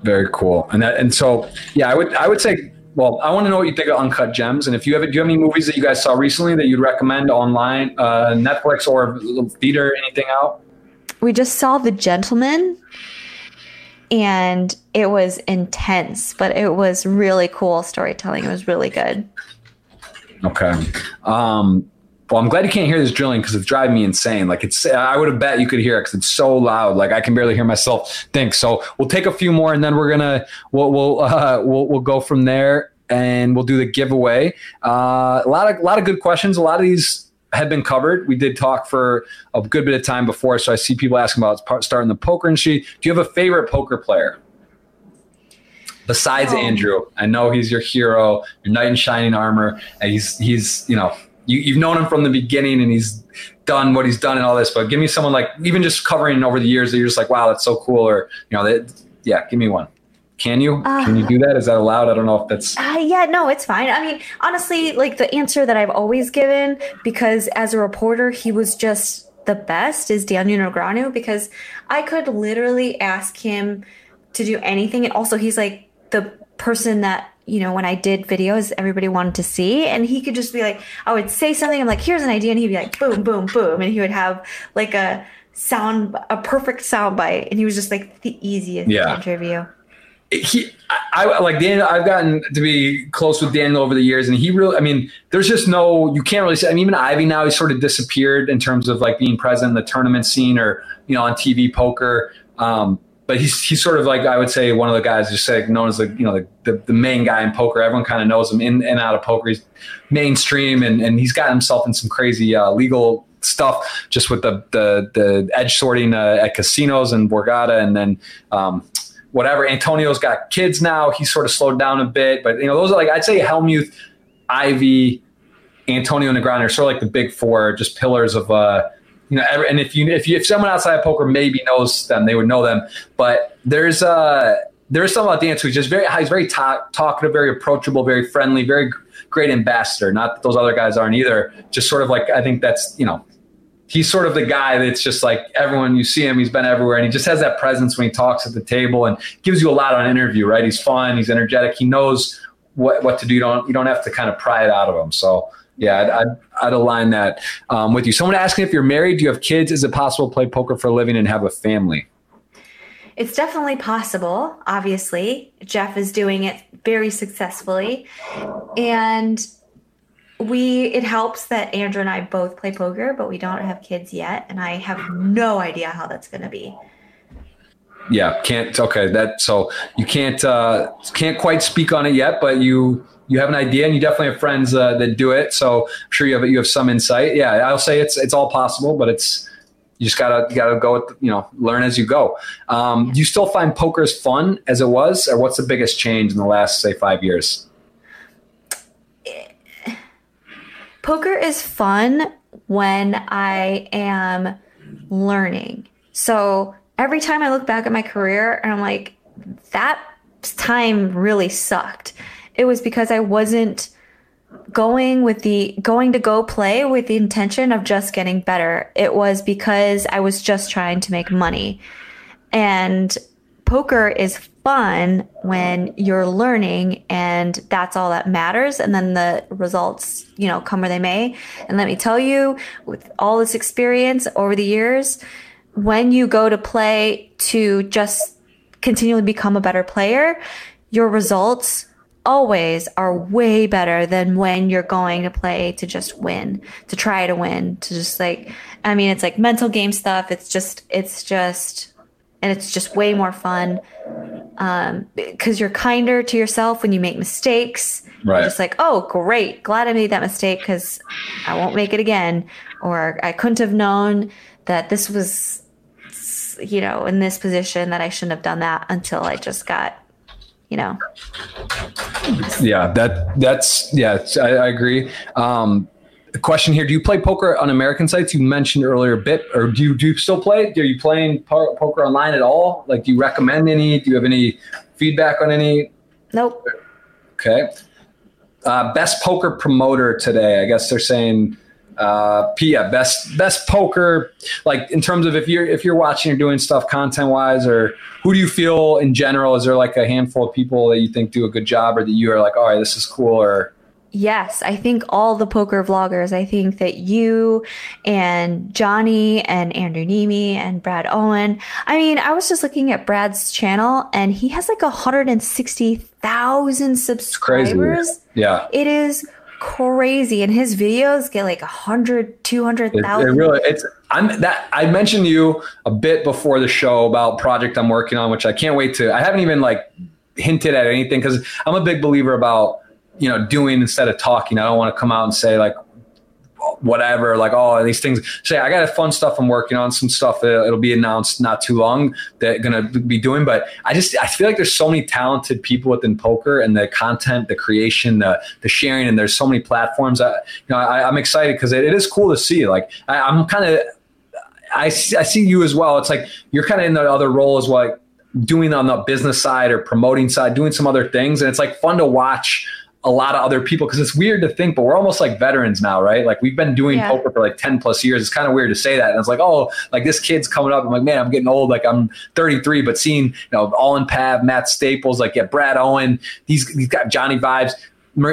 Very cool. And that, and so, yeah, I would, I would say, well, I want to know what you think of Uncut Gems, and if you have, do you have any movies that you guys saw recently that you'd recommend online, uh, Netflix or theater, anything out? we just saw The Gentlemen and it was intense, but it was really cool storytelling. It was really good. Okay. Um, well, I'm glad you can't hear this drilling because it's driving me insane. Like it's, I would have bet you could hear it because it's so loud. Like I can barely hear myself think. So we'll take a few more and then we're gonna we'll we'll uh, we'll, we'll go from there and we'll do the giveaway. Uh, a lot of a lot of good questions. A lot of these had been covered. We did talk for a good bit of time before, so I see people asking about starting the poker industry. Do you have a favorite poker player? Besides Oh. Andrew, I know he's your hero, your knight in shining armor, and he's he's you know you, you've known him from the beginning, and he's done what he's done and all this. But give me someone like even just covering over the years that you're just like, wow, that's so cool, or you know, that yeah, give me one. Can you? Can you do that? Is that allowed? I don't know if that's Uh, yeah, no, it's fine. I mean, honestly, like the answer that I've always given, because as a reporter, he was just the best, is Daniel Negreanu, because I could literally ask him to do anything. And also, he's like the person that, you know, when I did videos, everybody wanted to see. And he could just be like, I would say something, I'm like, here's an idea. And he'd be like, boom, boom, boom. And he would have like a sound, a perfect sound bite. And he was just like the easiest Yeah. interview. he I, I like Daniel I've gotten to be close with Daniel over the years and he really I mean there's just no you can't really say I mean even Ivey now he's sort of disappeared in terms of like being present in the tournament scene or you know on TV poker um but he's he's sort of like I would say one of the guys just like known as the you know the, the, the main guy in poker everyone kind of knows him in and out of poker he's mainstream and and he's got himself in some crazy uh, legal stuff just with the the the edge sorting uh, at casinos and Borgata and then um whatever. Antonio's got kids now. He's sort of slowed down a bit, but you know, those are like I'd say Helmuth, Ivey, Antonio Negreanu are sort of like the big four, just pillars of uh, you know. Every, and if you if you if someone outside of poker maybe knows them, they would know them. But there's uh there's something about Dance who's just very he's very talk, talkative, very approachable, very friendly, very great ambassador. Not that those other guys aren't either. Just sort of like I think that's you know he's sort of the guy that's just like everyone you see him he's been everywhere and he just has that presence when he talks at the table and gives you a lot on interview right he's fun he's energetic he knows what, what to do you don't you don't have to kind of pry it out of him so yeah i'd, I'd, I'd align that um, with you someone asking if you're married do you have kids is it possible to play poker for a living and have a family It's definitely possible, obviously. Jeff is doing it very successfully. And we it helps that Andrew and I both play poker, but we don't have kids yet, and I have no idea how that's gonna be. yeah can't okay that so you can't uh can't quite speak on it yet but you you have an idea and you definitely have friends uh, that do it. So i'm sure you have you have some insight. Yeah i'll say it's it's all possible but it's you just gotta you gotta go with you know learn as you go. Um do you still find poker as fun as it was or what's the biggest change in the last say five years? Poker is fun when I am learning. So every time I look back at my career and I'm like, that time really sucked. It was because I wasn't going with the going to go play with the intention of just getting better. It was because I was just trying to make money. And poker is fun when you're learning and that's all that matters and then the results you know come where they may and let me tell you with all this experience over the years when you go to play to just continually become a better player your results always are way better than when you're going to play to just win, to try to win, to just like, I mean, it's like mental game stuff. It's just, it's just, and it's just way more fun. Um, cause you're kinder to yourself when you make mistakes. Right. You're just like, oh, great. Glad I made that mistake because I won't make it again. Or I couldn't have known that this was, you know, in this position that I shouldn't have done that until I just got you know. Yeah, that that's yeah, I, I agree. Um, question here: Do you play poker on American sites? You mentioned earlier a bit, or do you do you still play? Are you playing po- poker online at all? Like, do you recommend any? Do you have any feedback on any? Nope. Okay. Uh, best poker promoter today. I guess they're saying uh yeah best best poker like in terms of if you're if you're watching or doing stuff content wise or who do you feel in general is there like a handful of people that you think do a good job or that you are like all right this is cool or Yes, I think all the poker vloggers. I think that you and Johnny and Andrew Neeme and Brad Owen. I mean, I was just looking at Brad's channel and he has like 160,000 subscribers. Yeah. It is crazy and his videos get like a hundred, two hundred thousand. It, it really it's I'm that I mentioned to you a bit before the show about project I'm working on, which I can't wait to I haven't even like hinted at anything because I'm a big believer about you know doing instead of talking. I don't want to come out and say like whatever, like oh these things. Say I got fun stuff I'm working on, some stuff that it'll be announced not too long that gonna be doing. But I just I feel like there's so many talented people within poker and the content, the creation, the the sharing, and there's so many platforms. I, you know, I, am excited because it, it is cool to see. Like I, I'm kind of I see, I see you as well. It's like you're kind of in the other role as well, like doing on the business side or promoting side, doing some other things, and it's like fun to watch a lot of other people because it's weird to think, but we're almost like veterans now, right? Like we've been doing yeah. poker for like 10 plus years. It's kind of weird to say that. And it's like, oh, like this kid's coming up. I'm like, man, I'm getting old. Like I'm 33, but seeing, you know, all in Pav, Matt Staples, like yeah, Brad Owen, he's, he's got Johnny vibes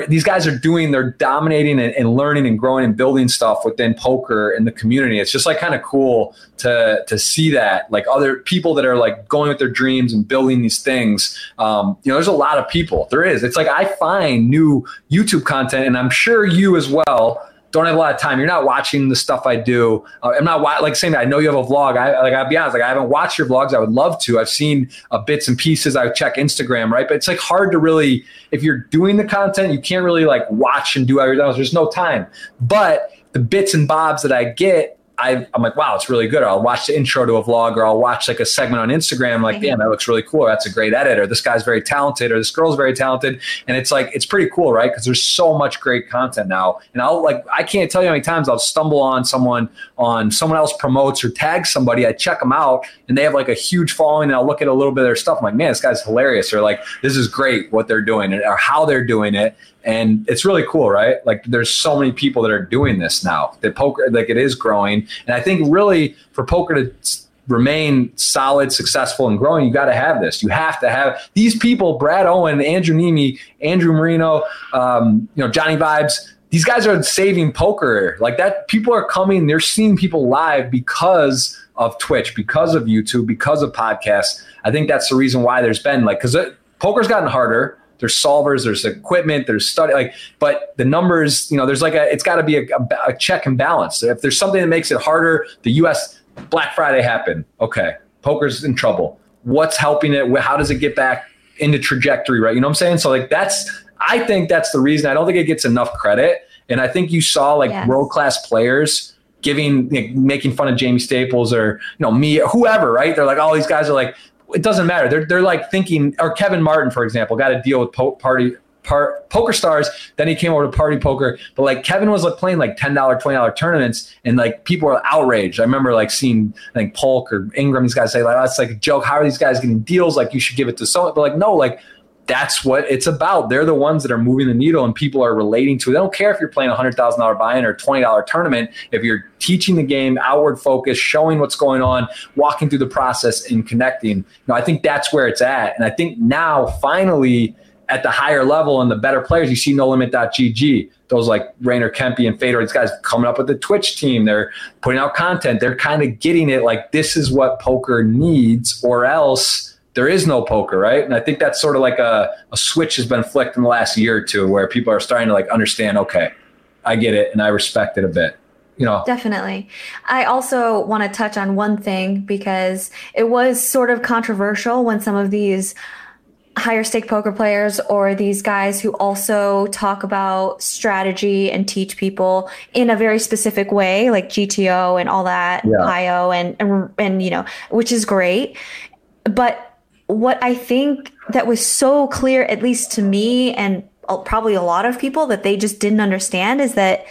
these guys are doing, they're dominating and, and, learning and growing and building stuff within poker and the community. It's just like kind of cool to to see that, like other people that are like going with their dreams and building these things. Um, you know, there's a lot of people. There is. It's like I find new YouTube content, and I'm sure you as well don't have a lot of time. You're not watching the stuff I do. Uh, I'm not like saying that I know you have a vlog. I like I'll be honest, like I haven't watched your vlogs. I would love to. I've seen uh, bits and pieces. I check Instagram, right? But it's like hard to really if you're doing the content, you can't really like watch and do everything else. There's no time. But the bits and bobs that I get I, am like, wow, it's really good. Or I'll watch the intro to a vlog, or I'll watch like a segment on Instagram. I'm like, mm-hmm. damn, that looks really cool. That's a great editor. This guy's very talented, or this girl's very talented, and it's like it's pretty cool, right? Because there's so much great content now. And I'll like, I can't tell you how many times I'll stumble on someone on someone else promotes or tags somebody. I check them out, and they have like a huge following, and I'll look at a little bit of their stuff. I'm like, man, this guy's hilarious, or like, this is great what they're doing, or how they're doing it and it's really cool right? Like there's so many people that are doing this now. That poker like it is growing. And i think really for poker to remain solid successful and growing you got to have this. You have to have these people brad owen andrew Neeme andrew marino um, you know johnny vibes these guys are saving poker. Like that people are coming they're seeing people live because of twitch because of youtube because of podcasts. I think that's the reason why there's been like because poker's gotten harder there's solvers, there's equipment, there's study, like, but the numbers, you know, there's like a, it's got to be a, a, check and balance. If there's something that makes it harder, the U.S. Black Friday happened. Okay, poker's in trouble. What's helping it? How does it get back into trajectory? Right? You know what I'm saying? So like that's, I think that's the reason. I don't think it gets enough credit, and I think you saw like yes. world class players giving like, making fun of Jamie Staples or you know me whoever right they're like all oh, these guys are like it doesn't matter. They're they're like thinking, or Kevin Martin, for example, got a deal with po- party part poker stars. Then he came over to party poker, but like Kevin was like playing like ten dollar, twenty dollar tournaments, and like people were outraged. I remember like seeing like Polk or Ingram, these guys say like that's like a joke. How are these guys getting deals? Like you should give it to someone, but like no, like that's what it's about. They're the ones that are moving the needle and people are relating to. They don't care if you're playing a hundred thousand dollar buy-in or twenty dollar tournament. If you're teaching the game, outward focus, showing what's going on, walking through the process, and connecting. You know, I think that's where it's at. And I think now finally at the higher level and the better players, you see NoLimit.gg, those like Rainer Kempe and Fedor, these guys coming up with the Twitch team. They're putting out content. They're kind of getting it like this is what poker needs, or else there is no poker, right? And I think that's sort of like a, a switch has been flicked in the last year or two where people are starting to like understand, okay, I get it and I respect it a bit. You know. Definitely. I also want to touch on one thing because it was sort of controversial when some of these higher stake poker players or these guys who also talk about strategy and teach people in a very specific way like GTO and all that yeah. PIO and, and and you know which is great but what I think that was so clear at least to me and uh, probably a lot of people that they just didn't understand is that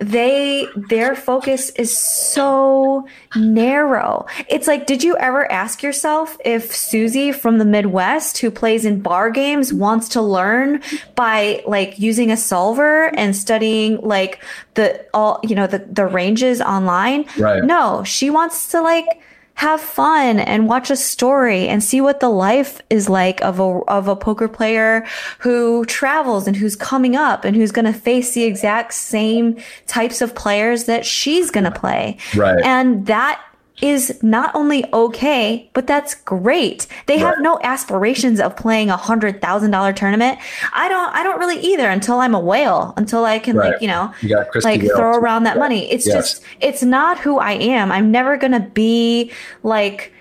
they their focus is so narrow. It's like, did you ever ask yourself if Susie from the Midwest who plays in bar games wants to learn by like using a solver and studying like the all you know the the ranges online? Right. No, she wants to like have fun and watch a story and see what the life is like of a of a poker player who travels and who's coming up and who's going to face the exact same types of players that she's going to play. Right. And that is not only okay, but that's great. They right. have no aspirations of playing a hundred thousand dollar tournament. I don't. I don't really either until I'm a whale. Until I can right. like you know you like throw around that money. It's yes. just it's not who I am. I'm never gonna be like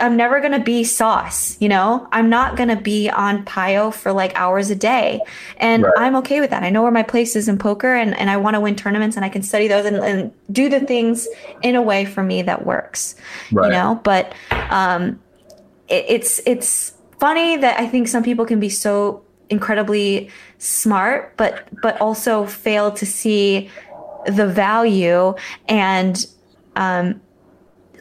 I'm never going to be sauce, you know? I'm not going to be on PIO for like hours a day. And right. I'm okay with that. I know where my place is in poker and, and I want to win tournaments and I can study those and, and, do the things in a way for me that works, right. you know? But um, it, it's, it's funny that I think some people can be so incredibly smart, but, but also fail to see the value and, um,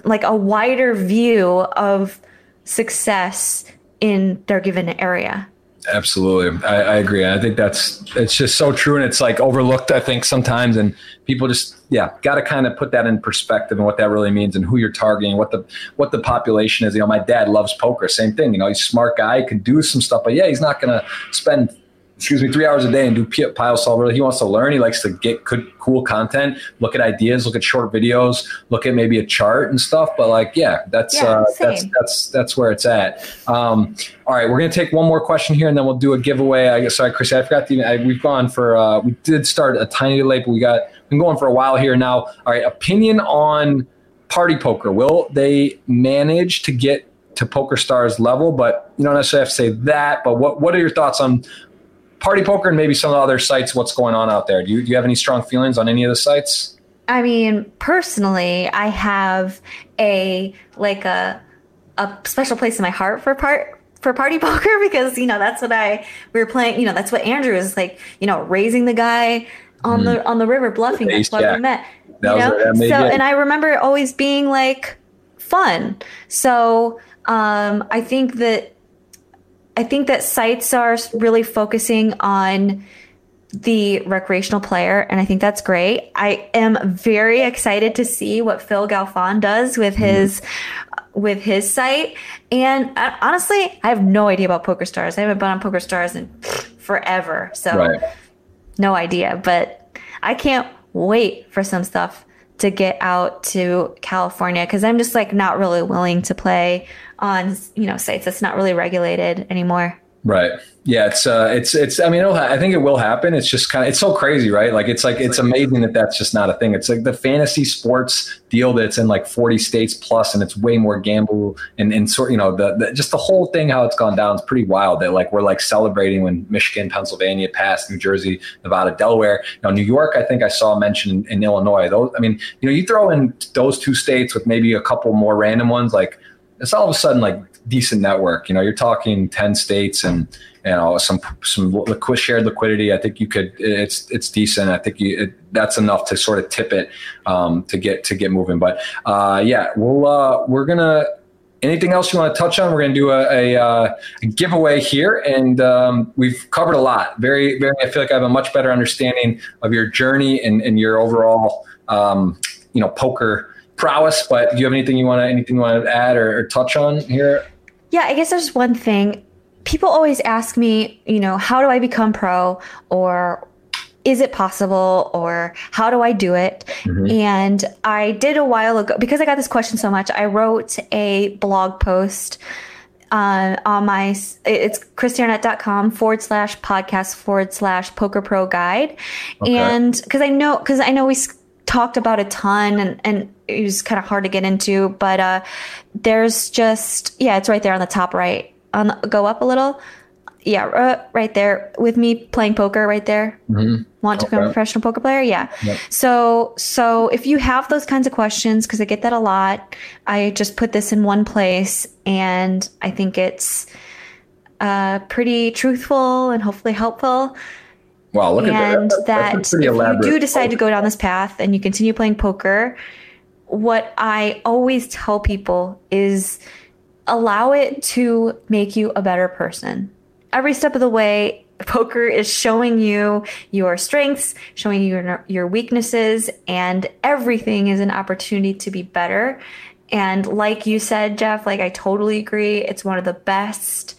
like a wider view of success in their given area. Absolutely. I, I, agree. I think that's, it's just so true. And it's like overlooked, I think sometimes, and people just, yeah, got to kind of put that in perspective and what that really means and who you're targeting, what the, what the population is. You know, my dad loves poker, same thing, you know, he's a smart guy, could do some stuff, but yeah, he's not going to spend excuse me, three hours a day and do PIO solver. He wants to learn. He likes to get good, cool content, look at ideas, look at short videos, look at maybe a chart and stuff. But like, yeah, that's yeah, uh, that's that's that's where it's at. Um, all right, we're gonna take one more question here, and then we'll do a giveaway. I guess sorry, Chris, I forgot to. I, we've gone for uh, we did start a tiny late, but we got been going for a while here now. All right, opinion on party poker. Will they manage to get to Poker Stars level? But you don't necessarily have to say that. But what what are your thoughts on Party Poker and maybe some of the other sites, what's going on out there? Do you, do you have any strong feelings on any of the sites? I mean, personally, I have a like a a special place in my heart for part for party poker because you know that's what I we were playing. You know that's what Andrew is like. You know, raising the guy on mm. the on the river bluffing. That's why we met. That you know, so and I remember it always being like fun. So um, I think that I think that sites are really focusing on the recreational player, and I think that's great. I am very excited to see what Phil Galfond does with mm-hmm. his mm-hmm. with his site. And uh, honestly, I have no idea about Poker Stars. I haven't been on Poker Stars in forever, so right. no idea. But I can't wait for some stuff to get out to California because I'm just like not really willing to play on you know sites that's not really regulated anymore. Right. Yeah. It's uh. It's it's. I mean, ha- I think it will happen. It's just kind of. It's so crazy, right? Like it's like it's amazing that that's just not a thing. It's like the fantasy sports deal that's in like forty states plus, and it's way more gamble and and sort. You know, the, the just the whole thing how it's gone down is pretty wild. That like we're like celebrating when Michigan, Pennsylvania passed, New Jersey, Nevada, Delaware. Now New York, I think I saw mentioned in, in Illinois. Those. I mean, you know, you throw in those two states with maybe a couple more random ones like it's all of a sudden like decent network. You know, you're talking ten states and you know some some liquid, shared liquidity. I think you could. It's it's decent. I think you, it, that's enough to sort of tip it um, to get to get moving. But uh, yeah, we'll uh, we're gonna anything else you want to touch on? We're going to do a, a, uh, a giveaway here, and um, we've covered a lot. Very, very. I feel like I have a much better understanding of your journey and, and your overall, um, you know, poker prowess. But do you have anything you want to anything you want to add or, or touch on here? Yeah, I guess there's one thing. People always ask me, you know, how do I become pro, or is it possible or how do I do it? Mm-hmm. And I did a while ago because I got this question so much. I wrote a blog post uh, on my it's kristyarnett.com forward slash podcast forward slash poker pro guide okay. and because i know because i know we talked about a ton and and it was kind of hard to get into but uh there's just yeah it's right there on the top right on the, go up a little yeah, uh, right there with me playing poker right there. Mm-hmm. Want to okay. become a professional poker player? Yeah. Yep. So, so if you have those kinds of questions, because I get that a lot, I just put this in one place, and I think it's uh, pretty truthful and hopefully helpful. Wow, look and at that. that if you do decide to go down this path and you continue playing poker, what I always tell people is allow it to make you a better person every step of the way, poker is showing you your strengths, showing you your, your weaknesses, and everything is an opportunity to be better. And like you said, Jeff, like I totally agree. It's one of the best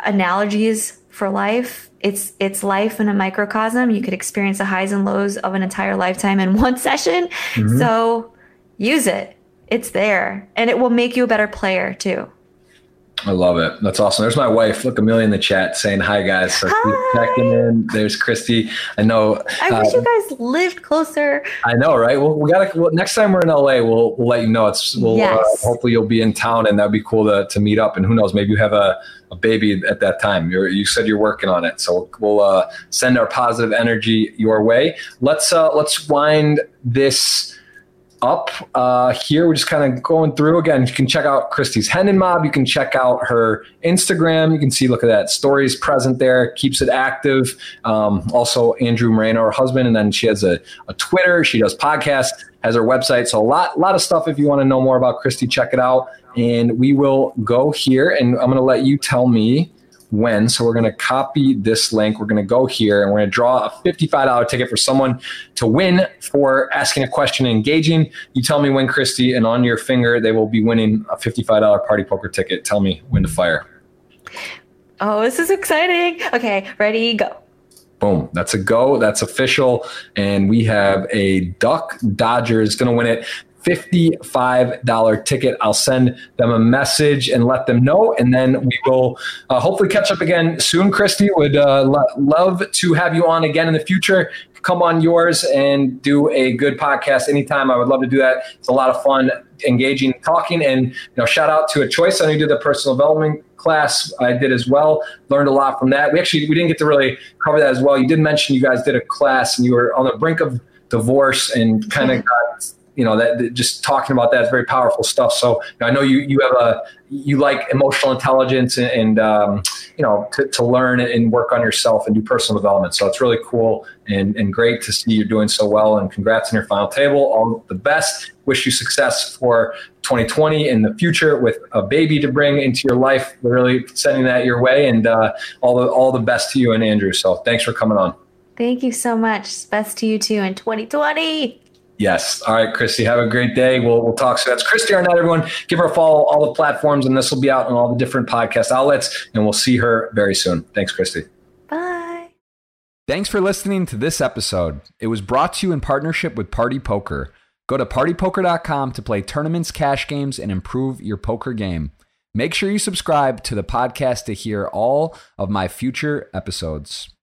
analogies for life. It's it's life in a microcosm. You could experience the highs and lows of an entire lifetime in one session. Mm-hmm. So use it. It's there. And it will make you a better player too. I love it. That's awesome. There's my wife. Look, Amelia in the chat saying hi, guys. So hi. checking in. There's Kristy. I know. I wish you uh, guys lived closer. I know, right? Well, we gotta. Well, next time we're in LA, we'll we'll let you know. It's we'll uh, yes. uh, hopefully you'll be in town, and that'd be cool to to meet up. And who knows, maybe you have a, a baby at that time. You're, you said you're working on it, so we'll uh, send our positive energy your way. Let's uh, let's wind this up uh, here. We're just kind of going through again. You can check out Kristy's Hendon Mob. You can check out her Instagram. You can see, look at that, stories present there, keeps it active. Um, also, Andrew Moreno, her husband, and then she has a, a Twitter. She does podcasts, has her website. So a lot, a lot of stuff. If you want to know more about Kristy, check it out. And we will go here, and I'm going to let you tell me when. So we're going to copy this link. We're going to go here and we're going to draw a $55 ticket for someone to win for asking a question and engaging. You tell me when, Kristy, and on your finger, they will be winning a $55 party poker ticket. Tell me when to fire. Oh, this is exciting. Okay, ready, go. Boom. That's a go. That's official. And we have a Duck Dodger is going to win it. $55 ticket. I'll send them a message and let them know. And then we will uh, hopefully catch up again soon. Kristy would uh, lo- love to have you on again in the future. Come on yours and do a good podcast anytime. I would love to do that. It's a lot of fun, engaging, talking. And you know, shout out to a choice. I know you did the personal development class I did as well. Learned a lot from that. We actually we didn't get to really cover that as well. You did mention you guys did a class and you were on the brink of divorce and kind of got you know that, just talking about that is very powerful stuff. So you know, i know you you have a you like emotional intelligence and, and um, you know to, to, learn and work on yourself and do personal development. So it's really cool and, and great to see you're doing so well. And congrats on your final table. All the best. Wish you success for 2020 in the future with a baby to bring into your life. Really sending that your way. And uh, all the all the best to you and andrew. So thanks for coming on. Thank you so much. Best to you too in 2020 Yes. All right, Kristy. Have a great day. We'll we'll talk soon. That's Kristy Arnett, everyone. Give her a follow all the platforms, and this will be out on all the different podcast outlets. And we'll see her very soon. Thanks, Kristy. Bye. Thanks for listening to this episode. It was brought to you in partnership with Party Poker. Go to partypoker.com to play tournaments, cash games, and improve your poker game. Make sure you subscribe to the podcast to hear all of my future episodes.